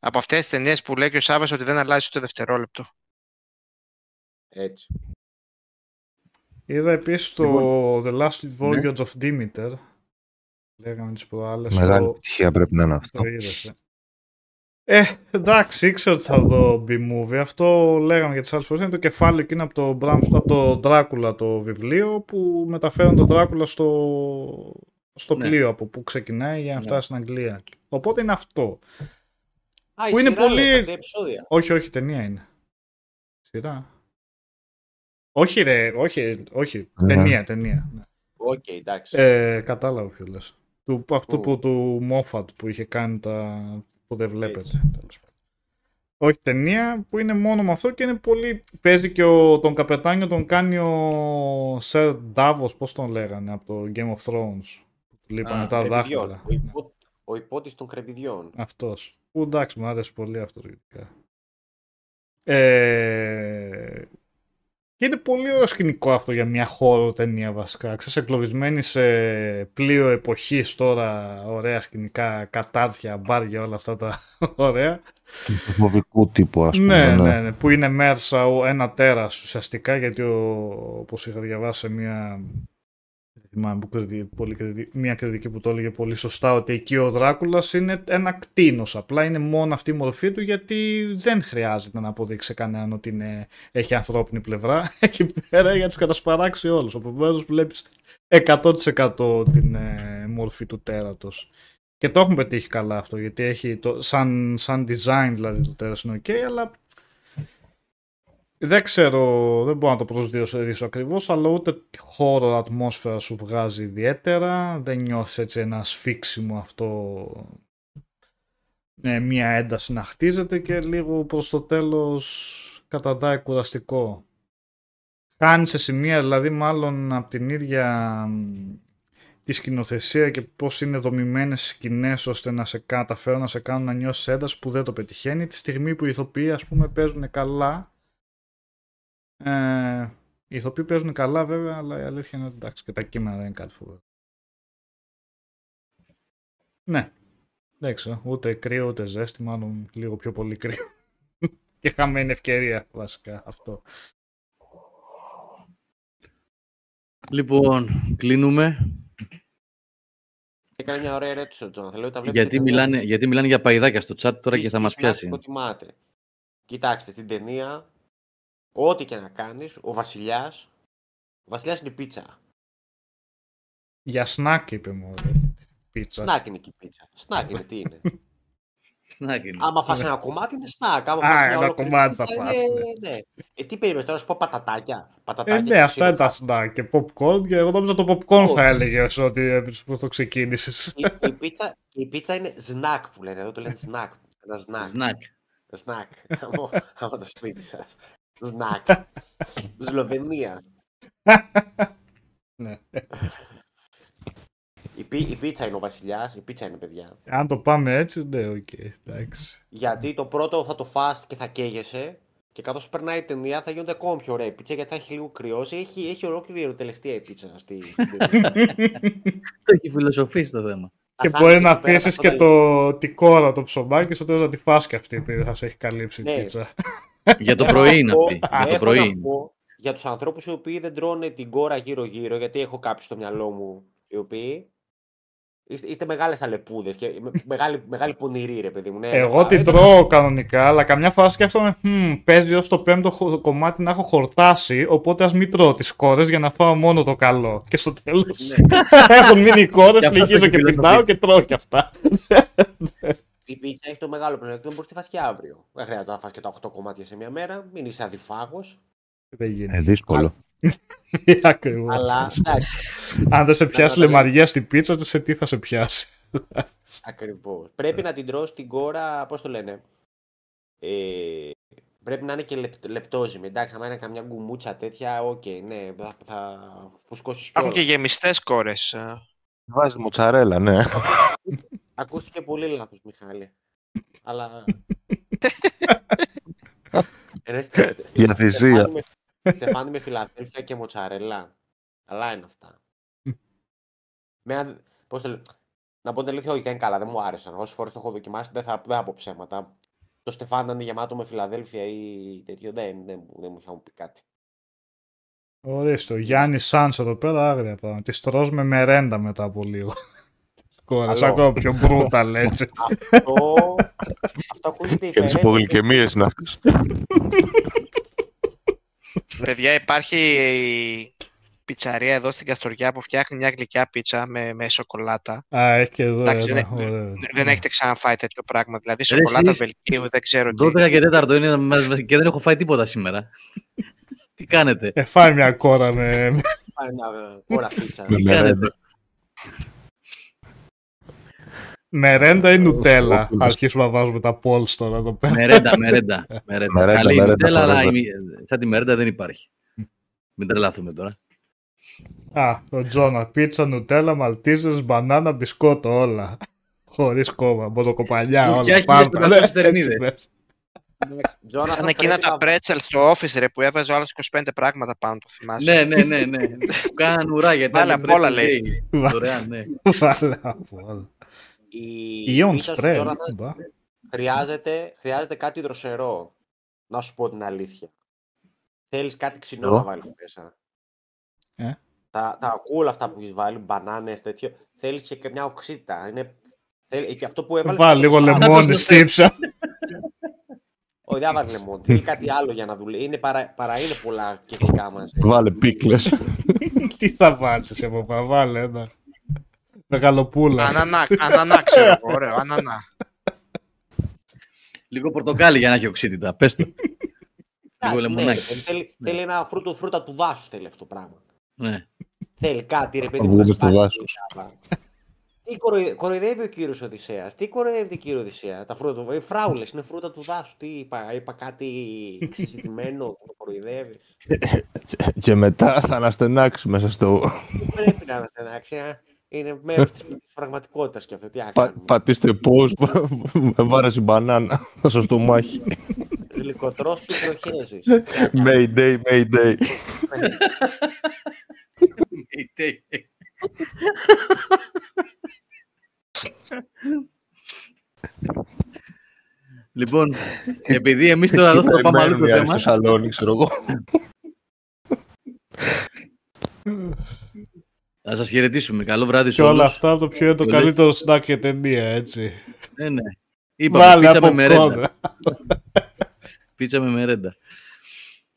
Από αυτές τις ταινίες που λέει και ο Σάββας ότι δεν αλλάζει ούτε δευτερόλεπτο. Έτσι. Είδα επίσης το Λοιπόν, The Last Voyage of Demeter. Λέγαμε τις προάλλες. Μεγάλη το- επιτυχία πρέπει να είναι αυτό. Το είδες, ε. Ε, εντάξει, ήξερα ότι θα δω B-movie. Αυτό λέγαμε για τις άλλες φορές. Είναι το κεφάλαιο εκείνο από το, Bram, από το Dracula το βιβλίο που μεταφέρουν τον Dracula στο, στο Ναι. πλοίο από που ξεκινάει για να Ναι. φτάσει στην Αγγλία. Οπότε είναι αυτό. Α, η Που είναι σειρά, πολύ- λες, τα τρία επεισόδια. Όχι, όχι, ταινία είναι. Σειρά. Όχι ρε, όχι, όχι. Ναι. Ταινία, ταινία. ναι. Οκ, εντάξει. Ε, κατάλαβα ποιο λες. Του, αυτού Πού; που του Μόφατ που είχε κάνει τα που δεν βλέπετε. Έτσι. τέλος πάντων. Όχι ταινία που είναι μόνο με αυτό και είναι πολύ... Παίζει και ο, τον καπετάνιο τον κάνει ο Σερ Ντάβος, πώς τον λέγανε, από το Game of Thrones. Που του λείπανε Α, τα Κρεμμυδιών. δάχτυλα. Ο, ιππό... ο ιππότης των κρεμμυδιών. Αυτός. Που εντάξει, μου άρεσε πολύ αυτό γενικά. Ε... Και είναι πολύ ωραίο σκηνικό αυτό για μια χώρο ταινία βασικά. Ξέρεις, εγκλωβισμένη σε πλοίο εποχής τώρα, ωραία σκηνικά, κατάρτια, μπάρια, όλα αυτά τα ωραία. Του φοβικού τύπου, ας πούμε. Ναι, ναι, ναι, που είναι μέρσα ο- ένα τέρας ουσιαστικά, γιατί ο, όπως είχα διαβάσει σε μια, δεν θυμάμαι που κριτική, πολύ κριτική, μια κριτική που το έλεγε πολύ σωστά, ότι εκεί ο Δράκουλας είναι ένα κτίνος, απλά είναι μόνο αυτή η μορφή του, γιατί δεν χρειάζεται να αποδείξει σε κανέναν ότι είναι, έχει ανθρώπινη πλευρά, εκεί πέρα για να τους κατασπαράξει όλους, επομένως βλέπεις 100% την ε, μορφή του τέρατος. Και το έχουν πετύχει καλά αυτό, γιατί έχει το, σαν, σαν design δηλαδή το τέρας είναι ok, αλλά δεν ξέρω, δεν μπορώ να το προσδιορίσω ακριβώς, αλλά ούτε χώρο ατμόσφαιρα σου βγάζει ιδιαίτερα, δεν νιώθεις έτσι ένα σφίξιμο αυτό, ε, μία ένταση να χτίζεται και λίγο προς το τέλος καταντάει κουραστικό. Χάνεις σε σημεία, δηλαδή μάλλον από την ίδια μ, τη σκηνοθεσία και πώς είναι δομημένες οι σκηνές ώστε να σε καταφέρουν να σε κάνουν να νιώσεις ένταση που δεν το πετυχαίνει. Τη στιγμή που οι ηθοποιοί ας πούμε παίζουν καλά, ε, οι ηθοποιοί παίζουν καλά βέβαια, αλλά η αλήθεια είναι ότι εντάξει και τα κείμενα δεν είναι κάτι φοβερό. Ναι, δεν ξέρω, ούτε κρύο ούτε ζέστη, μάλλον λίγο πιο πολύ κρύο. και χαμένη ευκαιρία βασικά αυτό. Λοιπόν, κλείνουμε. Έκανε μια ωραία ερώτηση ο Τζον. Θέλω όταν βλέπετε Γιατί ταινία, μιλάνε, γιατί μιλάνε για παϊδάκια στο chat τώρα τι και θα μας στήσιμο πιάσει. προτιμάτε. Κοιτάξτε, στην ταινία, ό,τι και να κάνεις, ο βασιλιάς, ο βασιλιάς είναι η πίτσα. Για σνακ είπε μου, ρε. Πίτσα. Σνακ είναι και η πίτσα. Σνακ είναι, τι είναι. Σνάκ είναι. Άμα φας ένα κομμάτι είναι σνακ. Άμα Α, φας μια ένα ολόκληρη κομμάτι θα πίτσα φας, είναι... ναι. Ε, τι περίμενες τώρα, να σου πω πατατάκια. πατατάκια Ε, και ναι, αυτά είναι τα ξύλο. snack και popcorn και εγώ νόμιζα το popcorn Όχι. θα έλεγες ότι ε, που το ξεκίνησες. Η, η, πίτσα, η πίτσα είναι σνακ που λένε. Εδώ το λένε σνακ. Ένα σνακ. Σνάκ. Σνακ. άμα, άμα το σπίτι σας. Σνακ. Σλοβενία. ναι. Η, πι- η πίτσα είναι ο βασιλιάς, η πίτσα είναι παιδιά. Αν το πάμε έτσι, ναι, οκ, εντάξει. Γιατί το πρώτο θα το φας και θα καίγεσαι και καθώς περνάει η ταινία θα γίνονται ακόμα πιο ωραία η πίτσα γιατί θα έχει λίγο κρυώσει. Έχει, έχει ολόκληρη ιεροτελεστία η πίτσα στη, στην ταινία. Το έχει φιλοσοφήσει το θέμα. Και Θα μπορεί φτάνεις να εκεί πέρα, αφήσεις θα και φας το, τη κόρα το ψωμάκι, στο τέλος να τη φας και αυτή επειδή θα σε έχει καλύψει η Ναι. πίτσα. Για το Έχω πρωί να είναι πω- αυτή. Για το έχω πρωί να είναι. πω για τους ανθρώπους οι οποίοι δεν τρώνε την κόρα γύρω-γύρω, γιατί έχω κάποιους στο μυαλό μου οι οποίοι είστε, είστε μεγάλες αλεπούδες και με- μεγάλη, μεγάλη πονηρή ρε παιδί μου. Ναι, Εγώ δεν την φα- τρώω κανονικά, αλλά καμιά φορά σκέφτομαι, «Μμμ, παίζει ως το πέμπτο χο- κομμάτι να έχω χορτάσει, οπότε ας μην τρώω τις κόρες για να φάω μόνο το καλό. Και στο τέλος έχουν μείνει οι Γι' κόρες, αυτό το λυγίζω έχει και πεινάω φιλοσοφήσει. και τρώω και αυτά. Η πίτσα έχει το μεγάλο πλεονέκτημα, μπορείς να τη φας και αύριο. Δεν χρειάζεται να φας και τα 8 κομμάτια σε μια μέρα, μην είσαι αδιφάγος. Δεν Ε, γίνεται. δύσκολο. Ακριβώς. Αλλά εντάξει, Αν δεν σε πιάσει να τα λαιμαργία στην πίτσα, σε τι θα σε πιάσει; ακριβώς. Πρέπει να την τρως την κόρα, πώς το λένε, ε, πρέπει να είναι και λεπ, λεπτόζυμη. Εντάξει, άμα είναι καμιά γκουμούτσα τέτοια, οκ, ναι, θα, θα φουσκώσεις Έχουν και κιόλας. γεμιστές κόρες. ε. Βάζεις μοτσαρέλα, ναι. Ακούστηκε πολύ λάθος, Μιχάλη. Αλλά... Ένα στε- Για θυσία. στεφάνι με- Στεφάνι με φιλαδέλφια και μοτσαρέλα. Καλά είναι αυτά. με, αν- πώς το λέω, να πω την αλήθεια, όχι, δεν είναι καλά, δεν μου άρεσαν. Όσες φορές το έχω δοκιμάσει, δεν θα, δεν θα πω ψέματα. Το στεφάνι να είναι γεμάτο με φιλαδέλφια ή τέτοιο, δεν, δεν, μου- δεν μου είχε πει κάτι. Ορίστε, ο Γιάννης Σάνς εδώ πέρα άγρια πράγματα. Τη τρως με μερέντα μετά από λίγο. Κόρες, Καλό. ακόμα πιο brutal έτσι. Αυτό, αυτό ακούγεται Και τις υπερέτητο. υπογλυκαιμίες είναι αυτές. Παιδιά, υπάρχει η πιτσαρία εδώ στην Καστοριά που φτιάχνει μια γλυκιά πίτσα με, με σοκολάτα. Α, έχει και εδώ Εντάξει, ένα. δεν- ωραίο. Δεν- Δεν έχετε ξαναφάει τέτοιο πράγμα. Δηλαδή, Ρε, σοκολάτα εσείς- Βελγίου, δεν ξέρω τι. 12 και 4 είναι μας- και δεν έχω φάει τίποτα σήμερα. Τι κάνετε; Ε, φάει μια κόρα με... Πάει ένα κόρα πίτσα. Με Τι μερέντα. κάνετε. Μερέντα ή νουτέλα; Όπως- Αρχίσουμε να βάζουμε τα polls τώρα εδώ πέρα. Μερέντα, μερέντα. μερέντα. Μερέντα, Καλή η μερέντα, Νutella, αλλά forever. η- σαν τη μερέντα δεν υπάρχει. Μην τρελαθούμε τώρα. Α, ο Τζόνα. Πίτσα, νουτέλα, μαλτίζες, μπανάνα, μπισκότο, όλα. Χωρίς κόμμα, μποτοκοπαλιά, Κουκιά, όλα. χίλιες Πάμε. πεντακόσιες Ναι, θερμίδες. έτσι, ναι. Εντάξει, Τζόναθαν, Σαν εκείνα πρέπει τα να- πρέτσελ στο office, ρε, που έβαζε ο άλλος 25 πράγματα πάνω, το θυμάσαι. Ναι, ναι, ναι, ναι. Που κάναν ουρά γιατί Βάλε ήταν απ' όλα, pretzel λέει. day. Δωρεάν, ναι. Βάλε από όλα. Η Ιόν πίτσα σου, σπρέ. Τζόναθαν, μπα. χρειάζεται, χρειάζεται κάτι δροσερό. Να σου πω την αλήθεια. Θέλεις κάτι ξινό Εγώ. να βάλεις μέσα. Ε. Τα, τα κούλα αυτά που έχεις βάλει, μπανάνες, τέτοιο, θέλεις και μια οξύτα. Είναι, θέλ- και αυτό που έβαλες... Βάλε λίγο Α, λεμόνι το στύψα. Όχι, δεν βάλει λεμόνι. Θέλει κάτι άλλο για να δουλεύει. Είναι παρά, παρά είναι πολλά κεφτικά μαζί. Βάλε πίκλες. Τι θα βάλεις από πάνω, βάλε ένα. Μεγαλοπούλα. Ανανά, ανανά, ξέρω εγώ, ωραίο, ανανά. Λίγο πορτοκάλι για να έχει οξύτητα. Πες το. Κάτι, Λίγο ναι, λεμονάκι. ρε παιδί, θέλει, θέλει ένα φρούτο, φρούτα του δάσου θέλει αυτό το πράγμα. Ναι. Θέλει κάτι, ρε παιδί Να μου, να βγούμε στο σπάσει δάσος. τη γάλα. Τι κοροϊ- κοροϊδεύει ο κύριος Οδυσσέας, τι κοροϊδεύει την κύριο Οδυσσέα, τα φρούτα του. Οι φράουλες είναι φρούτα του δάσου. Τι είπα, είπα κάτι εξειδικευμένο, το κοροϊδεύεις; Και μετά θα αναστενάξει μέσα στο... Δεν πρέπει να είμαστε εντάξει, ε. Είναι μέρο της πραγματικότητας και αυτό. Τι να Πα- κάνουμε. πατήστε πώς, με βάρεσε μπανάνα στο στομάχι. Γλυκοτρό πικροχέζη. Mayday, Mayday. Λοιπόν, επειδή εμείς τώρα εδώ θα πάμε αλλού το Περιμένουμε θέμα, στο σαλόνι, ξέρω εγώ. θα σας χαιρετήσουμε. Καλό βράδυ σε Και όλα όλους. αυτά από το ποιο είναι το Το λες. καλύτερο snack και ταινία, έτσι. Ναι, ναι. Είπαμε, Βάλε πίτσα με από μερέντα. κόντρα. Πίτσα με μερέντα.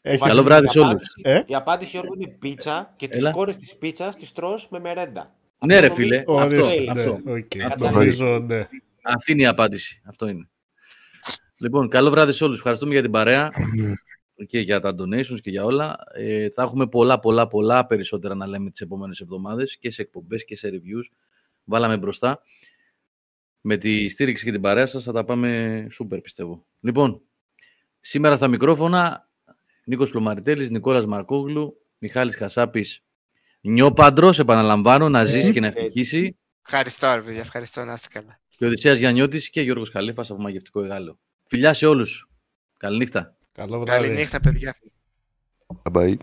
Έχεις- Καλό βράδυ Η σε όλους. απάντηση- Ε; Η απάντηση Γιώργο είναι πίτσα και τις Έλα. κόρες της πίτσας τις τρως με μερέντα. Ναι, ρε Αυτό φίλε. νομίζω- Αυτό, Ορίστε, ναι, αυτό. οκ, Αυτό. νομίζω, ναι. Αυτή είναι η απάντηση. Αυτό είναι. Λοιπόν, καλό βράδυ σε όλους. Ευχαριστούμε για την παρέα και για τα donations και για όλα. Ε, θα έχουμε πολλά, πολλά, πολλά περισσότερα να λέμε τις επόμενες εβδομάδες και σε εκπομπές και σε reviews. Βάλαμε μπροστά. Με τη στήριξη και την παρέα σας θα τα πάμε σούπερ, πιστεύω. Λοιπόν, σήμερα στα μικρόφωνα Νίκος Πλωμαριτέλης, Νικόλας Μαρκόγλου, Μιχάλης Χασάπης, νιόπαντρος, επαναλαμβάνω, να ζήσει και να ευτυχήσει. Ευχαριστώ, ρε παιδιά, ευχαριστώ, να είστε καλά. Και ο Οδυσσέας Γιαννιώτης και Γιώργος Καλήφας από Μαγευτικό Εγάλο. Φιλιά σε όλους. Καληνύχτα. Καλό βράδυ. Καληνύχτα, παιδιά. Bye bye.